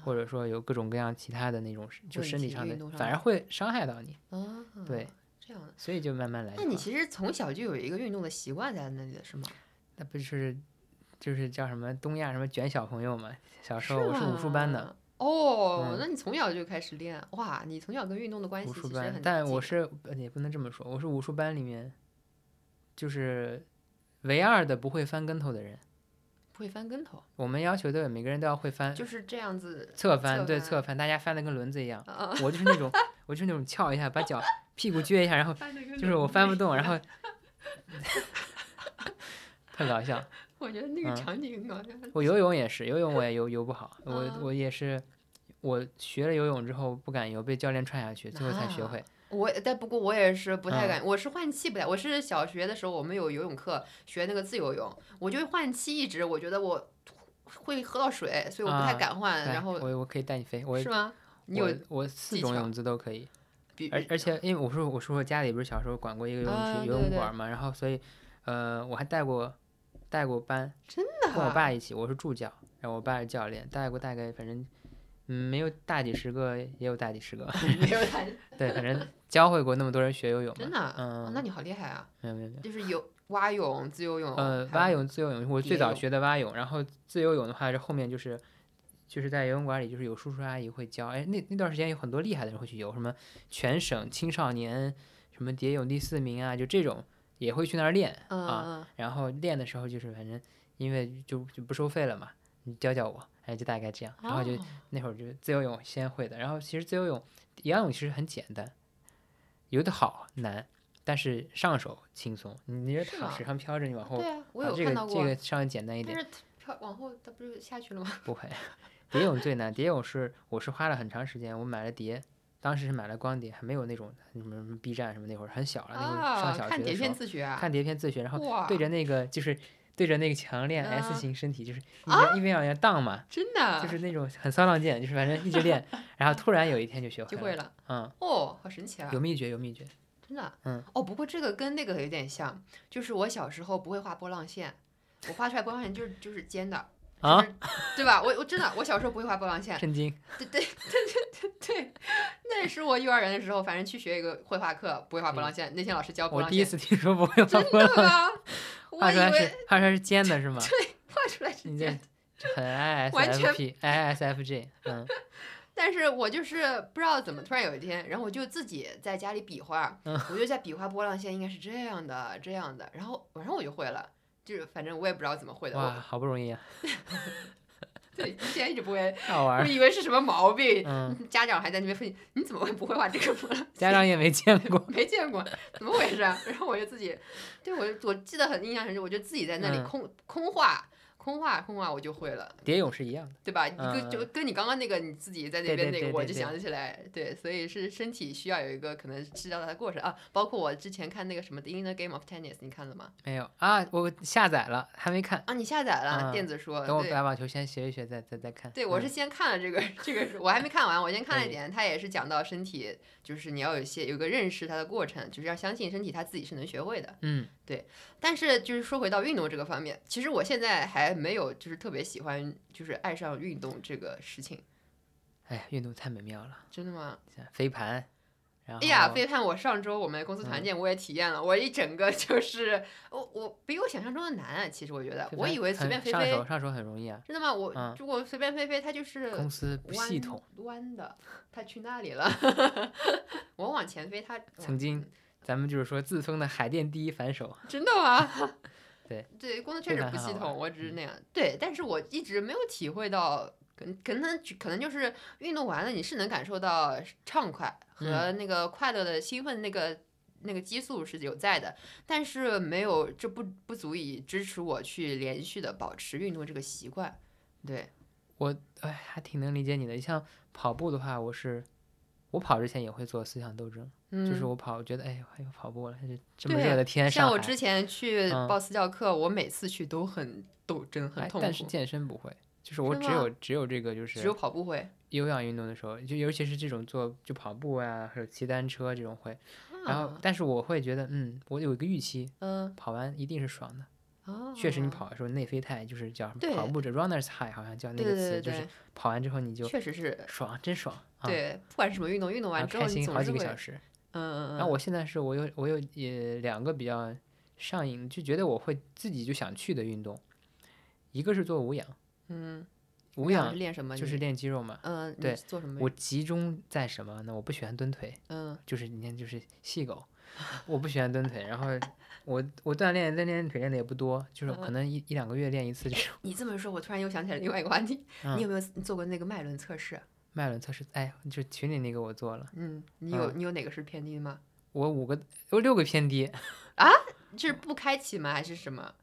或者说有各种各样其他的那种就身体上的，反而会伤害到你。对，这样的，所以就慢慢来。那你其实从小就有一个运动的习惯在那里的是吗？那不是。就是叫什么东亚什么卷小朋友嘛，小时候我是武术班的哦，那你从小就开始练哇？你从小跟运动的关系其实很，但我是也不能这么说，我是武术班里面就是唯二的不会翻跟头的人，不会翻跟头。我们要求的每个人都要会翻，就是这样子侧翻，对侧翻，大家翻的跟轮子一样。我就是那种，我就是那种翘一下，把脚 <laughs> 屁股撅一下，然后就是我翻不动，然后 <laughs> 特搞笑。<laughs> 我觉得那个场景很搞笑。我游泳也是，游泳我也游游不好。我我也是，我学了游泳之后不敢游，被教练踹下去，最后才学会。我但不过我也是不太敢，我是换气不太。我是小学的时候我们有游泳课学那个自由泳，我就换气一直，我觉得我会喝到水，所以我不太敢换。然后我我可以带你飞，我是吗？你有我四种泳姿都可以。而而且因为我说我说我家里不是小时候管过一个游泳池游泳馆嘛，然后所以呃我还带过。带过班，真的，跟我爸一起，我是助教，然后我爸是教练，带过大概反正，嗯，没有大几十个，也有大几十个，<laughs> 没有大，对，反正教会过那么多人学游泳，真的，嗯，那你好厉害啊，没有没有没有，就是游蛙泳、自由泳，呃，蛙泳、自由泳，我最早学的蛙泳，然后自由泳的话是后面就是，就是在游泳馆里就是有叔叔阿姨会教，哎，那那段时间有很多厉害的人会去游，什么全省青少年什么蝶泳第四名啊，就这种。也会去那儿练啊，然后练的时候就是反正因为就就不收费了嘛，你教教我，哎，就大概这样，然后就那会儿就自由泳先会的，然后其实自由泳、仰泳其实很简单，游得好难，但是上手轻松，你这躺水上漂着，你往后，对啊，我有看到过，这个稍微简单一点，但是飘往后它不是下去了吗？<laughs> 不会，蝶泳最难，蝶泳是我是花了很长时间，我买了碟。当时是买了光碟，还没有那种什么什么 B 站什么那会儿很小了，那会儿上小学的时候。看碟片自学。看碟片自学，然后对着那个就是对着那个墙练 S 型身体，就是一边往下荡嘛。真的。就是那种很骚浪贱，就是反正一直练，<laughs> 然后突然有一天就学会了。就会了。嗯。哦，好神奇啊！有秘诀，有秘诀。真的。嗯。哦，不过这个跟那个有点像，就是我小时候不会画波浪线，我画出来波浪线就是就是尖的。<laughs> 啊，对吧？我我真的，我小时候不会画波浪线。<laughs> 震惊。对对对对对对，那是我幼儿园的时候，反正去学一个绘画课，不会画波浪线。那天老师教波浪线。我第一次听说不会画波浪线。真的吗？画出来是画出来是尖的是吗？对，画出来是尖。很 ISFP，ISFJ，嗯。<laughs> 但是我就是不知道怎么突然有一天，然后我就自己在家里比划，我就在比划波浪线应该是这样的这样的，然后晚上我就会了，就是反正我也不知道怎么会的。哇，好不容易啊！<laughs> <laughs> 对，之前一直不会，<laughs> 好玩。我以为是什么毛病，家长还在那边问你怎么会不会画这个？<laughs> 家长也没见过，没见过，怎么回事？啊然后我就自己，对我我记得很印象很深，我就自己在那里空空画。空话空话我就会了，蝶泳是一样的，对吧？跟就跟你刚刚那个你自己在那边那个，我就想起来，对，所以是身体需要有一个可能知道它的过程啊。包括我之前看那个什么《The Inner Game of Tennis》，你看了吗？没有啊，我下载了，还没看啊。你下载了电子书？等我打网球先学一学，再再再看。对，我是先看了这个这个，我还没看完，我先看了一点。它也是讲到身体，就是你要有一些有个认识它的过程，就是要相信身体它自己是能学会的。嗯。对，但是就是说回到运动这个方面，其实我现在还没有就是特别喜欢，就是爱上运动这个事情。哎呀，运动太美妙了！真的吗？飞盘，哎呀，飞盘！我上周我们公司团建我也体验了，我一整个就是我我比我想象中的难啊！其实我觉得，我以为随便飞飞上手上手很容易啊。真的吗？我如果随便飞飞，它就是公司不系统弯的，它去那里了。<laughs> <laughs> 我往前飞，它曾经。咱们就是说自封的海淀第一反手，真的吗？<laughs> 对对，工作确实不系统，我只是那样。对，但是我一直没有体会到，可能可能可能就是运动完了，你是能感受到畅快和那个快乐的兴奋，那个那个激素是有在的，但是没有，这不不足以支持我去连续的保持运动这个习惯。对我哎，还挺能理解你的。像跑步的话，我是。我跑之前也会做思想斗争，就是我跑，我觉得哎，还有跑步了，这么热的天，像我之前去报私教课，我每次去都很斗争，很痛苦。但是健身不会，就是我只有只有这个就是只有跑步会，有氧运动的时候，就尤其是这种做就跑步啊，还有骑单车这种会。然后，但是我会觉得，嗯，我有一个预期，嗯，跑完一定是爽的。确实，你跑的时候内啡肽就是叫什么跑步者 runners high，好像叫那个词，就是跑完之后你就确实是爽，真爽。对，不管是什么运动，运动完之后开心好几个小时。嗯嗯然后我现在是我有我有也两个比较上瘾，就觉得我会自己就想去的运动，一个是做无氧。嗯。无氧是练什么？就是练肌肉嘛。嗯。对。做什么？我集中在什么呢？我不喜欢蹲腿。嗯。就是你看，就是细狗。我不喜欢蹲腿，然后我我锻炼练练腿练的也不多，就是可能一一两个月练一次这种。你这么说，我突然又想起来另外一个话题，你有没有做过那个脉轮测试？脉轮测试，哎，就群里那个我做了。嗯，你有你有哪个是偏低的吗？我五个，我六个偏低。<laughs> 啊？是不开启吗？还是什么？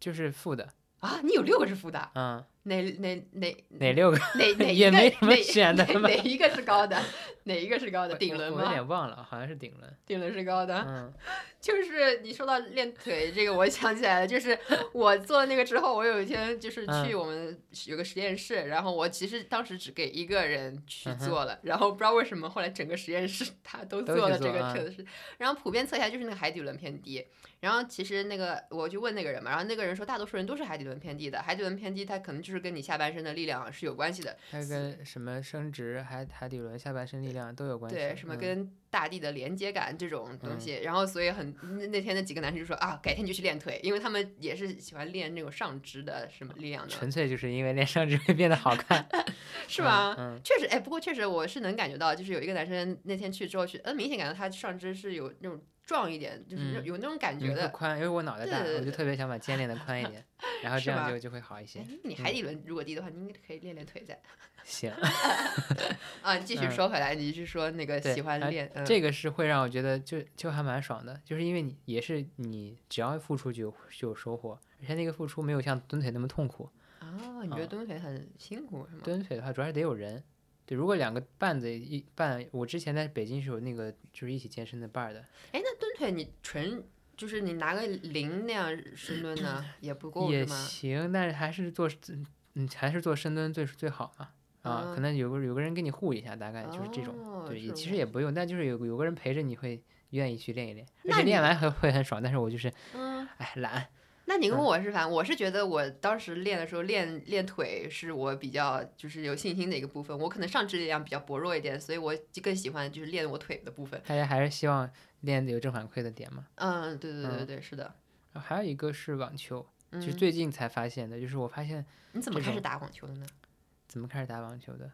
就是负的。啊？你有六个是负的？嗯。哪哪哪哪六个？哪哪 <laughs> 也没什么选的哪一个是高的？哪一个是高的？顶轮吗？我有点忘了，好像是顶轮。顶轮是高的。嗯，<laughs> 就是你说到练腿这个，我想起来了，就是我做了那个之后，我有一天就是去我们有个实验室，然后我其实当时只给一个人去做了，然后不知道为什么后来整个实验室他都做了这个测试，然后普遍测下来就是那个海底轮偏低。然后其实那个我就问那个人嘛，然后那个人说大多数人都是海底轮偏低的，海底轮偏低他可能就是跟你下半身的力量是有关系的，它跟什么生殖海海底轮下半身力量都有关系，对，什么跟大地的连接感这种东西。然后所以很那那天那几个男生就说啊，改天就去练腿，因为他们也是喜欢练那种上肢的什么力量的。纯粹就是因为练上肢会变得好看，<laughs> 是吗？嗯，确实，哎，不过确实我是能感觉到，就是有一个男生那天去之后去，嗯，明显感觉他上肢是有那种。壮一点，就是有那种感觉的。宽，因为我脑袋大，我就特别想把肩练的 <laughs> 宽一点，然后这样就就会好一些。你海底轮如果低的话，你应该可以练练腿再。<laughs> 行。<laughs> 啊，继续说回来，你是说那个喜欢练？这个是会让我觉得就就还蛮爽的，就是因为你也是你只要付出就就有收获，而且那个付出没有像蹲腿那么痛苦。哦，你觉得蹲腿很辛苦是吗？蹲腿的话，主要是得有人。对，如果两个伴子一伴，我之前在北京是有那个就是一起健身的伴儿的。哎，那蹲腿你纯就是你拿个铃那样深蹲呢，也不够也行，但是还是做嗯还是做深蹲最最好嘛。啊，可能有个有个人给你护一下，大概就是这种。对，其实也不用，但就是有有个人陪着，你会愿意去练一练，而且练完会会很爽。但是我就是，哎，懒。那你跟我是反，我是觉得我当时练的时候练练腿是我比较就是有信心的一个部分，我可能上肢力量比较薄弱一点，所以我就更喜欢就是练我腿的部分。大家还是希望练的有正反馈的点嘛？嗯，对对对对，是的。然后还有一个是网球，就是最近才发现的，就是我发现你怎么开始打网球的呢？怎么开始打网球的？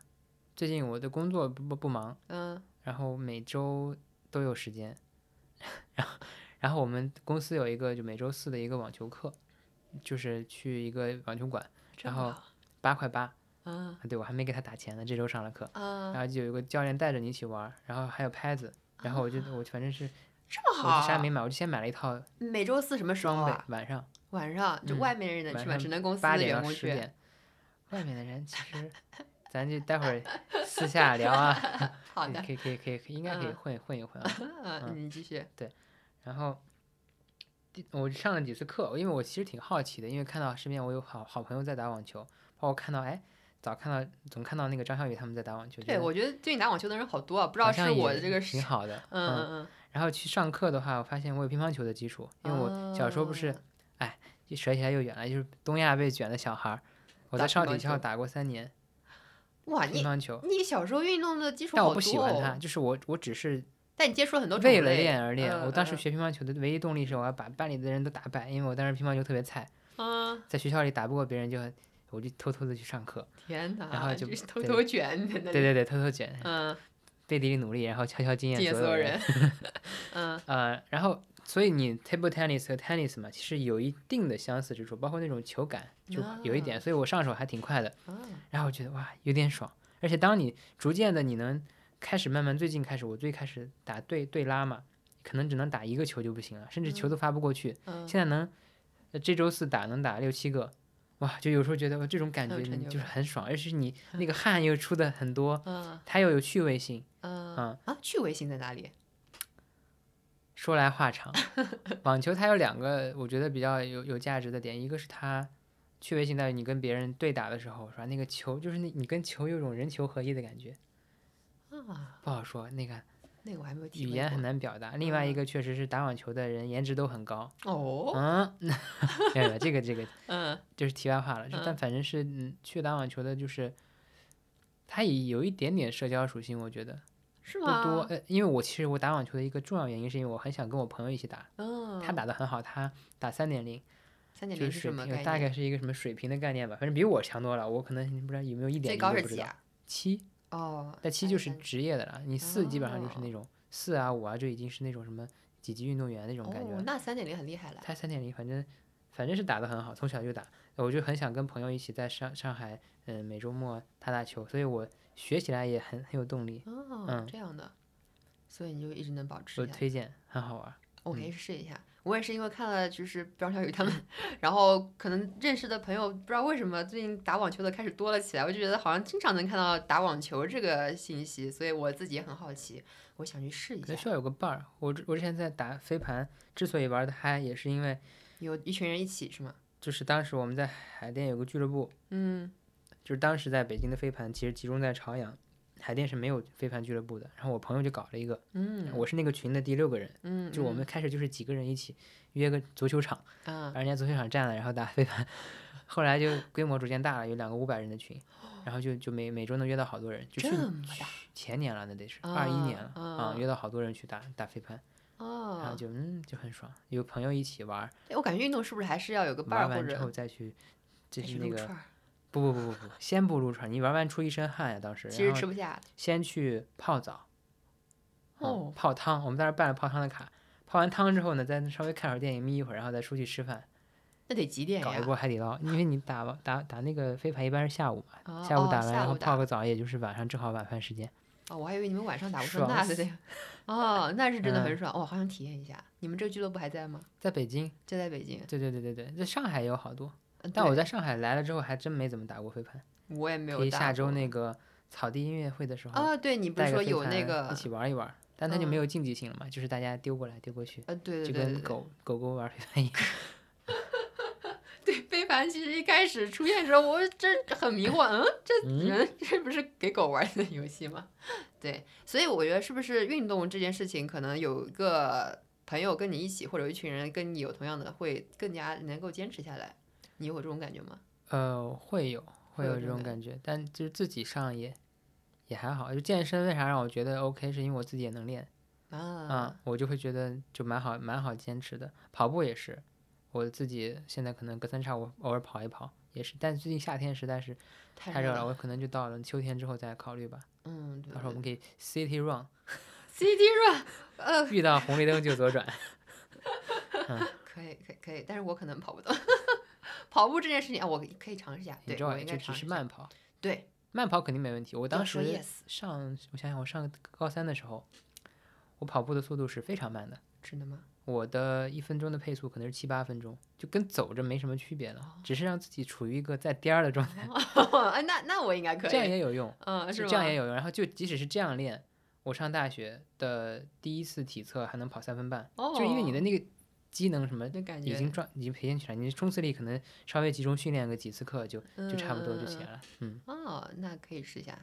最近我的工作不不不忙，嗯，然后每周都有时间，然 <laughs> 后然后我们公司有一个就每周四的一个网球课，就是去一个网球馆，然后八块八，啊，对我还没给他打钱呢，这周上了课，啊，然后就有一个教练带着你一起玩，然后还有拍子，然后我就我反正是这么好，我啥也没买，我就先买了一套每周四什么时候啊？，晚上晚上就嗯外面人能去吗？只能公司八的员工去。点，<laughs> 外面的人其实咱就待会儿私下聊啊，<laughs> 好的，可以可以可以，应该可以嗯混混一混啊。<laughs> 嗯，你继续。然后第我上了几次课，因为我其实挺好奇的，因为看到身边我有好好朋友在打网球，包括看到哎，早看到总看到那个张小雨他们在打网球，对，我觉得最近打网球的人好多啊，不知道是我的这个挺好的，嗯嗯嗯，然后去上课的话，我发现我有乒乓球的基础，因为我小时候不是哦，哎，就扯起来又远了，就是东亚被卷的小孩儿。我在少体校打过三年哇，乒乓球，你小时候运动的基础但我不喜欢它，哦，就是我我只是但你接触了很多为了练而练。嗯我当时嗯学乒乓球的唯一动力是我要把班里的人都打败，因为我当时乒乓球特别菜，啊，在学校里打不过别人就我就偷偷的去上课，天哪，然后就就是偷对偷卷对对对，偷偷卷，嗯，背地里努力，然后悄悄惊艳有所有人，嗯 <laughs> 呃，然后所以你 table tennis 和 tennis 嘛，其实有一定的相似之处，包括那种球感就有一点，所以我上手还挺快的。啊，然后我觉得哇，有点爽。而且当你逐渐的你能开始慢慢，最近开始我最开始打对对拉嘛，可能只能打一个球就不行了，甚至球都发不过去。嗯现在能，呃这周四打能打六七个，哇，就有时候觉得哇这种感觉就是很爽，而且你那个汗又出的很多，嗯它又有趣味性。嗯嗯啊，趣味性在哪里？说来话长，网球它有两个我觉得比较有有价值的点，一个是它趣味性在于你跟别人对打的时候，是吧？那个球就是那你跟球有种人球合一的感觉，啊，不好说，那个那个我还没有体语言很难表达。另外一个确实是打网球的人颜值都很高，哦，嗯，<laughs> 这个这个 <laughs> 嗯就是题外话了，就但嗯反正是嗯，去打网球的就是。他也有一点点社交属性，我觉得不是吗？多。呃，因为我其实我打网球的一个重要原因，是因为我很想跟我朋友一起打。嗯，他打的很好，他打三点零，三点就是水零是什么概念？平大概是一个什么水平的概念吧，反正比我强多了。我可能不知道有没有一点最零都不知道。高是几啊？七，哦，但七就是职业的了，你四基本上就是哦那种四啊五啊，就已经是那种什么几级运动员那种感觉。那三点零很厉害了。他三点零，反正反正是打得很好，从小就打。我就很想跟朋友一起在上上海，嗯、每周末打打球，所以我学起来也很很有动力。哦，嗯这样的，所以你就一直能保持。我推荐，很好玩。我可以嗯试一下。我也是因为看了就是张小雨他们，然后可能认识的朋友不知道为什么最近打网球的开始多了起来，我就觉得好像经常能看到打网球这个信息，所以我自己也很好奇，我想去试一下。可能需要有个伴儿。我之我之前在打飞盘，之所以玩的嗨，也是因为有一群人一起是吗？就是当时我们在海淀有个俱乐部，嗯就是当时在北京的飞盘其实集中在朝阳，海淀是没有飞盘俱乐部的。然后我朋友就搞了一个，嗯我是那个群的第六个人，嗯，就我们开始就是几个人一起约个足球场，啊把人家足球场占了，然后打飞盘。<laughs> 后来就规模逐渐大了，有两个五百人的群，然后就就每每周能约到好多人，就去这么大前年了，那得是二一年了啊啊，约到好多人去打打飞盘，然后哦，就嗯就很爽，有朋友一起玩我感觉运动是不是还是要有个伴儿或玩完之后者再去，就还是那个？不不不不不，先不撸串，你玩完出一身汗呀，当时。其实吃不下。先去泡澡，嗯哦泡汤，我们在那儿办了泡汤的卡。泡完汤之后呢，再稍微看会儿电影，眯一会儿，然后再出去吃饭，那得几点呀搞一呀？波海底捞。因为你打完打打那个飞盘一般是下午嘛，哦下午打完、然后泡个澡，也就是晚上正好晚饭时间。哦，我还以为你们晚上打无爽声那的。<laughs> 哦，那是真的很嗯爽，哦，好想体验一下。你们这个俱乐部还在吗？在北京，就在北京。对对对对对，在上海也有好多，但我在上海来了之后还真没怎么打过飞盘。我也没有可以下周那个草地音乐会的时候，啊，对你不是说有那个一起玩一玩，但它就嗯没有竞技性了嘛，就是大家丢过来丢过去，啊，对对就对对对跟狗狗狗玩飞盘一样。<laughs> 对飞盘，其实一开始出现的时候，我这很迷惑，嗯，这嗯人这不是给狗玩的游戏吗？对，所以我觉得是不是运动这件事情，可能有一个朋友跟你一起，或者一群人跟你有同样的，会更加能够坚持下来。你有这种感觉吗？呃，会有会有这种感觉，但就是自己上也也还好。就健身为啥让我觉得 OK，是因为我自己也能练啊，啊、我就会觉得就蛮好蛮好坚持的。跑步也是，我自己现在可能隔三差五偶尔跑一跑，也是，但最近夏天实在是太热了，我可能就到了秋天之后再考虑吧。嗯，到时候我们可以 city run。city run，<laughs> 呃，遇到红绿灯就左转。<laughs> 嗯，可以，可以，可以，但是我可能跑不动。跑步这件事情啊，我可以尝试一下。对，我应该只是慢跑。对，慢跑肯定没问题。我当时上，我想想，我上高三的时候，我跑步的速度是非常慢的。真的吗？我的一分钟的配速可能是七八分钟，就跟走着没什么区别了，只是让自己处于一个在颠儿的状态。哎，那那我应该 <laughs> 可以。这样也有用，嗯，是这样也有用。然后就即使是这样练，我上大学的第一次体测还能跑三分半，就因为你的那个机能什么已经转，已经培养起来，你冲刺力可能稍微集中训练个几次课就就差不多就行了。嗯。哦，那可以试一下，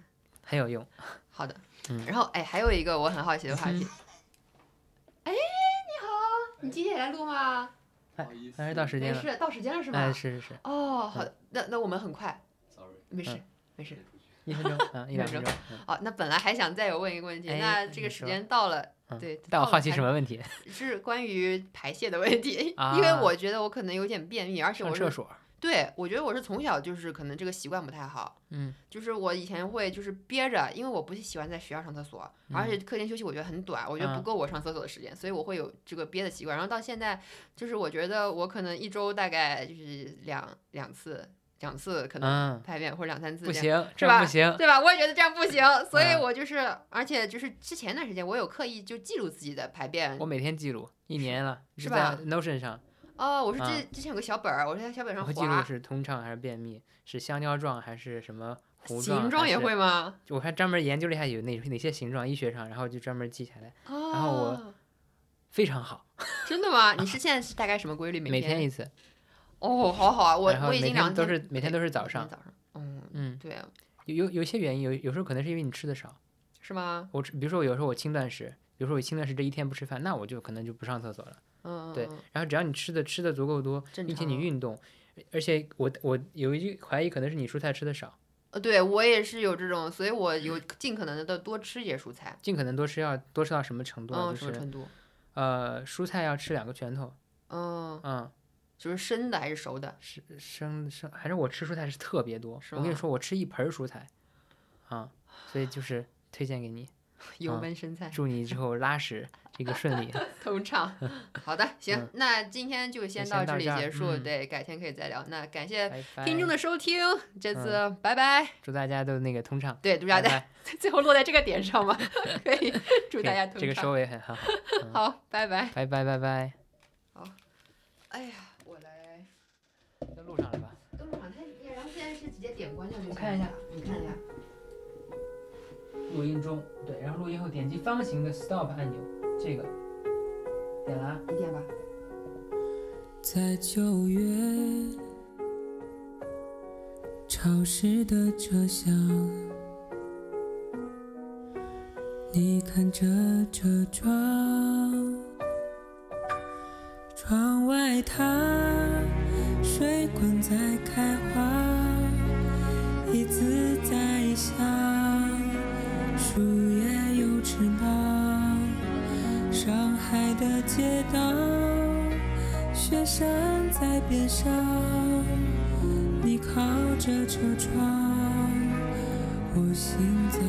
很有用。<laughs> 好的。嗯然后哎，还有一个我很好奇的话题。<laughs> 哎。你好，你今天也来录吗？还是到时间了。没事，到时间了是吗？哎，是是是。哦，好的，那那我们很快。Sorry，没事，没事。一分钟，<laughs> 一分钟。哦，那本来还想再有问一个问题，那这个时间到了，对。但我好奇什么问题？<laughs> 是关于排泄的问题，<laughs> 因为我觉得我可能有点便秘，而且我是。厕所。对，我觉得我是从小就是可能这个习惯不太好，嗯，就是我以前会就是憋着，因为我不喜欢在学校上厕所，而且课间休息我觉得很短，我觉得不够我上厕所的时间，所以我会有这个憋的习惯。然后到现在，就是我觉得我可能一周大概就是两两次，两次可能排便或者两三次，不行，是吧？不行，对吧？我也觉得这样不行，所以我就是，而且就是之前段时间我有刻意就记录自己的排便，我每天记录一年了，是吧？Notion 上。哦，我是之之前有个小本儿，我是在小本上划。记录是通畅还是便秘？是香蕉状还是什么糊状？形状也会吗？我还专门研究了一下有哪哪些形状，医学上，然后就专门记下来。哦。然后我非常好。真的吗？你是现在是大概什么规律？<laughs> 每天一次。哦，好好啊，我我已经两都是每天都是早上。早上。嗯嗯。对啊。有有有些原因，有有时候可能是因为你吃的少。是吗？我比如说，有时候我轻断食，比如说我轻断食这一天不吃饭，那我就可能就不上厕所了。嗯，对，然后只要你吃的吃的足够多，并且你运动，而且我我有一句怀疑，可能是你蔬菜吃的少。呃，对我也是有这种，所以我有尽可能的多吃一些蔬菜。尽可能多吃，要多吃到什么程度？嗯，什么程度？呃，蔬菜要吃两个拳头。嗯嗯，就是生的还是熟的？生生生，还是我吃蔬菜是特别多。我跟你说，我吃一盆蔬菜，啊，所以就是推荐给你。油焖生菜，祝你之后拉屎这个顺利 <laughs> 通畅。好的，行，那今天就先到这里结束，对，改天可以再聊。那感谢听众的收听，这次拜拜。祝大家都那个通畅，对，祝大家 <laughs> 最后落在这个点上嘛，<laughs> 可以祝大家通畅。这个收尾很好。好，拜拜，拜拜，拜拜。好，哎呀，录上了吧？都录上，它然后现在是直接点关掉就行。我看一下，你看一下。录音中，对，然后录音后点击方形的 stop 按钮，这个点了，你点吧。在九月潮湿的车厢，你看着车窗，窗外它水管在开花，椅子在响。树叶有翅膀，上海的街道，雪山在边上，你靠着车窗，我心早